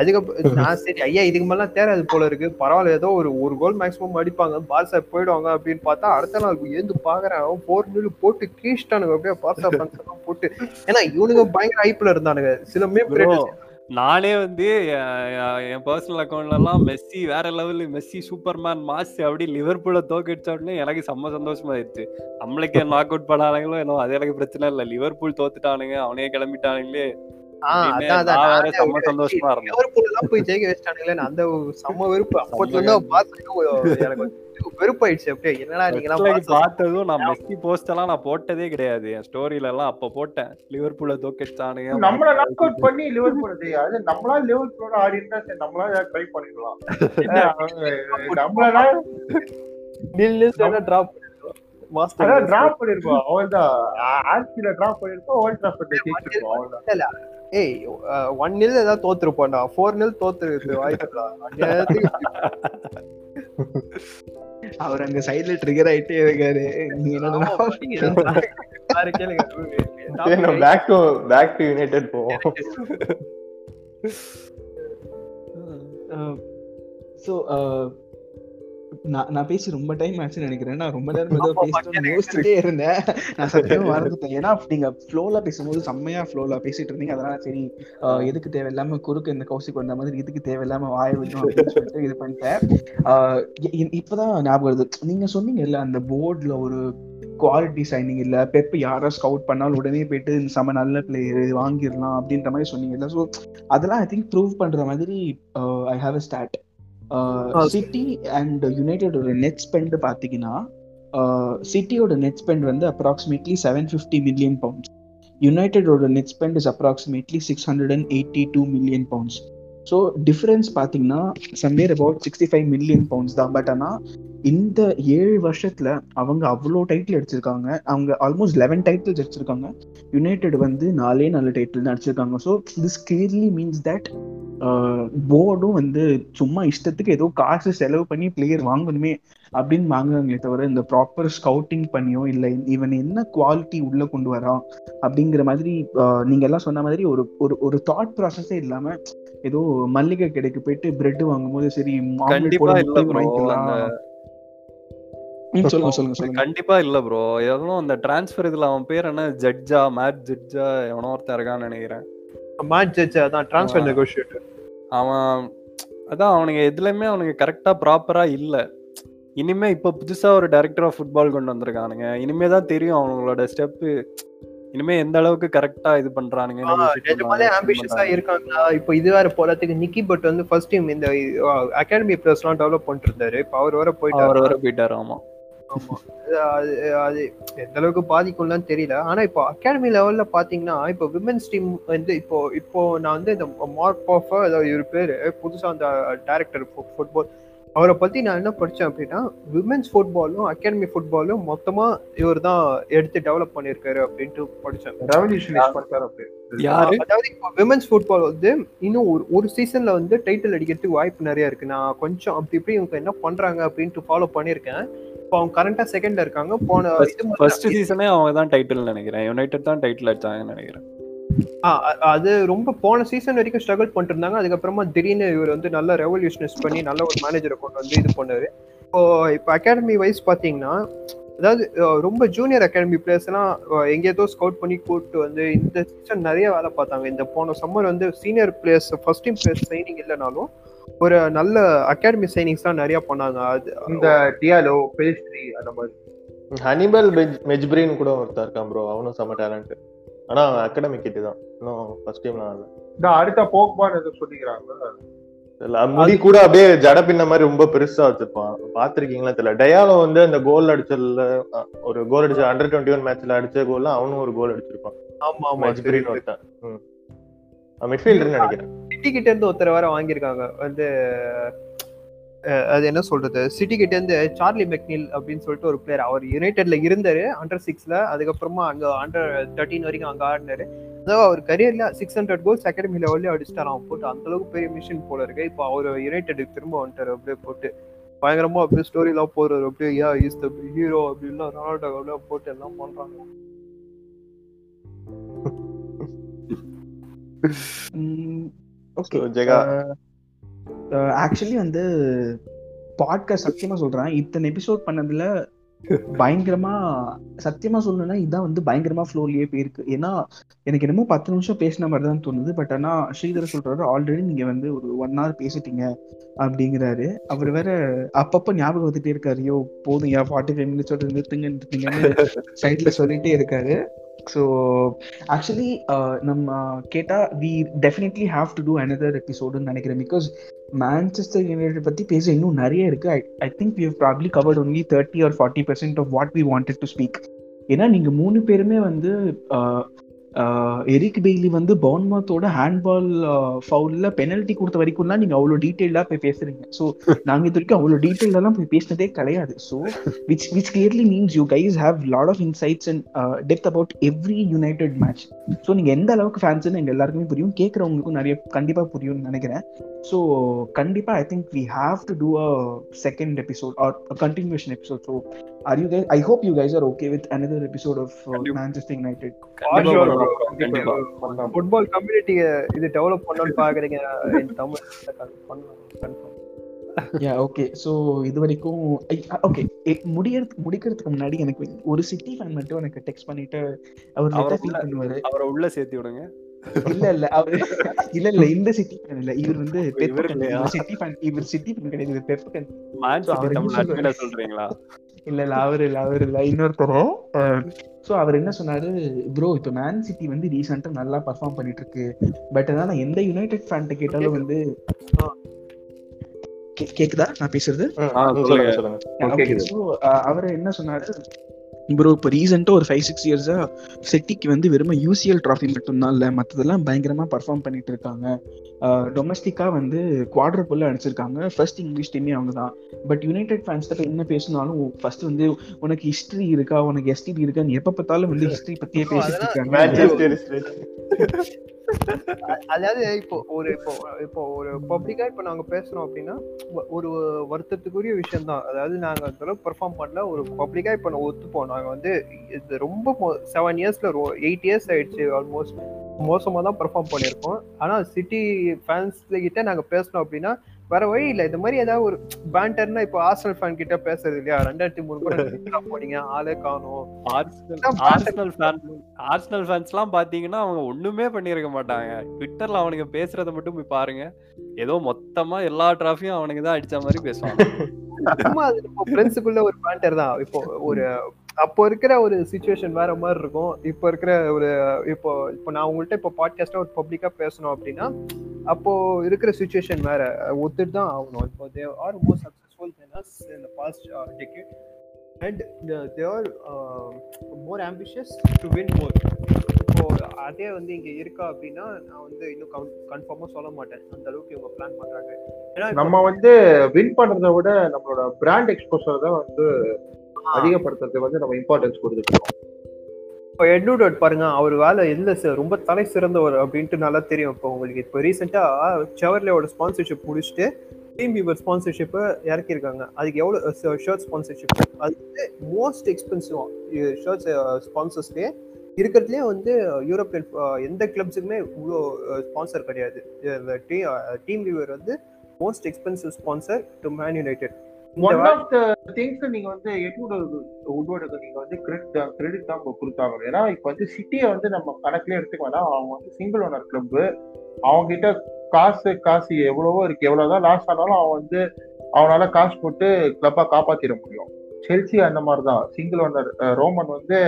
அதுக்கப்புறம் நான் சரி ஐயா இதுக்கு மேலாம் தேராது போல இருக்கு. பரவாயில்ல ஏதோ ஒரு ஒரு கோல் மேக்ஸிமம் அடிப்பாங்க. பார்சா போயிடுவாங்க அப்படின்னு பார்த்தா அடுத்த நாள் ஏந்து பாக்குறேன். போர் நில் போட்டு கீழ்ட்டானுங்க அப்படியே பார்சா போட்டு. ஏன்னா இவனுங்க பயங்கர ஐப்ல இருந்தானுங்க. சில மீம் Bro, நானே வந்து என் பர்சனல் அக்கௌண்ட்ல எல்லாம் மெஸ்ஸி வேற லெவலு மெஸ்ஸி சூப்பர்மேன் மாஸ் அப்படி லிவர்பூல தோக்கடிச்ச உடனே எனக்கு செம்ம சந்தோஷமா ஆயிடுச்சு. நம்மளுக்கு நாக் அவுட் பண்ணானுங்களோ என்னோ அது எனக்கு பிரச்சனை இல்ல. லிவர்பூல் தோத்துட்டானுங்க அவனே கிளம்பிட்டானுங்களே சந்தோஷமா இருந்தேன். போய் ஜெயிக்க வச்சிட்டானுங்களே அந்த <laughs> செம்ம வெறுப்பு. அப்போத்துல இருந்து எனக்கு வெறுப்பாயிடுச்சு. அப்படியே என்னடா நீங்க பார்த்ததும் நான் மெஸ்ஸி போஸ்ட் எல்லாம் நான் போட்டதே கிடையாது. என் ஸ்டோரியில எல்லாம் அப்ப போட்டேன். லிவர்பூல தோக்கடிச்சானுங்க நம்மள நாக் அவுட் பண்ணி லிவர்பூல் அது நம்மளா லிவர்பூலோட ஆடி இருந்தா சரி நம்மளா ட்ரை பண்ணிக்கலாம். <laughs> நம்மளா நில்லு டிராப் மாஸ்டர் டிராப் பண்ணிருக்கோம். அவ்வளவுதான் ஆன்சில டிராப் பண்ணிருக்கோம். ஓல்ட் ஜெயிச்சிருக்கோம். அவ்வளவுதான் ஏய் ஒன் நில் ஏதாவது தோத்துருப்போம்டா. Four nil தோத்துருக்கு. வாய்ப்புடா அவர் அங்க சைடுல ட்ரிகர் ஆயிட்டே இருக்காரு. நீ நம்ம back to back to United போவோம். ஸோ நான் நான் பேசி ரொம்ப டைம் ஆச்சுன்னு நினைக்கிறேன். நான் ரொம்ப நேரம் ஏதோ பேசிட்டு யோசிச்சுட்டே இருந்தேன். நான் சத்தியமா மறந்துட்டேன். ஏன்னா நீங்க ஃப்ளோல பேசும்போது செம்மையா ஃப்ளோல பேசிட்டு இருந்தீங்க. அதனால சரி எதுக்கு தேவையில்லாம குறுக்கு இந்த கௌசிக்கு வந்த மாதிரி எதுக்கு தேவையில்லாம வாய விடணும் அப்படின்னு சொல்லிட்டு இது பண்ணிட்டேன். இப்பதான் ஞாபகம் வருது. நீங்க சொன்னீங்கல்ல அந்த போர்ட்ல ஒரு குவாலிட்டி சைனிங் இல்ல. பெப் யாரோ ஸ்கவுட் பண்ணாலும் உடனே போயிட்டு இந்த செம நல்ல பிளேயர் வாங்கிடலாம் அப்படின்ற மாதிரி சொன்னீங்கல்ல. ஸோ அதெல்லாம் ஐ திங்க் ப்ரூவ் பண்ற மாதிரி I have a stat City and யுனைடெடோட net spend பார்த்தீங்கன்னா சிட்டியோட நெட் ஸ்பெண்ட் வந்து approximately seven fifty million pounds யுனைடெடோட net spend is approximately six hundred and eighty two million pounds so difference பார்த்தீங்கன்னா somewhere about sixty five million pounds தான். But ஆனால் இந்த ஏழு வருஷத்தில் அவங்க அவ்வளோ டைட்டில் அடிச்சிருக்காங்க. அவங்க ஆல்மோஸ்ட் லெவன் டைட்டில்ஸ் அடிச்சிருக்காங்க. யுனைடெட் வந்து நாலே நாலு டைட்டில் தான் அடிச்சிருக்காங்க. So this clearly means that போர்டும் வந்து சும்மா இஷ்டத்துக்கு ஏதோ காசு செலவு பண்ணி பிளேயர் வாங்கணுமே அப்படின்னு வாங்குறாங்களே தவிர இந்த ப்ராப்பர் ஸ்கவுட்டிங் பண்ணியோ இல்லை இவன் என்ன குவாலிட்டி உள்ளே கொண்டு வரான் அப்படிங்கிற மாதிரி uh, நீங்கள் எல்லாம் சொன்ன மாதிரி ஒரு ஒரு ஒரு தாட் ப்ராசஸே இல்லாமல் ஏதோ மல்லிகை கடைக்கு போயிட்டு பிரெட் வாங்கும்போது சரி கண்டிப்பா இல்ல ப்ரோ சொல்லுங்க சொல்லுங்க சொல்லுங்க. கண்டிப்பா இல்ல ப்ரோ எவனோ அந்த டிரான்ஸ்ஃபர் இதுல அவன் பேர் என்ன? ஜட்ஜா மேட் ஜட்ஜா எவனோ ஒருத்தன் இருக்கான்னு நினைக்கிறேன். மேட்ச் ஜட்ஜ் அதான் ட்ரான்ஸ்ஃபர். நெகோஷியேட்டர் அவன் அதான் அவனுங்க எதுலயுமே அவனுங்க கரெக்டா ப்ராப்பரா இல்ல. இனிமே இப்ப புதுசா ஒரு டைரக்டர் ஆஃப் ஃபுட்பால் கொண்டு வந்திருக்கானுங்க. இனிமே தான் தெரியும் அவங்களோட ஸ்டெப் இனிமே எந்த அளவுக்கு கரெக்டா இது பண்றானுங்க நிஜமாலே ஆம்பிஷியஸா இருக்காங்களா? இப்போ இது வேற போறதுக்கு நிக்கி பட் வந்து ஃபர்ஸ்ட் டைம் இந்த அகாடமி பிளஸ் எல்லாம் டெவலப் பண்ணிட்டு இருந்தாரு இப்போ அவர் வர அவர் போயிட்டாரு வர போயிட்டாரு ஆமா. அது எந்த அளவுக்கு பாதிக்கும்லாம் தெரியல. ஆனா இப்போ அகாடமி லெவல்ல பாத்தீங்கன்னா இப்போ விமென்ஸ் டீம் வந்து இப்போ இப்போ நான் வந்து இந்த மார்க் பாஃபா ஏதாவது இவர் பேரு புதுசா அந்த டைரக்டர் ஃபுட்பால் அவரை பத்தி நான் என்ன படிச்சேன் அப்படின்னா விமென்ஸ் ஃபுட்பாலும் அகாடமி ஃபுட்பாலும் மொத்தமா இவர் தான் எடுத்து டெவலப் பண்ணியிருக்காரு அப்படின்ட்டு படிச்சேன். ரெவல்யூஷனைஸ் பண்ணிட்டாரு அப்படி அதாவது இப்போ விமென்ஸ் ஃபுட்பால் வந்து இன்னும் ஒரு ஒரு சீசன்ல வந்து டைட்டில் அடிக்கிறதுக்கு வாய்ப்பு நிறைய இருக்கு. நான் கொஞ்சம் அப்படி இப்படி இவங்க என்ன பண்றாங்க அப்படின்ட்டு ஃபாலோ பண்ணியிருக்கேன். இப்போ அவங்க கரண்டா செகண்ட்ல இருக்காங்க. போன ஃபர்ஸ்ட் சீசனே அவங்க தான் டைட்டில் நினைக்கிறேன். யுனைடெட் தான் டைட்டில் அடிச்சாங்கன்னு நினைக்கிறேன். அது ரொம்ப போன சீசன் வரைக்கும் ஸ்ட்ரகிள் பண்ணிட்டு இருந்தாங்க அதுக்கப்புறமா திடீர்னு இவர் வந்து நல்ல ரெவல்யூஷனைஸ் பண்ணி நல்ல ஒரு மேனேஜரை கொண்டு வந்து இது பண்ணாரு. இப்போ இப்போ அகாடமி வைஸ் பாத்தீங்கன்னா அதாவது ரொம்ப ஜூனியர் அகாடமி பிளேயர்ஸ் எல்லாம் அஹ், எங்கேயோ ஸ்கவுட் பண்ணி கூப்பிட்டு வந்து இந்த சீசன் நிறைய வேலை பார்த்தாங்க. இந்த போன சம்மர் வந்து senior players first team players signing இல்லைனாலும் ஒரு நல்ல அகாடமி சைனிங்ஸ் தான் நிறைய பண்ணாங்க. அது இந்த டியாலோ பேஸ்ட்ரி அந்த மாதிரி. ஹனிபல் மெஜ்பிரின் கூட ஒருத்தர் இருக்கான் ப்ரோ அவனும் செம்ம டேலண்ட் ஆனா அவன் அகாடமிக் கிட்ட தான். இன்னும் ஃபர்ஸ்ட் டைம்லாம் இல்ல இந்த அடுத்த போக்பான்னு எதுவும் சொல்லிக்கிறாங்க இல்ல, முடி கூட அப்படியே ஜட பின்ன மாதிரி ரொம்ப பெருசா வச்சிருப்பான். பாத்திருக்கீங்களா தெரியல. டயாலோ வந்து அந்த கோல் அடிச்சதுல ஒரு கோல் அடிச்ச அண்டர் டுவெண்ட்டி ஒன் மேட்ச்ல அடிச்ச கோல்ல அவனும் ஒரு கோல் அடிச்சிருப்பான். ஆமா ஆமா. ஒருத்தன். மிட்ஃபீல்டர் நினைக்கிறேன். சிட்டி கிட்ட இருந்து ஒருத்தர் வேற வாங்கியிருக்காங்க. வந்து அது என்ன சொல்றது? சிட்டி கிட்ட இருந்து சார்லி மெக்னில் அப்படின்னு சொல்லிட்டு ஒரு பிளேயர் அவர் யுனைடெட்ல இருந்தாரு அண்டர் சிக்ஸ்ல அதுக்கப்புறமா அங்க அண்டர் தேர்ட்டின் வரைக்கும் அங்க ஆடினாரு. அதாவது அவர் கரியர்ல சிக்ஸ் ஹண்ட்ரட் கோல்ஸ் அகாடமி லெவல்லே அடிச்சிட்டாரு. அவன் போட்டு அந்த அளவுக்கு பெரிய மிஷின் போல இருக்கு. இப்போ அவர் யுனைடெடுக்கு திரும்ப வந்துட்டாரு அப்படியே போட்டு. பயங்கரமா அப்படியே ஸ்டோரி எல்லாம் போறாரு அப்படியே யா இஸ் த ஹீரோ அப்படின்லாம் ரொனால்டோ அப்படியே போட்டு எல்லாம் பண்றாங்க. <laughs> ஓகே. ஜெகா. ஆக்சுவலி வந்து பாட்காஸ்ட் சத்தியமா சொல்றேன். இத்தனை எபிசோட் பண்ணதுல பயங்கரமா சத்தியமா சொல்லணும்னா இதான் வந்து பயங்கரமா ஃப்ளோர்லயே போயிருக்கு. ஏன்னா எனக்கு என்னமோ பத்து நிமிஷம் பேசின மாதிரி தான் தோணுது. பட் ஆனா ஸ்ரீதர் சொல்றாரு ஆல்ரெடி நீங்க வந்து ஒரு ஒன் ஹவர் பேசிட்டீங்க அப்படிங்கிறாரு. அவர் வேற அப்பப்ப ஞாபகம் வந்துட்டே இருக்காரு. ஐயோ போதும் யா ஃபார்ட்டி ஃபைவ் மினிட்ஸோட நிறுத்துங்க நிறுத்துங்கன்னு சைட்ல சொல்லிட்டே இருக்காரு. ஸோ ஆக்சுவலி நம்ம கேட்டா we definitely have to do another எபிசோடுன்னு நினைக்கிறேன். பிகாஸ் மேன்செஸ்டர் யுனைடெட் பத்தி பேச இன்னும் நிறைய இருக்கு. I I think you probably covered only thirty or forty percent of what we wanted to speak ஏன்னா நீங்க மூணு பேருமே வந்து uh, எரிக் பெய்லி வந்து பவுன்மத்தோட ஹேண்ட்பால் ஃபவுல்ல பெனல்ட்டி கொடுத்த வரைக்கும்லாம் நீங்க அவ்வளோ டீட்டெயிலா போய் பேசுறீங்க. ஸோ <laughs> நாங்க இது வரைக்கும் அவ்வளோ டீட்டெயிலெல்லாம் போய் பேசினதே கிடையாது. So which clearly means you guys have lot of insights and uh, depth about every united match. So நீங்க எந்த அளவுக்கு ஃபேன்ஸ்னு எங்க எல்லாருக்குமே புரியும். கேட்கறவங்களுக்கும் நிறைய கண்டிப்பா புரியும்னு நினைக்கிறேன். ஸோ கண்டிப்பா I think we have to do a second episode or continuation episode so are you guys I hope you guys are okay with another episode of. Manchester United football கம்யூனிட்டியை இது டெவலப் பண்ணணும்னு பாக்குறீங்க in Tamil yeah okay so இது வரைக்கும் okay முடியறதுக்கு முடிக்கிறதுக்கு முன்னாடி எனக்கு ஒரு சிட்டி ஃபேன் மட்டும் எனக்கு டெக்ஸ்ட் பண்ணிட்டு அவர் ஃபீல் பண்ணுவாரு. அவரை உள்ள சேர்த்து விடுங்க. இல்ல இல்ல. அவரு இல்ல இல்ல. இந்த சிட்டி ஃபேன் இல்ல. இவர் வந்து பெப்பர் சிட்டி ஃபேன் இவர் சிட்டி ஃபேன் கிடையாது. சொல்றாரு? அட்மினா சொல்றீங்களா? இல்ல இல்ல அவர் இல்ல அவர் இல்ல. இன்னொருத்தரும் சோ அவர் என்ன சொன்னாரு? ப்ரோ இப்ப மேன் சிட்டி வந்து ரீசெண்டா நல்லா பர்ஃபார்ம் பண்ணிட்டு இருக்கு பட் அதான் நான் எந்த யுனைடெட் ஃபேன்ட்ட கேட்டாலும் வந்து கேக்குதா? நான் பேசுறது? ஸோ அவர் என்ன சொன்னாரு? ப்ரோ இப்போ ரீசெண்டாக ஒரு ஃபைவ் சிக்ஸ் இயர்ஸாக செட்டிக்கு வந்து வெறும் யூசிஎல் ட்ராஃபி மட்டும்தான் இல்லை மற்றதெல்லாம் பயங்கரமாக பர்ஃபார்ம் பண்ணிட்டு இருக்காங்க. டொமஸ்டிக்காக வந்து குவார்டர் புல்ல அடிச்சிருக்காங்க. ஃபர்ஸ்ட் இங்கிலீஷ் டீமே அவங்க தான் பட் யுனைடெட் ஃபேன்ஸ் கிட்ட என்ன பேசினாலும் ஃபர்ஸ்ட் வந்து உனக்கு ஹிஸ்ட்ரி இருக்கா உனக்கு எஸ்டிபி இருக்கான்னு எப்போ பார்த்தாலும் வந்து <laughs> ஹிஸ்ட்ரி பத்தியே பேசிட்டு இருக்காங்க. <laughs> அதாவது இப்போ ஒரு இப்போ இப்போ ஒரு பப்ளிக்கா இப்போ நாங்க பேசுறோம் அப்படின்னா ஒரு வருத்தத்துக்குரிய விஷயம் தான் அதாவது நாங்க அந்த அளவுக்கு பெர்ஃபார்ம் பண்ணல ஒரு பப்ளிக்கா இப்போ நான் ஒத்துப்போம். நாங்க வந்து இது ரொம்ப செவன் இயர்ஸ்ல எயிட் இயர்ஸ் ஆயிடுச்சு ஆல்மோஸ்ட் மோசமா தான் பெர்ஃபார்ம் பண்ணியிருக்கோம். ஆனா சிட்டி ஃபேன்ஸ் கிட்ட நாங்க பேசணும் அப்படின்னா வேற வழி இல்ல. இந்த மாதிரி ஏதாவது ஒரு பேண்டர்னா இப்போ ஆர்சனல் ஃபேன் கிட்ட பேசுறது இல்லையா? ரெண்டாயிரத்தி மூணு கூட <laughs> போனீங்க. ஆளே காணும். ஆர்சனல் ஃபேன் ஆர்சனல் ஃபேன்ஸ்லாம் பாத்தீங்கன்னா அவங்க ஒண்ணுமே பண்ணியிருக்க மாட்டாங்க. ட்விட்டர்ல அவனுங்க பேசுறத மட்டும் போய் பாருங்க. ஏதோ மொத்தமா எல்லா டிராஃபியும் அவனுக்கு தான் அடிச்ச மாதிரி பேசுவாங்க. <laughs> சும்மா அது ஃப்ரெண்ட்ஸுக்குள்ள ஒரு பேண்டர் தான். இப்போ ஒரு அப்போ இருக்கிற ஒரு சுச்சுவேஷன் வேற மாதிரி இருக்கும். இப்போ இருக்கிற ஒரு இப்போ இப்போ நான் உங்கள்கிட்ட இப்போ பாட்காஸ்டா ஒரு பப்ளிக்கா பேசணும் அப்படின்னா அப்போ இருக்கிற சுச்சுவேஷன் வேற. ஒத்துட்டு தான் ஆகணும். இப்போ தே ஆர் மோர் சக்சஸ்ஃபுல் இந்த past decade and they are more ambitious to win more இப்போ அதே வந்து இங்கே இருக்கா அப்படின்னா நான் வந்து இன்னும் கன்ஃபார்மாக சொல்ல மாட்டேன். அந்த அளவுக்கு இவங்க பிளான் பண்ணுறாங்க ஏன்னா நம்ம வந்து வின் பண்ணுறத விட நம்மளோட பிராண்ட் எக்ஸ்போசர் தான் வந்து அதிகப்படுத்துறதுக்கு வந்து நம்ம இம்பார்ட்டன்ஸ் கொடுத்துருக்கோம் இப்போ எட்வர்ட் பாருங்க அவர் வேலை இல்ல சார் ரொம்ப தலை சிறந்தவர் அப்படின்ட்டு நல்லா தெரியும். இப்போ உங்களுக்கு இப்போ ரீசெண்டா செவர்லேயோட ஸ்பான்சர்ஷிப் முடிச்சுட்டு டீம் வீவர் ஸ்பான்சர்ஷிப்பை இறக்கியிருக்காங்க. அதுக்கு எவ்வளோ ஷர்ட் ஸ்பான்சர்ஷிப் அது வந்து மோஸ்ட் எக்ஸ்பென்சிவ் ஷர்ட்ஸ் ஸ்பான்சர்ஸ்லேயே இருக்கிறதுலே வந்து யூரோப்பியன் எந்த கிளப்ஸுக்குமே இவ்வளோ ஸ்பான்சர் கிடையாது. டீம் வீவர் வந்து most expensive sponsor to Man United one of the things நீங்க வந்து எட்வர்டு உட்வர்டுக்கு நீங்க வந்து கிரெடிட் தான் கிரெடிட் தான் கொடுத்தாங்க ஏன்னா இப்ப வந்து சிட்டியை வந்து நம்ம கணக்குல எடுத்துக்க வேணாம். அவங்க வந்து சிங்கிள் ஓனர் கிளப் அவங்க கிட்ட காசு காசு எவ்வளவோ இருக்கு. எவ்வளவுதான் லாஸ் ஆனாலும் அவன் வந்து அவனால காசு போட்டு கிளப்பா காப்பாத்திட முடியும். செல்சி அந்த மாதிரி தான் சிங்கிள் ஓனர் ரோமன் வந்து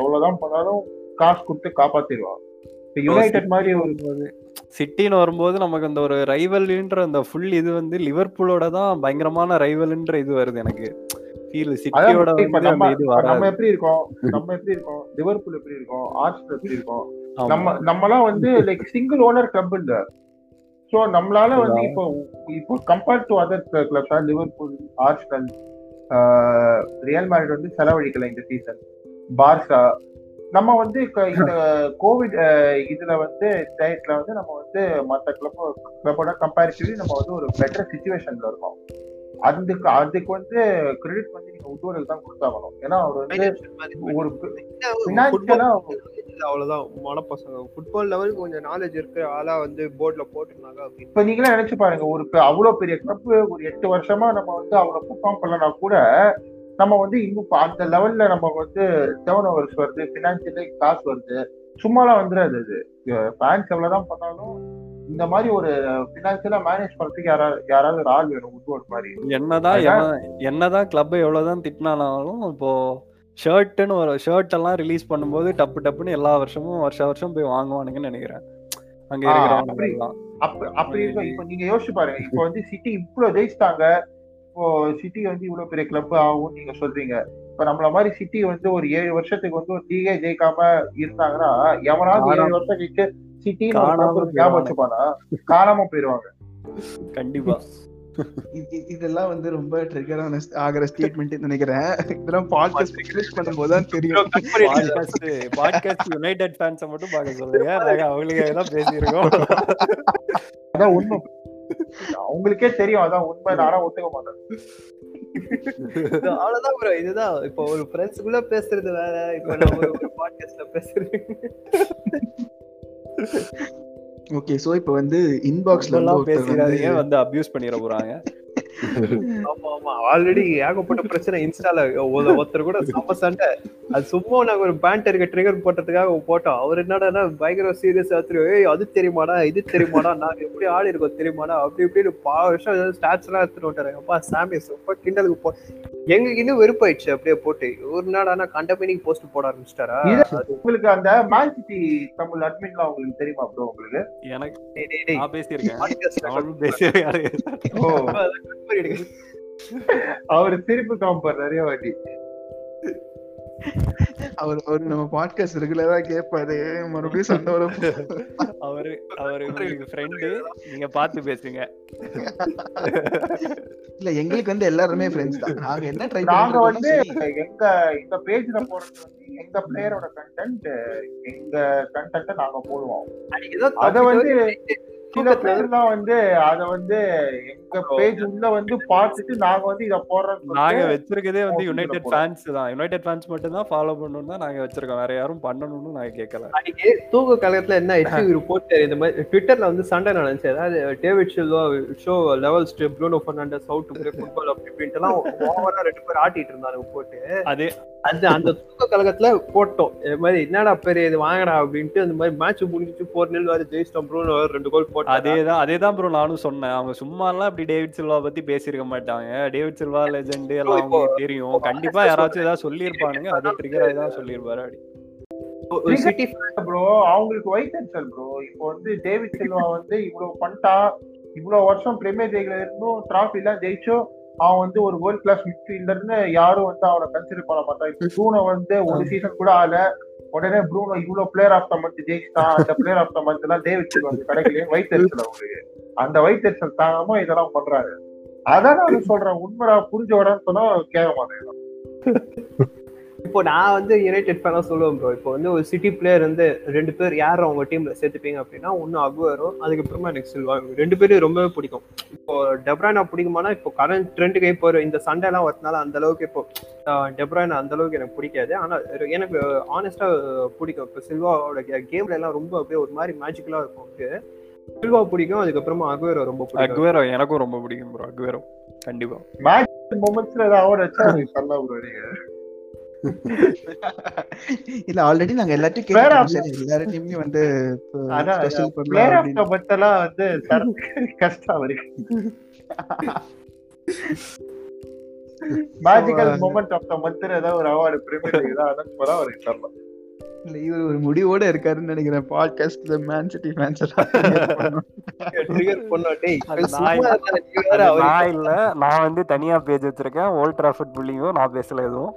எவ்வளவுதான் பண்ணாலும் காசு கொடுத்து காப்பாத்திடுவான். யுனைடெட் மாதிரி ஒரு சிட்டின்னு வரும்போது நமக்கு அந்த ஒரு ரைவல்ன்ற அந்த ஃபுல் இது வந்து லிவர்பூலோட தான் பயங்கரமான ரைவல்ன்ற இது வருது எனக்கு. ஃபீல் சிட்டியோட நம்ம எப்படி இருக்கோம்? நம்ம எப்படி இருக்கோம்? லிவர்பூல் எப்படி இருக்கோம்? ஆர்ஸ்டல் எப்படி இருக்கோம். நம்ம நம்மலாம் வந்து லைக் சிங்கிள் ஓனர் கிளப் இல்ல. சோ நம்மளால வந்து இப்போ இப்போ compared to other clubs Liverpool Arsenal Real Madrid வந்து செலவழிக்கல இந்த சீசன் பார்சா நம்ம வந்து இந்த கோவிட் இதுல வந்து டயட்ல வந்து நம்ம வந்து மத்த கிளப் கிளப்போட கம்பேரிட்டிவ்லி நம்ம வந்து ஒரு பெட்டர் சுச்சுவேஷன்ல இருக்கோம். அதுக்கு அதுக்கு வந்து கிரெடிட் வந்து நீங்க உட்வருக்கு தான் கொடுத்தாகணும். ஏன்னா அவர் வந்து ஒரு ஃபினான்சியலா அவ்வளவுதான். மனப்பசங்க ஃபுட்பால் லெவலுக்கு கொஞ்சம் நாலேஜ் இருக்கு. ஆளா வந்து போர்ட்ல போட்டிருந்தாங்க இப்ப நீங்களே நினைச்சு பாருங்க. ஒரு அவ்வளவு பெரிய கிளப் ஒரு எட்டு வருஷமா நம்ம வந்து அவ்வளவு பெர்ஃபார்ம் பண்ணலனா கூட நம்ம வந்து இன்னும் அந்த லெவல்ல நம்ம வந்து டேர்ன் ஓவர்ஸ் வருது பினான்சியலி காசு வருது. சும்மாலாம் வந்துடாது அது. ஃபேன்ஸ் எவ்வளவுதான் பண்ணாலும் இந்த மாதிரி ஒரு பினான்சியலா மேனேஜ் பண்றதுக்கு யாராவது யாராவது ஒரு ஆள் வேணும் உட்வர்ட் மாதிரி. என்னதான் என்னதான் கிளப் எவ்வளவுதான் திட்டினாலும் இப்போ ஷர்ட்னு ஒரு ஷர்ட் எல்லாம் ரிலீஸ் பண்ணும்போது டப்பு டப்புன்னு எல்லா வருஷமும் வருஷ வருஷம் போய் வாங்குவானுங்கன்னு நினைக்கிறேன். அங்க இருக்கிறவங்க அப்படி. இப்ப நீங்க யோசிச்சு பாருங்க. இப்போ வந்து சிட்டி இவ்வளவு ஜெயிச்சிட்டாங்க. இப்போ சிட்டி வந்து இவ்வளவு பெரிய கிளப் ஆகும் நீங்க சொல்றீங்க. இப்ப நம்மள மாதிரி சிட்டி வந்து ஒரு ஏழு வருஷத்துக்கு வந்து ஒரு லீகே ஜெயிக்காம இருந்தாங்கன்னா எவனாவது ஏழு காணாம- வருஷம் கழிச்சு ஒரு ஞாபகம் போயிடுவாங்க. வச்சுப்பானா? காணாம போயிருவாங்க கண்டிப்பா. இது- இது- இதெல்லாம் வந்து ரொம்ப ட்ரிகரான ஆகிற ஸ்டேட்மெண்ட் நினைக்கிறேன். இதெல்லாம் பாட்காஸ்ட் ரிக்வெஸ்ட் பண்ணும்போது தான் தெரியும். பாட்காஸ்ட் பாட்காஸ்ட் யுனைடெட் ஃபேன்ஸை மட்டும் பார்க்க சொல்லுங்க. அவங்களுக்கு எல்லாம் பேசியிருக்கோம். அதான் உண்மை. அவங்களுக்கே தெரியும். அதான் உண்மை. நானா ஒத்துக்க மாட்டேன். அவ்வளவுதான் bro. இதுதான். இப்போ ஒரு ஃப்ரெண்ட்ஸுக்குள்ள பேசுறது வேற. இப்போ நம்ம ஒரு பாட்காஸ்ட்ல பேசுறது. ஓகே சோ இப்போ வந்து இன்பாக்ஸ்ல வந்து பேசிடாதீங்க வந்து வந்து அபியூஸ் பண்ணிட போறாங்க. ஆமா ஆமா ஆல்ரெடி ஏகப்பட்ட பிரச்சனை இன்ஸ்டால. ஒரு- ஒருத்தர் கூட செம்ம சண்டை. அது சும்மா நாங்க ஒரு பேண்டருக்கு ட்ரிகர் போட்டதுக்காக போட்டோம். அவர் என்னடா பயங்கர சீரியஸ் ஆத்துரு ஏய் அது தெரியுமாடா இது தெரியுமாடா நாங்க எப்படி ஆடி இருக்கோம் தெரியுமாடா? அப்படி இப்படின்னு பா வருஷம் ஸ்டாட்ஸ் எல்லாம் எடுத்துட்டு விட்டாரு அப்பா சாமி சூப்பர் கிண்டலுக்கு போ எங்களுக்கு இன்னும் வெறுப்பாயிடுச்சு அப்படியே போட்டு. ஒரு நாடானா கண்டபெனிக்கு போஸ்ட் போட ஆரம்பிச்சிட்டாரா? உங்களுக்கு அந்த மேன் சிட்டி தமிழ் அட்மின்லாம் உங்களுக்கு தெரியுமா ப்ரோ உங்களுக்கு? எனக்கு டேய், டேய், டேய். நான் பேசியிருக்கேன். பண்ணிடுங்க. அவர் சிரிப்பு காமிப்பார் நிறைய வாட்டி. அவர் அவர் நம்ம பாட்காஸ்ட் ரெகுலரா கேட்பாரு மறுபடியும் சண்டை வரும். அவரு அவரு <laughs> உங்களுக்கு ஃப்ரெண்டு நீங்க பார்த்து பேசுங்க. இல்ல எங்களுக்கு வந்து எல்லாருமே ஃப்ரெண்ட்ஸ் தான். நாங்க என்ன ட்ரை நாங்க வந்து எங்க எங்க பேஜ்ல போறது வந்து எங்க பிளேயரோட கண்டென்ட் எங்க கண்டென்ட்டை நாங்க போடுவோம். அத வந்து சில பேர்லாம் வந்து அத வந்து எங்க பேஜ் உள்ள வந்து பார்த்துட்டு நாங்க வந்து இத போடுறோம்னு நாங்க வச்சிருக்கதே வந்து யுனைடெட். ஃபேன்ஸ் தான். யுனைடெட் ஃபேன்ஸ் மட்டும் தான் ஃபாலோ பண்ணணும் தான் நாங்க வச்சிருக்கோம். வேற யாரும் பண்ணணும்னு நாங்க கேட்கல அன்னைக்கு தூக்க காலத்துல என்ன ஆயிடுச்சு இவர் போட்டு இந்த மாதிரி ட்விட்டர்ல வந்து சண்டை நடந்துச்சு. அதாவது David Silva Shaw levels Bruno Fernandes how to play football அப்படி இப்படின்ட்டுலாம் ஓவரா ரெண்டு பேர் ஆட்டிட்டு இருந்தாங்க போட்டு. அதே அந்த அந்த தூக்க கழகத்துல போட்டோம். இது மாதிரி என்னடா பெரிய இது வாங்கடா அப்படின்ட்டு அந்த மாதிரி மேட்ச் முடிஞ்சிச்சு போர் நெல் வர ஜெயிச்சிட்டோம். ப்ரோ ரெண்டு கோல் போட்டு அதேதான் அதேதான் ப்ரோ நானும் சொன்னேன். அவங்க சும்மா எல்லாம் இப்படி டேவிட் சில்வா பத்தி பேசியிருக்க மாட்டாங்க. டேவிட் சில்வா லெஜெண்ட் எல்லாம் அவங்களுக்கு தெரியும். கண்டிப்பா யாராச்சும் ஏதாவது சொல்லியிருப்பானுங்க. அது ட்ரிகர் ஆகி தான் சொல்லியிருப்பாரு அப்படி. ப்ரோ அவங்களுக்கு வைத்தறிச்சல் ப்ரோ இப்போ வந்து டேவிட் சில்வா வந்து இவ்வளவு பண்ணிட்டா இவ்வளவு வருஷம் பிரீமியர் லீக்ல இருந்தும் டிராஃபி எல்லாம் ஜெயிச்சும் அவன் வந்து ஒரு வேர்ல்ட் கிளாஸ் மிட்ஃபீல்டர்னு யாரும் வந்து அவனை கன்சிடர் பண்ண மாட்டான். இப்போ ப்ரூனோ வந்து ஒரு சீசன் கூட ஆல உடனே ப்ரூனோ இவ்வளவு பிளேயர் ஆஃப் த மந்த் ஜெயிச்சிட்டான் அந்த பிளேயர் ஆஃப் த மந்த் எல்லாம் தேவிச்சு வந்து கிடைக்கல வைத்தறிச்சல் அவங்களுக்கு. அந்த வைத்தறிச்சல் தாங்காம இதெல்லாம் பண்றாரு. அதான் நான் சொல்றேன் உண்மைடா புரிஞ்சவடான்னு சொன்னா கேட்க மாட்டேன் இப்போ நான் வந்து யுனைடெட் ஃபேனா சொல்லுவேன் ப்ரோ இப்போ வந்து ஒரு சிட்டி பிளேயர் வந்து ரெண்டு பேர் யார் அவங்க டீம்ல சேர்த்துப்பீங்க அப்படின்னா ஒன்னு அகுவரும் அதுக்கப்புறமா எனக்கு சில்வா ரெண்டு பேரும் ரொம்பவே பிடிக்கும். இப்போ டெப்ரானா பிடிக்குமானா இப்போ கரண்ட் ட்ரெண்டுக்கு இப்போ ஒரு இந்த சண்டை எல்லாம் வரதுனால அந்த அளவுக்கு இப்போ டெப்ரானா அந்த அளவுக்கு எனக்கு பிடிக்காது. ஆனா எனக்கு ஆனஸ்டா பிடிக்கும். இப்போ சில்வாவோட கேம்ல எல்லாம் ரொம்ப அப்படியே ஒரு மாதிரி மேஜிக்கலா இருக்கும். சில்வா பிடிக்கும் அதுக்கப்புறமா அகுவேரோ ரொம்ப பிடிக்கும். அக்வேரோ எனக்கும் ரொம்ப பிடிக்கும் ப்ரோ அக்வேரோ கண்டிப்பா. மொமெண்ட்ஸ்ல ஏதாவது அவார்ட் வச்சா சொல்லலாம் ப்ரோ நீங்க. <laughs> இல்ல ஆல்ரெடி நாங்க எல்லாத்தையும் எல்லார்ட்டையுமே வந்து எல்லாம் வந்து <laughs> கஷ்டம் இருக்கு magical moment of the month ஏதாவது ஒரு அவார்டு பிரீமியர் லீக் தான் அனௌன்ஸ் பண்ணா அவருக்கு தரலாம். இவர் ஒரு முடிவோட இருக்காருன்னு நினைக்கிறேன். பாட்காஸ்ட் மேன் சிட்டி ஃபேன்ஸ் நான் நான் இல்ல. நான் வந்து தனியா பேஜ் வச்சிருக்கேன். ஓல்ட் டிராஃபர்ட் புள்ளியும் நான் பேசல எதுவும்.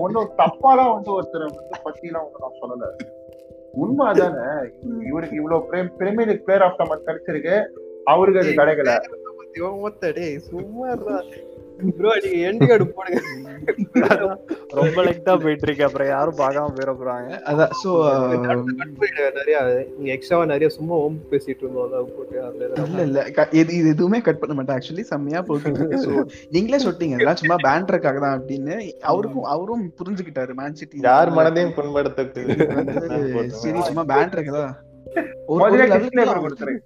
ஒண்ணும் தப்பாலாம் வந்து ஒருத்தர் வந்து பத்திலாம் ஒண்ணும் நான் சொல்லல. உண்மை அதானே இவருக்கு இவ்வளவு Premier League player of the month கிடைச்சிருக்கு. அவருக்கு அது கிடைக்கல. சும்மா ப்ரோ நீங்க எண்ட் கார்டு போடுங்க. ரொம்ப லைட்டா போயிட்டு இருக்கு அப்புறம் யாரும் பார்க்காம போயிட போறாங்க. அதான் சோ நிறைய. நீங்க எக்ஸ்ட்ராவா நிறைய சும்மா ஓம் பேசிட்டு இருந்தோம். போட்டு இல்ல இல்ல. இது இது எதுவுமே கட் பண்ண மாட்டேன். ஆக்சுவலி செம்மையா இருக்கு. ஸோ நீங்களே சொல்லிட்டீங்க. இதெல்லாம் சும்மா பேண்டருக்காக தான் அப்படின்னு அவருக்கும் அவரும் புரிஞ்சுக்கிட்டாரு. மேன் சிட்டி யார் மனதையும் புண்படுத்த <laughs> சரி சும்மா பேண்டருக்கு தான். ஒரு லெவலுக்கு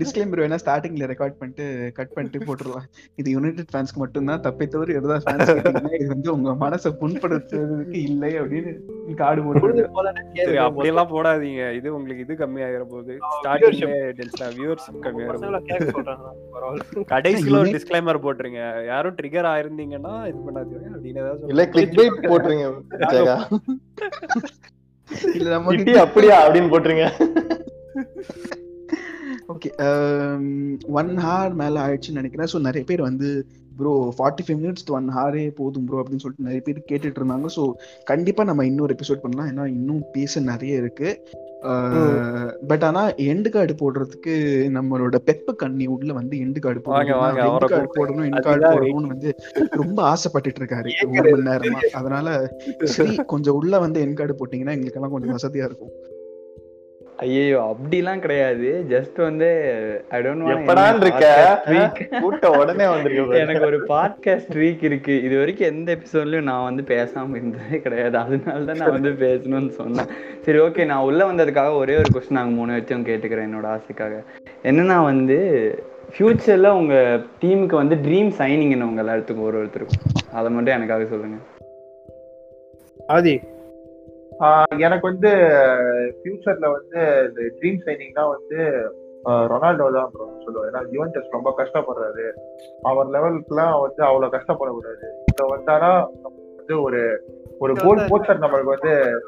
டிஸ்க்ளைமர் வேணா ஸ்டார்டிங்ல ரெக்கார்ட் பண்ணிட்டு கட் பண்ணிட்டு போட்டுடலாம். இது யுனைடெட் ஃபேன்ஸ்க்கு மட்டும்தான் தப்பை தவிர எதா ஃபேன்ஸ் இது வந்து உங்க மனசை புண்படுத்துறதுக்கு இல்லை அப்படின்னு கார்டு போட்டு சரி அப்படியெல்லாம் போடாதீங்க. இது உங்களுக்கு இது கம்மியாகிற வியூவர்ஷிப் கம்மியாகிற போகுது கேட்க சொல்றாங்க பரவாயில்ல. கடைசியில ஒரு United- டிஸ்க்ளைமர் போட்டுருங்க. யாரும் ட்ரிகர் ஆயிருந்தீங்கன்னா இது பண்ணாதீங்க. அப்படின்னு ஏதாவது இல்ல கிளிக் பைட் போட்டுருங்க <laughs> இல்ல நம்ம அப்படியா அப்படின்னு போட்டுருங்க. ஓகே ஒன் ஹார் மேல ஆயிடுச்சுன்னு நினைக்கிறேன். ஸோ நிறைய பேர் வந்து bro forty five minutes one ஹாரே போதும் ப்ரோ அப்படின்னு சொல்லிட்டு நிறைய பேர் கேட்டுட்டு இருந்தாங்க. ஸோ கண்டிப்பா நம்ம இன்னொரு எபிசோட் பண்ணலாம். ஏன்னா இன்னும் பேச நிறைய இருக்கு. பட் ஆனா எண்டு கார்டு போடுறதுக்கு நம்மளோட பெப்பு கண்ணி உள்ள வந்து எண்டு கார்டு எண்டு கார்டு. போடணும் எண்டு கார்டு போடணும்னு வந்து ரொம்ப ஆசைப்பட்டுட்டு இருக்காரு ஒரு மணி நேரமா. அதனால சரி கொஞ்சம் உள்ள வந்து என் கார்டு போட்டீங்கன்னா எங்களுக்கெல்லாம் கொஞ்சம் வசதியா இருக்கும். ஐயோ அப்படிலாம் கிடையாது. ஜஸ்ட் வந்து ஐ டோன்ட் எப்படான்னு இருக்க? கூட்ட உடனே வந்திருக்க எனக்கு ஒரு பாட்காஸ்ட் வீக் இருக்கு. இது வரைக்கும் எந்த எபிசோட்லயும் நான் வந்து பேசாம இருந்ததே கிடையாது. அதனால தான் நான் வந்து பேசணும்னு சொன்னேன். சரி ஓகே நான் உள்ள வந்ததுக்காக ஒரே ஒரு கொஸ்டின் நாங்கள் மூணு வச்சும் கேட்டுக்கிறேன் என்னோட ஆசைக்காக. என்னன்னா வந்து ஃபியூச்சர்ல உங்க டீமுக்கு வந்து ட்ரீம் சைனிங் என்ன உங்க எல்லாத்துக்கும்? ஒரு ஒருத்தருக்கும். அதை மட்டும் எனக்காக சொல்லுங்க. ஆதி எனக்கு வந்து ஃபியூச்சர்ல வந்து இந்த ட்ரீம் சைனிங்னா வந்து ஆஹ் ரொனால்டோ தான் bro சொல்லுவேன். ஏன்னா யுவன்டஸ் ரொம்ப கஷ்டப்படுறாரு. அவர் லெவலுக்குலாம் வந்து அவ்வளவு கஷ்டப்படக்கூடாது. இப்ப வந்தானா நமக்கு வந்து ஒரு ஒரு கோல் போஸ்டர் நம்மளுக்கு வந்து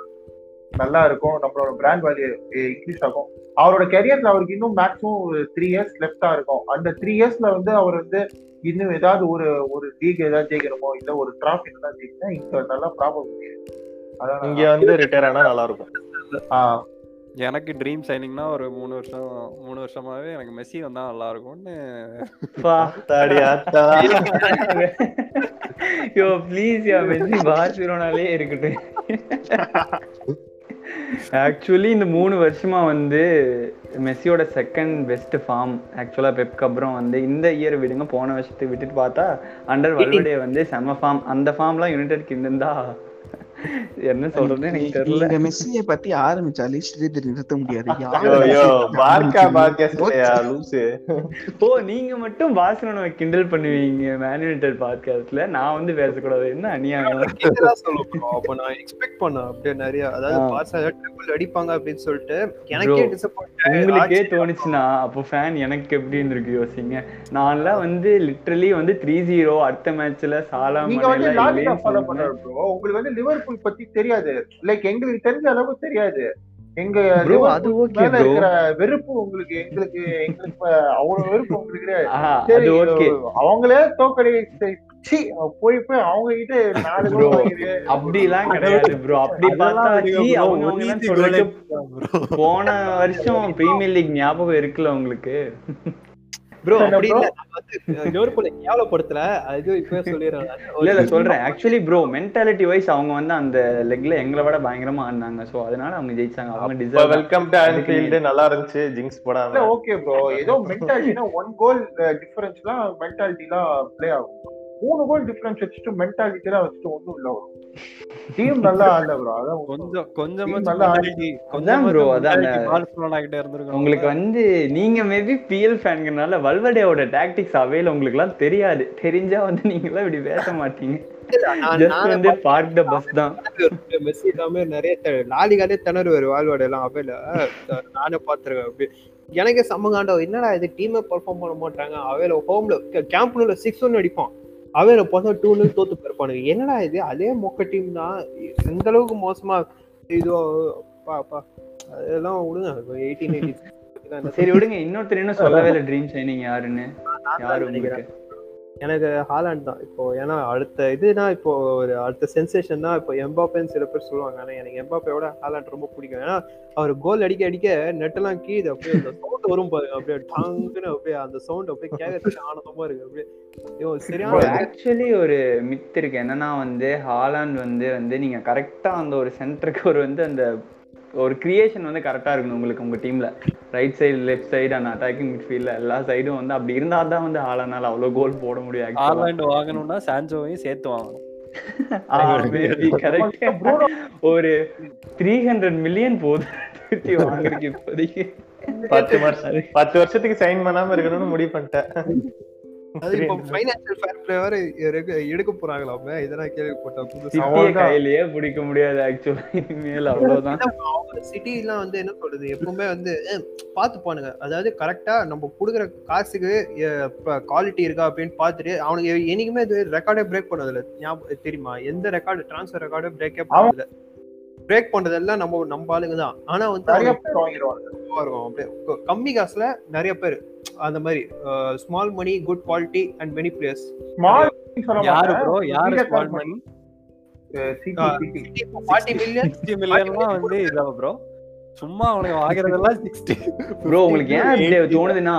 நல்லா இருக்கும். நம்மளோட பிராண்ட் வேல்யூ இன்க்ரீஸ் ஆகும். அவரோட கெரியர்ல அவருக்கு இன்னும் மேக்ஸிமம் ஒரு த்ரீ இயர்ஸ் லெஃப்டா இருக்கும். அந்த த்ரீ இயர்ஸ்ல வந்து அவர் வந்து இன்னும் ஏதாவது ஒரு ஒரு லீக் ஏதாவது ஜெயிக்கணுமோ இல்ல ஒரு டிராஃபி ஏதாவது ஜெயிக்கணும் இங்க நல்லா ப்ராப்ளம் இங்க வந்து ரிட்டையர் ஆனா நல்லா இருக்கும் ஆஹ் எனக்கு ட்ரீம் சைனிங்னா ஒரு மூணு வருஷம் மூணு வருஷமாவே எனக்கு மெஸ்ஸி வந்தா நல்லா இருக்கும்னு தாடி ஆத்தா. யோ ப்ளீஸ் யா மெஸ்ஸி பார்சிலோனாலே இருக்கட்டும். ஆக்சுவலி இந்த மூணு வருஷமா வந்து மெஸ்ஸியோட செகண்ட் பெஸ்ட் ஃபார்ம் ஆக்சுவலா பெப்க்கு அப்புறம் வந்து இந்த இயர் விடுங்க. போன வருஷத்தை விட்டுட்டு பார்த்தா அண்டர் <laughs> வல்வடே வந்து செம ஃபார்ம் அந்த ஃபார்ம்லாம் யுனைடெட்க்கு இருந்திருந்தா என்ன சொல்றது எனக்கு தெரியல. நீங்க மெஸ்ஸிய பத்தி ஆரம்பிச்சாலே ஸ்ரீதர் நிறுத்த முடியாது. ஓ நீங்க மட்டும் பாசனோவை கிண்டல் பண்ணுவீங்க மேனுவேட்டட் பாட்காஸ்ட்ல? நான் வந்து பேசக்கூடாது. என்ன அநியாயம். அப்ப நான் எக்ஸ்பெக்ட் பண்ணேன். அப்படியே நிறைய அதாவது. பாஸ் ட்ரிபிள் அடிப்பாங்க அப்படின்னு சொல்லிட்டு எனக்கே டிசப்பாயிண்ட் உங்களுக்கே தோணுச்சுன்னா அப்போ ஃபேன் எனக்கு எப்படி இருந்திருக்கு யோசிங்க. நான்லாம் வந்து லிட்டரலி வந்து த்ரீ ஜீரோ அடுத்த மேட்ச்ல சாலா உங்களுக்கு வந்து லிவர்பூல் பத்தி தெரியாது. லைக் எங்களுக்கு தெரிஞ்ச அளவுக்கு தெரியாது. எங்க அது bro. இருக்கிற வெறுப்பு உங்களுக்கு எங்களுக்கு எங்களுக்கு அவ்வளவு வெறுப்பு உங்களுக்கு சரி ஓகே அவங்களே தோக்கடி போய் போய் அவங்க கிட்ட நாலு வாங்கிரு அப்படிலாம் கிடையாது ப்ரோ அப்படி பார்த்தா அவங்க. போன வருஷம் பிரீமியர் லீக் ஞாபகம் இருக்குல்ல உங்களுக்கு? ப்ரோ அப்படி bro? இல்ல. நான் வந்து லிவர்பூலை கேவலப்படுத்தல அது இப்பவே சொல்லிடுறேன். இல்ல இல்ல சொல்றேன். ஆக்சுவலி ப்ரோ மென்டாலிட்டி வைஸ் அவங்க வந்து அந்த லெக்ல எங்களை விட பயங்கரமா ஆடினாங்க. சோ அதனால அவங்க ஜெயிச்சாங்க. அவங்க டிசர்வ் வெல்கம் டு ஆன்ஃபீல்டு நல்லா இருந்துச்சு. ஜிங்ஸ் போடாம. ஓகே ப்ரோ ஏதோ மென்டாலிட்டினா ஒன் கோல் டிஃபரன்ஸ்லாம் மென்டாலிட்டிலாம் ப்ளே ஆகும். மூணு கோல் டிஃபரன்ஸ் வச்சுட்டு மென்டாலிட்டிலாம் வச்சுட்டு ஒண்ணும் இல்ல வரும் டீம் நல்லா ஆடல ப்ரோ அதான் கொஞ்சம் கொஞ்சமா Team நல்லா அதான் bro, அதான். பார்சலோனா கிட்ட இருந்திருக்கணும். உங்களுக்கு வந்து நீங்க மேபி பிஎல் ஃபேன்கனால வல்வடேவோட டாக்டிக்ஸ் அவைல உங்களுக்கு எல்லாம் தெரியாது. தெரிஞ்சா வந்து நீங்க எல்லாம் இப்படி பேச மாட்டீங்க. வந்து பார்க் த பஸ் தான். மெஸ்ஸி எல்லாமே நிறைய லாலிகாலே திணறுவாரு வாழ்வாடு எல்லாம் அவையில. நானே பாத்துருக்கேன் அப்படி. எனக்கே சம்மகாண்டோ என்னடா இது டீமே பெர்ஃபார்ம் பண்ண மாட்டாங்க அவையில ஹோம்ல கேம்ப்ல சிக்ஸ் ஒன் அடிப்பான். அவையில பார்த்தா டூ நூல் தோத்து போயிருப்பானுங்க. என்னடா இது? அதே மொக்க டீம் தான். எந்த அளவுக்கு மோசமா இதோ பா பா அதெல்லாம் விடுங்க. எயிட்டீன் எயிட்டி சரி விடுங்க. இன்னொருத்தர் இன்னும் சொல்லவே இல்லை ட்ரீம் சைனிங் யாருன்னு. யாரு உங்களுக்கு? எனக்கு ஹாலாண்ட் தான். இப்போ ஏன்னா அடுத்த இதுனா இப்போ ஒரு அடுத்த சென்சேஷன் தான் இப்போ எம்பாப்பேன்னு சில பேர் சொல்லுவாங்க. ஆனா எனக்கு எம்பாப்பையோட ஹாலாண்ட் ரொம்ப பிடிக்கும். ஏன்னா அவர் கோல் அடிக்க அடிக்க நெட்டெல்லாம் கீது அப்படியே அந்த சவுண்ட் வரும் பாருங்க அப்படியே டாங்குன்னு அப்படியே அந்த சவுண்ட் அப்படியே கேட்கறதுக்கு ஆனந்தமா இருக்கு. அப்படியே ஐயோ சரியான ஆக்சுவலி ஒரு மித் இருக்கு. என்னன்னா வந்து ஹாலாண்ட் வந்து வந்து நீங்க கரெக்டா அந்த ஒரு சென்டருக்கு ஒரு வந்து அந்த ஒரு கிரியேஷன் வந்து கரெக்டா இருக்கணும் உங்களுக்கு உங்க டீம்ல ரைட் சைடு லெஃப்ட் சைடு அந்த அட்டாக்கிங் மிட்ஃபீல்ட்ல எல்லா சைடும் வந்து அப்படி இருந்தா தான் வந்து ஹாலாண்டால அவ்வளவு கோல் போட முடியும். ஆர்லாண்ட் வாங்கணும்னா சான்சோவையும் சேர்த்து வாங்கணும். <laughs> ஒரு த்ரீ ஹண்ட்ரட் மில்லியன் போகுது திருப்பி வாங்குறதுக்கு இப்போதைக்கு. பத்து வருஷம் பத்து வருஷத்துக்கு சைன் பண்ணாம இருக்கணும்னு முடிவு பண்ணிட்டேன். அது இப்போ ஃபைனான்சியல் ஃபேர் பிளே வேற எடுக்க எடுக்க போறாங்களாமே இதெல்லாம் கேள்விப்பட்டேன். புதுசா. கையிலேயே பிடிக்க முடியாது ஆக்சுவலா இனிமேல் அவ்வளவுதான். சிட்டி எல்லாம் வந்து என்ன சொல்றது? எப்பவுமே வந்து அஹ், பார்த்து பானுங்க அதாவது கரெக்டா நம்ம கொடுக்குற காசுக்கு குவாலிட்டி இருக்கா அப்படின்னு பார்த்துட்டு அவனுக்கு என்னைக்குமே இது ரெக்கார்டே பிரேக் பண்ணதில்ல. ஞாபகம் தெரியுமா? எந்த ரெக்கார்டு ட்ரான்ஸ்ஃபர் ரெக்கார்டே பிரேக்கே பண்ணதில்ல. பிரேக் பண்றதெல்லாம் நம்ம நம்ம ஆளுங்க தான். ஆனா வந்து நிறைய இருக்கும் அப்படியே கம்மி காசுல நிறைய பேர். அந்த மாதிரி small money good quality and many players small யாரு. ப்ரோ யாரு ஸ்மால். <laughs> மணி சும்மா அவனுக்கு வாங்குறதெல்லாம் சிக்ஸ்டி ப்ரோ உங்களுக்கு ஏன் தோணுதுன்னா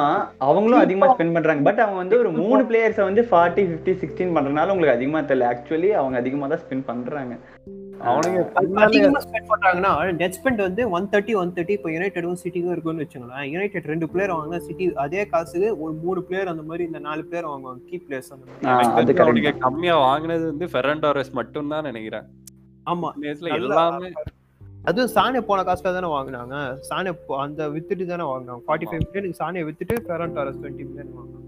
அவங்களும் அதிகமா ஸ்பெண்ட் பண்றாங்க. பட் அவங்க வந்து ஒரு மூணு பிளேயர்ஸ் வந்து ஃபார்ட்டி ஃபிஃப்டி சிக்ஸ்டீன் பண்றதுனால உங்களுக்கு அதிகமா தெரியல. ஆக்சுவலி அவங்க அதிகமா தான் ஸ்பெண்ட் பண்றாங்க. அதிகமா ஸ்பெண்ட் பண்றாங்கன்னா நெட் ஸ்பெண்ட் வந்து ஒன் தேர்ட்டி ஒன் தேர்ட்டி இப்போ யுனைடெடும் சிட்டிக்கும் இருக்குன்னு வச்சுங்களேன் யுனைடெட் ரெண்டு பிளேயர் வாங்க சிட்டி அதே காசுக்கு ஒரு மூணு பிளேயர் அந்த மாதிரி இந்த நாலு பிளேயர் வாங்குவாங்க. கீ பிளேயர்ஸ் அந்த மாதிரி. கம்மியா வாங்குனது வந்து ஃபெரண்டாரஸ் மட்டும் தான் நினைக்கிறேன். ஆமா. எல்லாமே அதுவும் சானே போன காசுல தானே வாங்குனாங்க. சானே அந்த வித்துட்டு தானே வாங்குனாங்க. ஃபார்ட்டி ஃபைவ் மில்லியன் சானே வித்துட்டு ஃபெரன் டாரஸ் டுவெண்ட்டி மில்லியன் வாங்கினாங்க.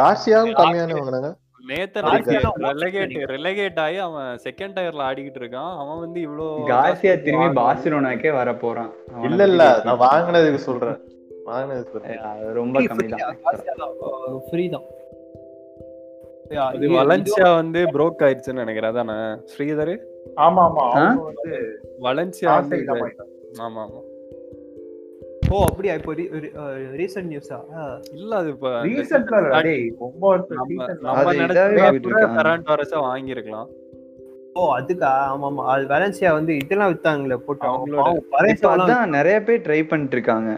கார்சியாவும் கம்மியான வாங்கினாங்க. ரெலகேட் ரெலகேட் ஆகி அவன் செகண்ட் டயர்ல ஆடிக்கிட்டு இருக்கான். அவன் வந்து இவ்ளோ கார்சியா காசு திரும்பி. பார்சிலோனாக்கே வர போறான். இல்ல இல்ல நான் வாங்கினதுக்கு சொல்றேன் வாங்கினதுக்கு சொல்றேன் ரொம்ப கம்மி தான். ஃப்ரீ தான் வலன்சியா வந்து ப்ரோக் ஆயிடுச்சுன்னு நினைக்கிறேன். அதானே? ஸ்ரீதர்? ஆமா ஆமா. வலன்சியா ஆமா ஆமா. ஓ அப்படியா? இப்போ ரீசன்ட் நியூஸா இல்ல அது இப்ப season டேய் ரொம்ப நம்ம நினைச்ச இதாவே போயிட்டு இருக்கு. ஃபெரண்டாரஸா வாங்கியிருக்கலாம். ஓ அதுக்கா? ஆமா ஆமா அது வலன்சியா வந்து இதெல்லாம் வித்தாங்களே போட்டு. அவங்களோட- நிறைய பேர் ட்ரை பண்ணிட்டு இருக்காங்க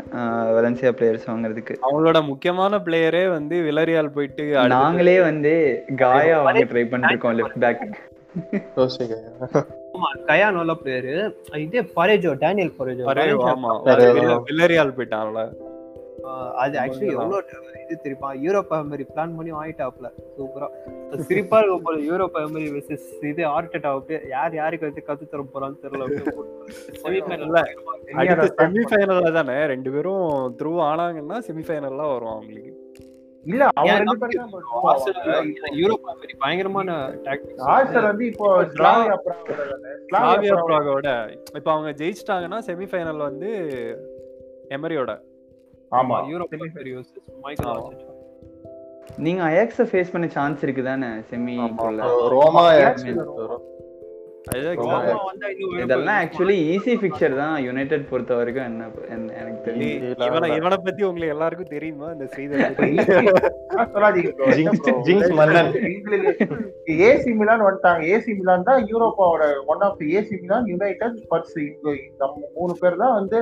வலன்சியா பிளேயர்ஸ் வாங்குறதுக்கு. அவங்களோட முக்கியமான பிளேயரே வந்து விலரியால் போயிட்டு நாங்களே வந்து காயா வாங்க ட்ரை பண்ணிட்டு இருக்கோம் லெஃப்ட் பேக் யோசிங்க ஆமா கயா நல்ல பிளேயரு இதே பரேஜோ டேனியல் பரேஜோ. வில்லரியால் போயிட்டான்ல. அது ஆக்சுவலி எவ்வளவு இது தெரியுமா? யூரோப்பா மாதிரி பிளான் பண்ணி வாங்கிட்டாப்ல. சூப்பரா. சிரிப்பா இருக்கும் போல யூரோப்பா மாதிரி வெர்சஸ் இது ஆர்டெட்டா அப்படியே யார் யாருக்கு வந்து கத்து தர போறான்னு தெரியல செமிஃபைனல்ல <laughs> தானே ரெண்டு பேரும் த்ரூ ஆனாங்கன்னா செமிஃபைனல்லாம் வரும் அவங்களுக்கு. இல்ல அவங்க ரெண்டு பேரும் தான் இப்போ பயங்கரமான வந்து ஸ்லாவியா பிராகோட இப்ப அவங்க ஜெயிச்சிட்டாங்கன்னா செமிஃபைனல் வந்து எமரியோட ஆமா. ஆர்டெட்டா நீங்க அயாக்ஸ ஃபேஸ் பண்ண சான்ஸ் இருக்கு தானே செமி ரோமா இதெல்லாம் ஆக்சுவலி ஈஸி பிக்சர் தான் யுனைடெட் பொறுத்த வரைக்கும் என்ன என்ன- எனக்கு தெரியும். இவனை இவனை பத்தி உங்களுக்கு எல்லாருக்கும் தெரியுமா இந்த ஸ்ரீதர். ஏசி மிலான் வந்துட்டாங்க. ஏசி மிலான் தான் யூரோப்பாவோட one of AC Milan United இங்க நம்ம மூணு பேர் தான் வந்து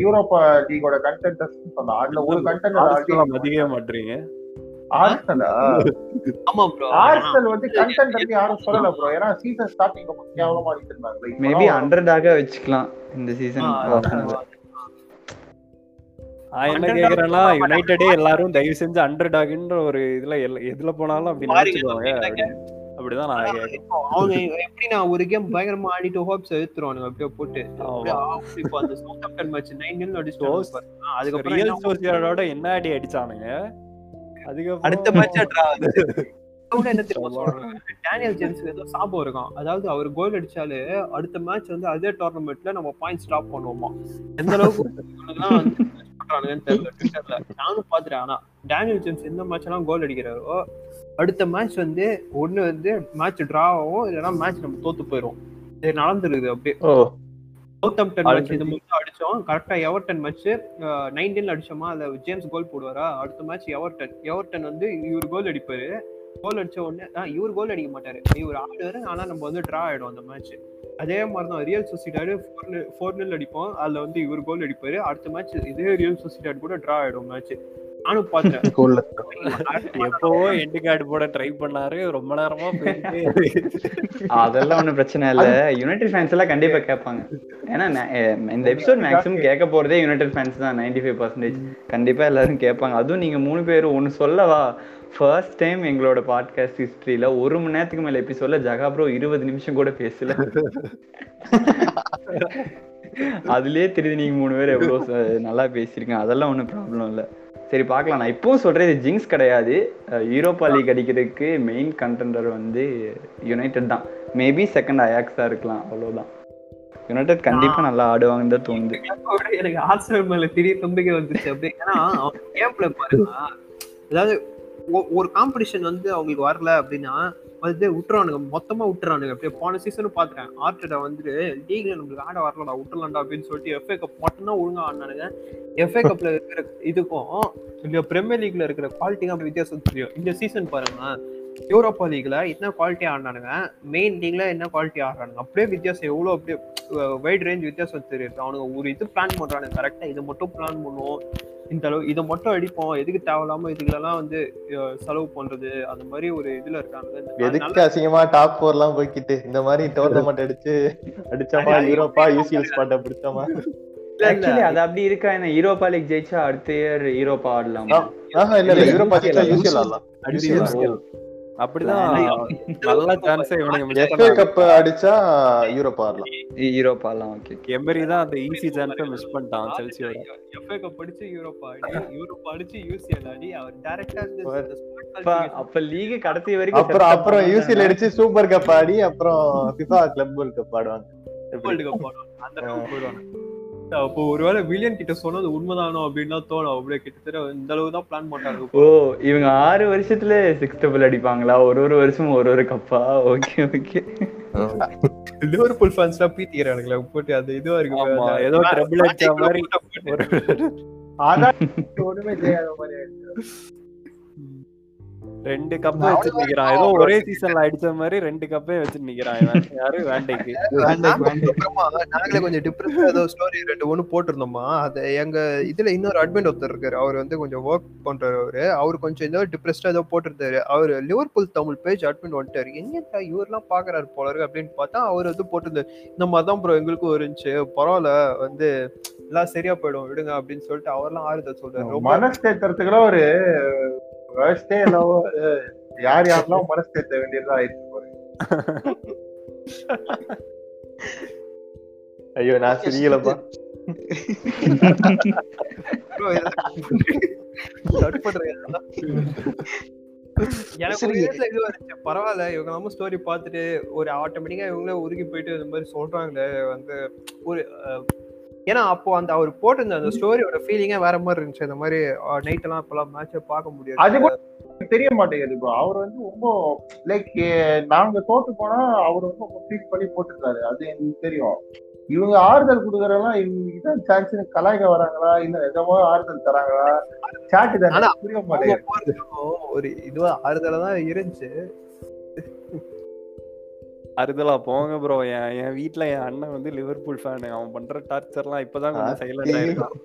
யூரோப்பா லீகோட கண்டென்டர்ஸ் சொன்னா அதுல ஒரு கண்டென்டர் மதிக்கவே மாட்டீங்க ஆர்சனலா? ஆமா ப்ரோ ஆர்சனல் வந்து கண்டென்டர் யாரும் சொல்லல ப்ரோ ஏன்னா சீசன் ஸ்டார்டிங் ரொம்ப கேவலமா ஆடிட்டு இருந்தாங்க மேபி அண்டர்டாக வச்சுக்கலாம் இந்த சீசன் நான் என்ன கேக்குறேன்னா யுனைடெடே எல்லாரும் தயவு செஞ்சு அண்டர் டாக்ன்ற ஒரு இதுல எல்ல- எதுல போனாலும் அப்படி நினைச்சுக்குவாங்க அப்படிதான் நான் அவங்க எப்படின்னா ஒரு கேம் பயங்கரமா ஆடிட்டு ஹோப்ஸ் எடுத்துருவானுங்க அப்படியே போட்டு. இப்போ அந்த சவுத் ஆப்டன் மேட்ச் நைன் அடிச்சு அதுக்கப்புறம் என்ன அடி அடிச்சானுங்க? அடுத்த மேட்ச் என்ன டேனியல் ஜேம்ஸ்க்கு ஏதோ சாபம் இருக்கும். அதாவது அவர் கோல் அடிச்சாலே அடுத்த மேட்ச் வந்து அதே டோர்னமெண்ட்ல நம்ம பாயிண்ட் ஸ்டாப் பண்ணுவோமா? எந்த அளவுக்கு தெரியல ட்விட்டர்ல நானும் பாத்துட்டேன் ஆனா டேனியல் ஜேம்ஸ் எந்த மேட்ச் எல்லாம் கோல் அடிக்கிறாரோ அடுத்த மேட்ச் வந்து ஒண்ணு வந்து மேட்ச் டிரா ஆகும் இல்லைன்னா மேட்ச் நம்ம தோத்து போயிரும். இது நடந்துருக்குது அப்படியே. ஓ சவுத்தம்டன் மேட்ச் இது மட்டும் அடிச்சோம். கரெக்டா எவர்டன் மேட்ச் நைன்டீன்ல அடிச்சோமா? அதுல ஜேம்ஸ் கோல் போடுவாரா? அடுத்த மேட்ச் எவர்டன் எவர்டன் வந்து இவர் கோல் அடிப்பாரு. கோல் அடிச்ச உடனே இவர் கோல் அடிக்க மாட்டாரு. இவர் ஆடுவாரு ஆனா நம்ம வந்து டிரா ஆயிடும் அந்த மேட்ச் அதே மாதிரி தான் ரியல் சொசிடாடு ஃபோர் ஃபோர் நில் அடிப்போம். அதுல வந்து இவர் கோல் அடிப்பாரு. அடுத்த மேட்ச் இதே ரியல் சொசிடாடு கூட டிரா ஆயிடும் மேட்ச் நானும் பார்த்தேன் எப்பவோ எண்டு கார்டு போட ட்ரை பண்ணாரு? ரொம்ப நேரமா போயிட்டு. அதெல்லாம் ஒண்ணும் பிரச்சனை இல்ல. யுனைடெட் ஃபேன்ஸ் எல்லாம் கண்டிப்பா கேட்பாங்க. ஏன்னா இந்த எபிசோட் மேக்ஸிமம் கேட்க போறதே யுனைடெட் ஃபேன்ஸ் தான் நைன்டி ஃபைவ் பர்சன்டேஜ் கண்டிப்பா எல்லாரும் கேட்பாங்க. அதுவும் நீங்க மூணு பேரும் ஒன்னு சொல்லவா? ஃபர்ஸ்ட் டைம் எங்களோட பாட்காஸ்ட் ஹிஸ்டரியில ஒரு மணி நேரத்துக்கு மேல எபிசோட்ல ஜகா ப்ரோ இருபது நிமிஷம் கூட பேசல. அதுலயே தெரியுது நீங்க மூணு பேர் எவ்வளவு நல்லா பேசியிருக்கீங்க. அதெல்லாம் ஒன்றும் ப்ராப்ளம் இல்லை. சரி பார்க்கலாம். நான் இப்பவும் சொல்றேன் இது ஜிங்ஸ் கிடையாது. யூரோப்பா லீக் அடிக்கிறதுக்கு மெயின் கண்டெண்டர் வந்து யுனைடெட் தான். மேபி செகண்ட் அயாக்ஸா இருக்கலாம் அவ்வளவுதான். யுனைடெட் கண்டிப்பா நல்லா ஆடுவாங்கன்னு தான் தோணுது. எனக்கு ஆர்சனல் மேல திடீர் நம்பிக்கை வந்துச்சு. அப்படி ஏன்னா கேம்ல பாருங்க. அதாவது ஒரு காம்படிஷன் வந்து அவங்களுக்கு வரல அப்படின்னா வந்து விட்டுறானுங்க மொத்தமா விட்டுறானுங்க அப்படியே போன சீசனும் பாத்துட்டேன். ஆர்டா வந்துட்டு லீக்ல நம்மளுக்கு ஆட வரலடா விட்டுறலாம்டா அப்படின்னு சொல்லிட்டு எஃப்ஏ கப் மட்டும்தான் ஒழுங்கா ஆடினானுங்க. எஃப்ஏ கப்ல இருக்கிற இதுக்கும் இல்ல பிரீமியர் லீக்ல இருக்கிற குவாலிட்டிக்கு வித்தியாசம் தெரியும். இந்த சீசன் பாருங்க யூரோப்பா லீக்ல என்ன குவாலிட்டி ஆடினானுங்க. மெயின் லீக்ல என்ன குவாலிட்டி ஆடுறானுங்க. அப்படியே வித்தியாசம் எவ்வளவு அப்படியே வைட் ரேஞ்ச் வித்தியாசம் தெரியுது. அவனுங்க ஒரு இது பிளான் பண்றானுங்க கரெக்டா இதை மட்டும் பிளான் பண்ணுவோம். இந்த அளவு இதை மட்டும் அடிப்போம். எதுக்கு தேவையில்லாம இதுலலாம் வந்து செலவு பண்றது? அந்த மாதிரி ஒரு இதுல இருக்காங்க எதுக்கு அசிங்கமா டாப் போர் எல்லாம் போய்க்கிட்டு இந்த மாதிரி டோர்னமெண்ட் அடிச்சு அடிச்சோமா? யூரோப்பா யூசிஎல் ஸ்பாட்ட பிடிச்சோமா. ஆக்சுவலி அது அப்படி இருக்கா? என்ன யூரோப்பா லீக் ஜெயிச்சா அடுத்த இயர் யூரோப்பா ஆடலாம்? ஆஹா இல்ல இல்ல. யூரோப்பா ஜெயிச்சா யூசிஎல் ஆடலாம். அப்படிதான் நல்ல சான்ஸை இவனுங்க எஃப்ஏ கப் அடிச்சா யூரோப்பா ஆடலாம் யூரோப்பா ஆடலாம் ஓகே எம்பரி தான் அந்த ஈஸி சான்ஸை மிஸ் பண்ணிட்டான் FA கப் அடிச்சு யூரோப்பா ஆடி யூரோப்பா அடிச்சு யூசிஎல் ஆடி அவர் டைரக்டா அப்ப அப்ப லீக் கடைசி வரைக்கும் அப்புறம் அப்புறம். யூசிஎல் அடிச்சு சூப்பர் கப் ஆடி அப்புறம் ஃபிஃபா கிளப் வேர்ல்ட் கப் ஆடுவாங்க. வேர்ல்டு கப் ஆடுவாங்க. அந்த அளவுக்கு போயிடுவாங்க. அப்போ ஒருவேளை வில்லியன் கிட்ட சொன்னது உண்மைதானோ அப்படின்னு தான் தோணும். அப்படியே கிட்டத்தட்ட இந்த அளவு தான் பிளான் பண்றாங்க ஓ இவங்க ஆறு வருஷத்துல சிக்ஸ் டபுள் அடிப்பாங்களா? ஒரு ஒரு வருஷமும் ஒரு ஒரு கப்பா ஓகே ஓகே லிவர்பூல் ஃபேன்ஸ் எல்லாம் பீத்திக்கிறானுங்களே போட்டு அது இதுவா இருக்கு. ஏதோ ட்ரிபிள் அடிச்ச மாதிரி. அதான் ஒண்ணுமே செய்யாத மாதிரி. ரெண்டு கப் வச்சு நிக்கிறான். ஏதோ ஒரே சீசன்ல அடிச்ச மாதிரி ரெண்டு கப்பே வச்சு நிக்கிறான் இவன். யாரு? வேண்டைக்கு. நாங்களே கொஞ்சம் டிஃபரெண்டா ஏதோ ஸ்டோரி ரெண்டு ஒண்ணு போட்டிருந்தோமா? அது எங்க இதுல இன்னொரு அட்மின் ஒருத்தர் இருக்காரு. அவர் வந்து கொஞ்சம் ஒர்க் பண்றவரு அவர். கொஞ்சம் ஏதோ டிப்ரெஸ்டா ஏதோ போட்டிருந்தாரு. அவர் லிவர்பூல் தமிழ் பேஜ் அட்மின் வந்துட்டாரு. எங்க இவரெல்லாம் பாக்குறாரு போல இருக்கு? அப்படின்னு பார்த்தா அவர் வந்து போட்டிருந்தாரு. இந்த மாதிரி தான் ப்ரோ எங்களுக்கும் இருந்துச்சு. பரவாயில்ல. வந்து எல்லாம் சரியா போயிடும். விடுங்க. அப்படின்னு சொல்லிட்டு அவர்லாம் ஆறுதல் சொல்றாரு. மனசு தேத்துறதுக்குலாம் ஒரு வேர்ஸ்டே எல்லாம் யார் யாரெல்லாம் மனசு தேத்த வேண்டியதா ஆயிடுச்சு பாருங்க ஐயோ நான் சிரியலப்பா. எனக்கு பரவாயில்ல இவங்க நம்ம ஸ்டோரி பார்த்துட்டு ஒரு ஆட்டோமேட்டிக்கா இவங்களே ஒதுக்கி போயிட்டு இந்த மாதிரி சொல்றாங்களே வந்து ஒரு ஏன்னா அப்போ அந்த அவர் போட்டிருந்த அந்த ஸ்டோரியோட ஃபீலிங்கே வேற மாதிரி இருந்துச்சு. இந்த மாதிரி நைட் எல்லாம் இப்பெல்லாம் மேட்சை பார்க்க முடியாது. அது தெரிய மாட்டேங்குது bro. அவர் வந்து ரொம்ப லைக் நாங்க தோத்து போனா அவர் வந்து ரொம்ப ஃபீல் பண்ணி போட்டுருக்காரு. அது எனக்கு தெரியும். இவங்க ஆறுதல் கொடுக்கறதெல்லாம் இவங்க இதான் சான்ஸ் கலாய்க்க வராங்களா? இல்ல நிஜமா ஆறுதல் தராங்களா? சாட்டு தானே புரிய மாட்டேங்குது. ஒரு இதுவா ஆறுதலா தான் இருந்துச்சு. அறுதலா போங்க ப்ரோ என் என் வீட்ல என் அண்ணன் வந்து லிவர்பூல் ஃபேன் அவன் பண்ற டார்ச்சர்லாம் இப்பதான் கொஞ்சம் சைலண்ட் ஆயிருக்கான்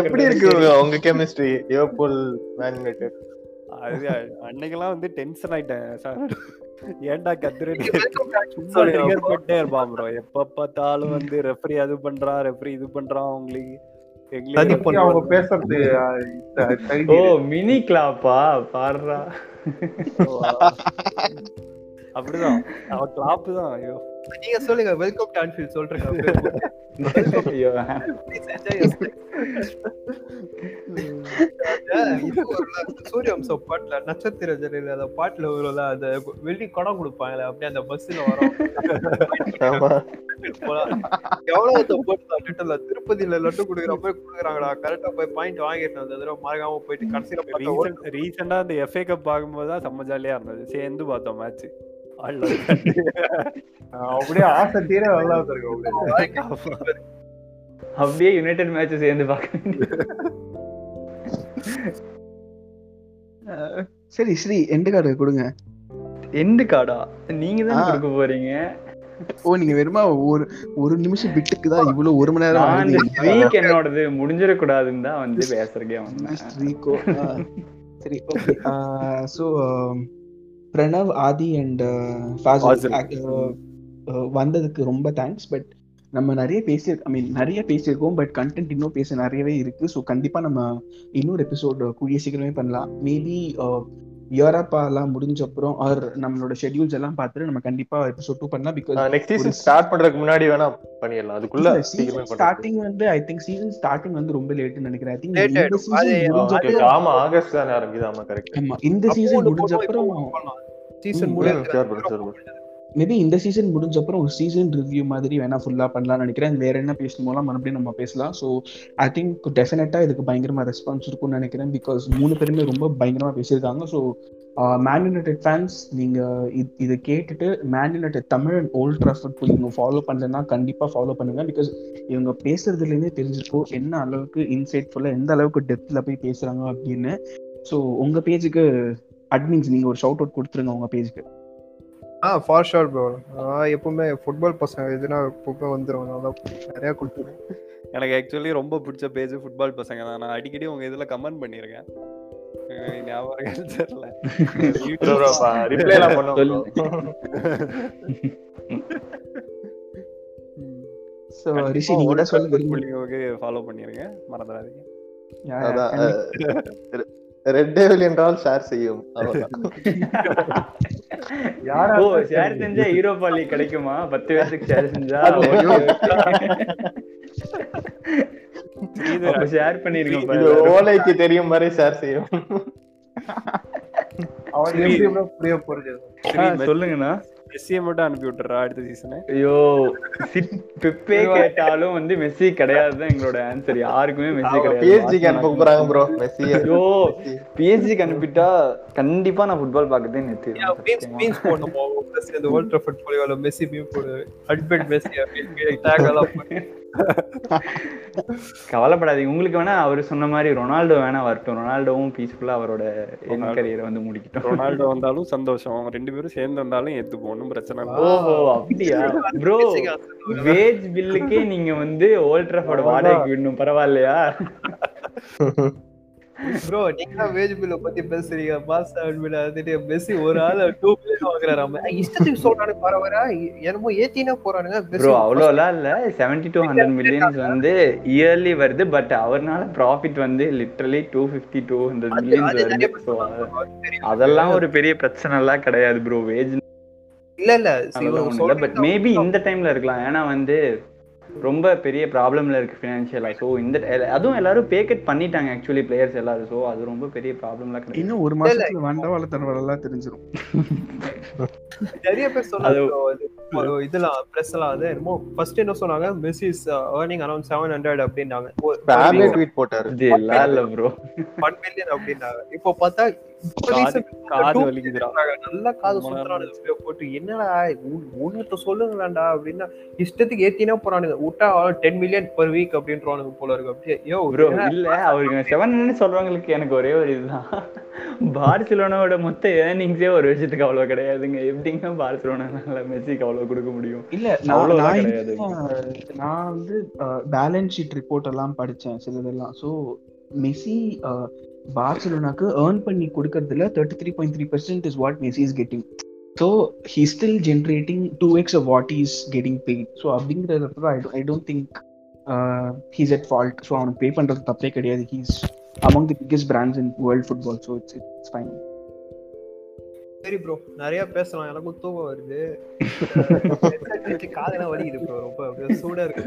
எப்படி இருக்கு உங்க கெமிஸ்ட்ரி லிவர்பூல் மேன் யுனைடெட் அது அன்னைக்கெல்லாம் வந்து டென்ஷன் ஆயிட்டேன் சார் ஏன்டா கத்துறது. பண்ணிட்டே இருப்பான் ப்ரோ எப்ப பார்த்தாலும் வந்து ரெஃப்ரி அது பண்றான் ரெஃப்ரி இது பண்றான் பண்ணுவாங்க. அவங்க பேசுறது <laughs> ஓ. மினி கிளாப்பா? பாடுறா. அப்படிதான். அவன் கிளாப்பு தான் ஐயோ. நீங்க சொல்லுங்க வெல்கம் டு சொல்றேன் ஐயோ. வரும்ல, சூரியவம்சம் பாட்டுல நட்சத்திர ஜனையில அந்த பாட்டுல வரும்ல அந்த வெள்ளி குடம் கொடுப்பாங்களே அப்படியே அந்த பஸ்ல வரும். எவ்வளவு ட்விட்டர்ல திருப்பதியில லட்டு குடுக்குற மாதிரி குடுக்குறாங்கடா. கரெக்டா போய் பாயிண்ட் வாங்கிட்டு அந்த தடவை மறக்காம போயிட்டு கடைசியில ரீசெண்ட் அந்த எஃப்ஏ கப் பார்க்கும்போது தான் செம்ம ஜாலியா இருந்தது. சேர்ந்து பார்த்தோம் மேட்ச் அப்படியே ஆசை தீர நல்லா அப்படியே. யுனைடெட் மேட்ச் சேர்ந்து பார்க்க. சரி ஸ்ரீ எண்டு கார்டு கொடுங்க. எண்டு கார்டா நீங்க தான். கொடுக்க போறீங்க? ஓ நீங்க வெறுமா ஒரு ஒரு நிமிஷம் பிட்டுக்கு தான் இவ்வளவு ஒரு மணி நேரம். ஸ்ட்ரீக் என்னோடது முடிஞ்சிடக்கூடாதுன்னு தான் வந்து பேசுறதுக்கே வந்தேன். ஸ்ரீகோ ஆ, சரி okay so <laughs> Pranav Aadhi and Fazil. வந்ததுக்கு ரொம்ப தேங்க்ஸ் பட் நம்ம நிறைய பேசியிருக்கோம் ஐ மீன் நிறைய பேசியிருக்கோம் பட் கண்டென்ட் இன்னும் பேச நிறையவே இருக்கு. ஸோ கண்டிப்பா நம்ம இன்னொரு எபிசோட் கூடிய சீக்கிரமே பண்ணலாம். மேபி யூரோப்பா எல்லாம் முடிஞ்ச அப்புறம் ஆர் நம்மளோட ஷெட்யூல்ஸ் எல்லாம் பார்த்துட்டு நம்ம கண்டிப்பா எபிசோட் டூ பண்ணலாம் பிகாஸ் நெக்ஸ்ட் சீசன் ஸ்டார்ட் பண்றதுக்கு முன்னாடி வேணா பண்ணிடலாம் அதுக்குள்ள பண்ணலாம் ஸ்டார்டிங் வந்து ஐ திங்க் சீசன் ஸ்டார்டிங் வந்து ரொம்ப லேட்னு நினைக்கிறேன் ஐ திங்க். சீசன் முடிஞ்ச. ஆமா ஆகஸ்ட் தானே ஆரம்பிக்குது ஆமா கரெக்ட் ஆமா இந்த சீசன் முடிஞ்ச அப்புறம். சீசன் ம், மேபி இந்த சீசன் முடிஞ்ச அப்புறம் ஒரு சீசன் ரிவ்யூ மாதிரி வேணா ஃபுல்லா பண்ணலாம்னு நினைக்கிறேன். வேற என்ன பேசணுமோலாம் மறுபடியும் நம்ம பேசலாம். ஸோ ஐ திங்க் டெஃபினட்டா இதுக்கு பயங்கரமா ரெஸ்பான்ஸ் இருக்கும்னு நினைக்கிறேன். பிகாஸ் மூணு பேருமே ரொம்ப பயங்கரமா பேசியிருக்காங்க. ஸோ மேன் யுனைடெட் ஃபேன்ஸ் நீங்க இது- இதை கேட்டுட்டு Man United Tamil and Old Trafford நீங்க ஃபாலோ பண்ணலன்னா கண்டிப்பா ஃபாலோ பண்ணுங்க. பிகாஸ் இவங்க பேசுறதுலேருந்தே தெரிஞ்சிருக்கும் என்ன அளவுக்கு இன்சைட்ஃபுல்லா எந்த அளவுக்கு டெப்த்ல போய் பேசுறாங்க அப்படின்னு. ஸோ உங்க பேஜுக்கு அட்மின்ஸ் நீங்க ஒரு ஷவுட் அவுட் கொடுத்துருங்க உங்க பேஜுக்கு ஆ ஃபார் ஷோர் ப்ரோ நான் எப்பவுமே ஃபுட்பால் பசங்க எதுனா எப்பவுமே வந்துடும் நான் நிறைய கொடுத்துருவேன். எனக்கு ஆக்சுவலி ரொம்ப பிடிச்ச பேஜ் ஃபுட்பால் பசங்க தான். நான் அடிக்கடி உங்க இதுல கமெண்ட் பண்ணியிருக்கேன் ஞாபகம் தெரியல. எல்லாம் பண்ணுவோம். ஸோ ரிஷி நீங்க தான் சொல்ல விரும்புறீங்க ஃபாலோ பண்ணிருங்க. மறந்துடாதீங்க. அதான் ரெட் டேவில் என்றால் ஷேர் செய்யும். <laughs> யாரா ஷேர். செஞ்சா யூரோப்பா லீக் கிடைக்குமா? பத்து பேருக்கு ஷேர் செஞ்சா? அப்ப ஷேர் பண்ணிருங்க இது ஓலைக்கு தெரியும் மாதிரி ஷேர் செய்யும். அவன் எப்படி bro புரிய போறது? சொல்லுங்கண்ணா. மெஸ்ஸியை மட்டும் அனுப்பி விட்டுறா அடுத்த சீசனு ஐயோ பெப்பே கேட்டாலும் வந்து மெஸ்ஸி கிடையாது தான் எங்களோட ஆன்சர் யாருக்குமே மெஸ்ஸி கிடையாது. பிஎஸ்ஜிக்கு அனுப்ப போறாங்க ப்ரோ மெஸ்ஸி. ஐயோ பிஎஸ்ஜிக்கு அனுப்பிட்டா கண்டிப்பா நான் ஃபுட்பால் பார்க்கதே நிறுத்தி மீன்ஸ் போடணும் ப்ளஸ் இந்த வேர்ல்ட் ட்ராஃபர்ட் போலியோல மெஸ்ஸி மீம் போடு. அட்பெட் மெஸ்ஸி அப்படின்னு டேக் எல்லாம் போட்டு <laughs> கவலைப்படாதீங்க. உங்களுக்கு வேணா அவர் சொன்ன மாதிரி ரொனால்டோ வேணா வரட்டும். ரொனால்டோவும் பீஸ்ஃபுல்லா அவரோட என் கரியரை வந்து முடிக்கட்டும். ரொனால்டோ வந்தாலும் சந்தோஷம். அவங்க ரெண்டு பேரும் சேர்ந்து வந்தாலும் ஏத்துப்போம் ஒன்றும் பிரச்சனை இல்லை. ஓஹோ அப்படியா? ப்ரோ வேஜ் பில்லுக்கே நீங்க வந்து ஓல்ட் ட்ராஃபோர்ட் வாடகைக்கு விடணும். பரவாயில்லையா? <laughs> ப்ரோ நீங்க வேஜ் பில்ல பத்தி பேசுறீங்க. பாஸ் அட்மிட் வந்துட்டு மெஸ்ஸி ஒரு ஆள் டூ மில்லியன் வாங்குறாராம இஷ்டத்துக்கு சொல்றானு வர வர. என்னமோ ஏத்தினா போறானுங்க. ப்ரோ அவ்வளோலாம் இல்ல. செவன்டி டூ ஹண்ட்ரட் மில்லியன்ஸ் வந்து இயர்லி வருது பட் அவர்னால ப்ராஃபிட் வந்து literally two fifty two hundred millions வருது. அதெல்லாம் ஒரு பெரிய பிரச்சனை எல்லாம் கிடையாது ப்ரோ வேஜ் இல்ல இல்ல. இல்ல. பட் மேபி இந்த டைம்ல இருக்கலாம். ஏன்னா வந்து ரொம்ப பெரிய ப்ராப்ளம்ல இருக்கு ஃபினான்ஷியலா ஸோ இந்த அதுவும் எல்லாரும் பேக்கெட் பண்ணிட்டாங்க ஆக்சுவலி பிளேயர்ஸ் எல்லாரும். ஸோ அது ரொம்ப பெரிய ப்ராப்ளம்லாம் கிடையாது. இன்னும் ஒரு மாசத்துல வண்டவாள தரவெல்லாம் தெரிஞ்சிரும். நிறைய பேர் சொன்னாங்க ஒரு இதெல்லாம் பிரஸ் எல்லாம் அது என்னமோ ஃபர்ஸ்ட் என்ன சொன்னாங்க? Messi is earning around seven hundred அப்படின்னாங்க. ஃபேமிலி ட்வீட் போட்டாரு. இது எல்லாம் இல்ல ப்ரோ ஒன் மில்லியன் அப்படின்னாங்க. இப்போ பார்த்தா நல்லா காது சுத்துறானுங்க போட்டு. என்னடா ஒண்ணுத்த சொல்லுங்களாண்டா அப்படின்னா இஷ்டத்துக்கு ஏத்தினா போறானுங்க. விட்டா டென் மில்லியன் per வீக் அப்படின்றானுங்க போல இருக்கு. அப்படியே யோ ப்ரோ இல்ல அவருக்கு செவன் சொல்றவங்களுக்கு எனக்கு ஒரே ஒரு இதுதான். பார்சிலோனாவோட மொத்த ஏர்னிங்ஸே ஒரு வருஷத்துக்கு அவ்வளவு கிடையாதுங்க. எப்படிங்க பார்சிலோனால மெஸ்ஸிக்கு அவ்வளவு கொடுக்க முடியும்? இல்ல நான் கிடையாது. நான் வந்து பேலன்ஸ் ஷீட் ரிப்போர்ட் எல்லாம் படிச்சேன் சிலதெல்லாம். ஸோ மெஸ்ஸி பார்சலோனாக்கு ஏர்ன் பண்ணி கொடுக்கறதுல thirty three point three percent is what Messi is getting so he still generating two x of what is getting paid so அப்படிங்கிறத I don't think he's at fault so அவனுக்கு pay பண்றது தப்பே கிடையாது. He's among the biggest brands in world football so it's it's fine சரி bro நிறைய பேசலாம். எனக்கும் தூக்கம் வருது. <laughs> காதெல்லாம் வலிக்குது ப்ரோ ரொம்ப சூடா இருக்கு.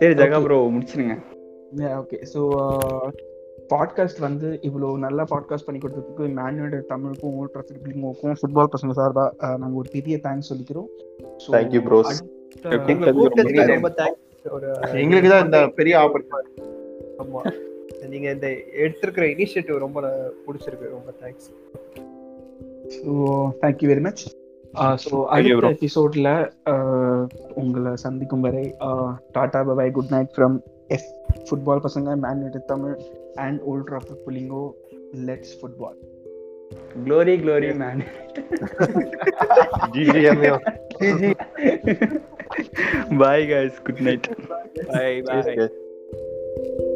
சரி ஜகா ப்ரோ முடிச்சிருங்க. ஓகே ஸோ பாட்காஸ்ட் வந்து இவ்வளோ நல்லா பாட்காஸ்ட் பண்ணி கொடுத்ததுக்கு மேனோட தமிழுக்கும் ஓல்ட் பிளிங்கோக்கும் ஃபுட்பால் பசங்க சார்பா அஹ், நாங்க ஒரு பெரிய தேங்க்ஸ் சொல்லிக்கிறோம். So, Thank you, bros. அடுத்த- எங்களை கூப்பிட்டதுக்கு ரொம்ப தேங்க்ஸ் ஒரு எங்களுக்கு தான் இந்த பெரிய ஆப்பர்ச்சுனிட்டி ஆமா. நீங்க இந்த எடுத்திருக்கிற இனிஷியேட்டிவ் ரொம்ப பிடிச்சிருக்கு. ரொம்ப thanks so thank you very much so அடுத்த. எபிசோட்ல உங்களை சந்திக்கும் வரை tata bye bye good night from F football பசங்க Man Tamil and Old Trafford புலிங்கோ let's football glory glory Man GGMA bye guys. Good night Bye, bye. Cheers, guys.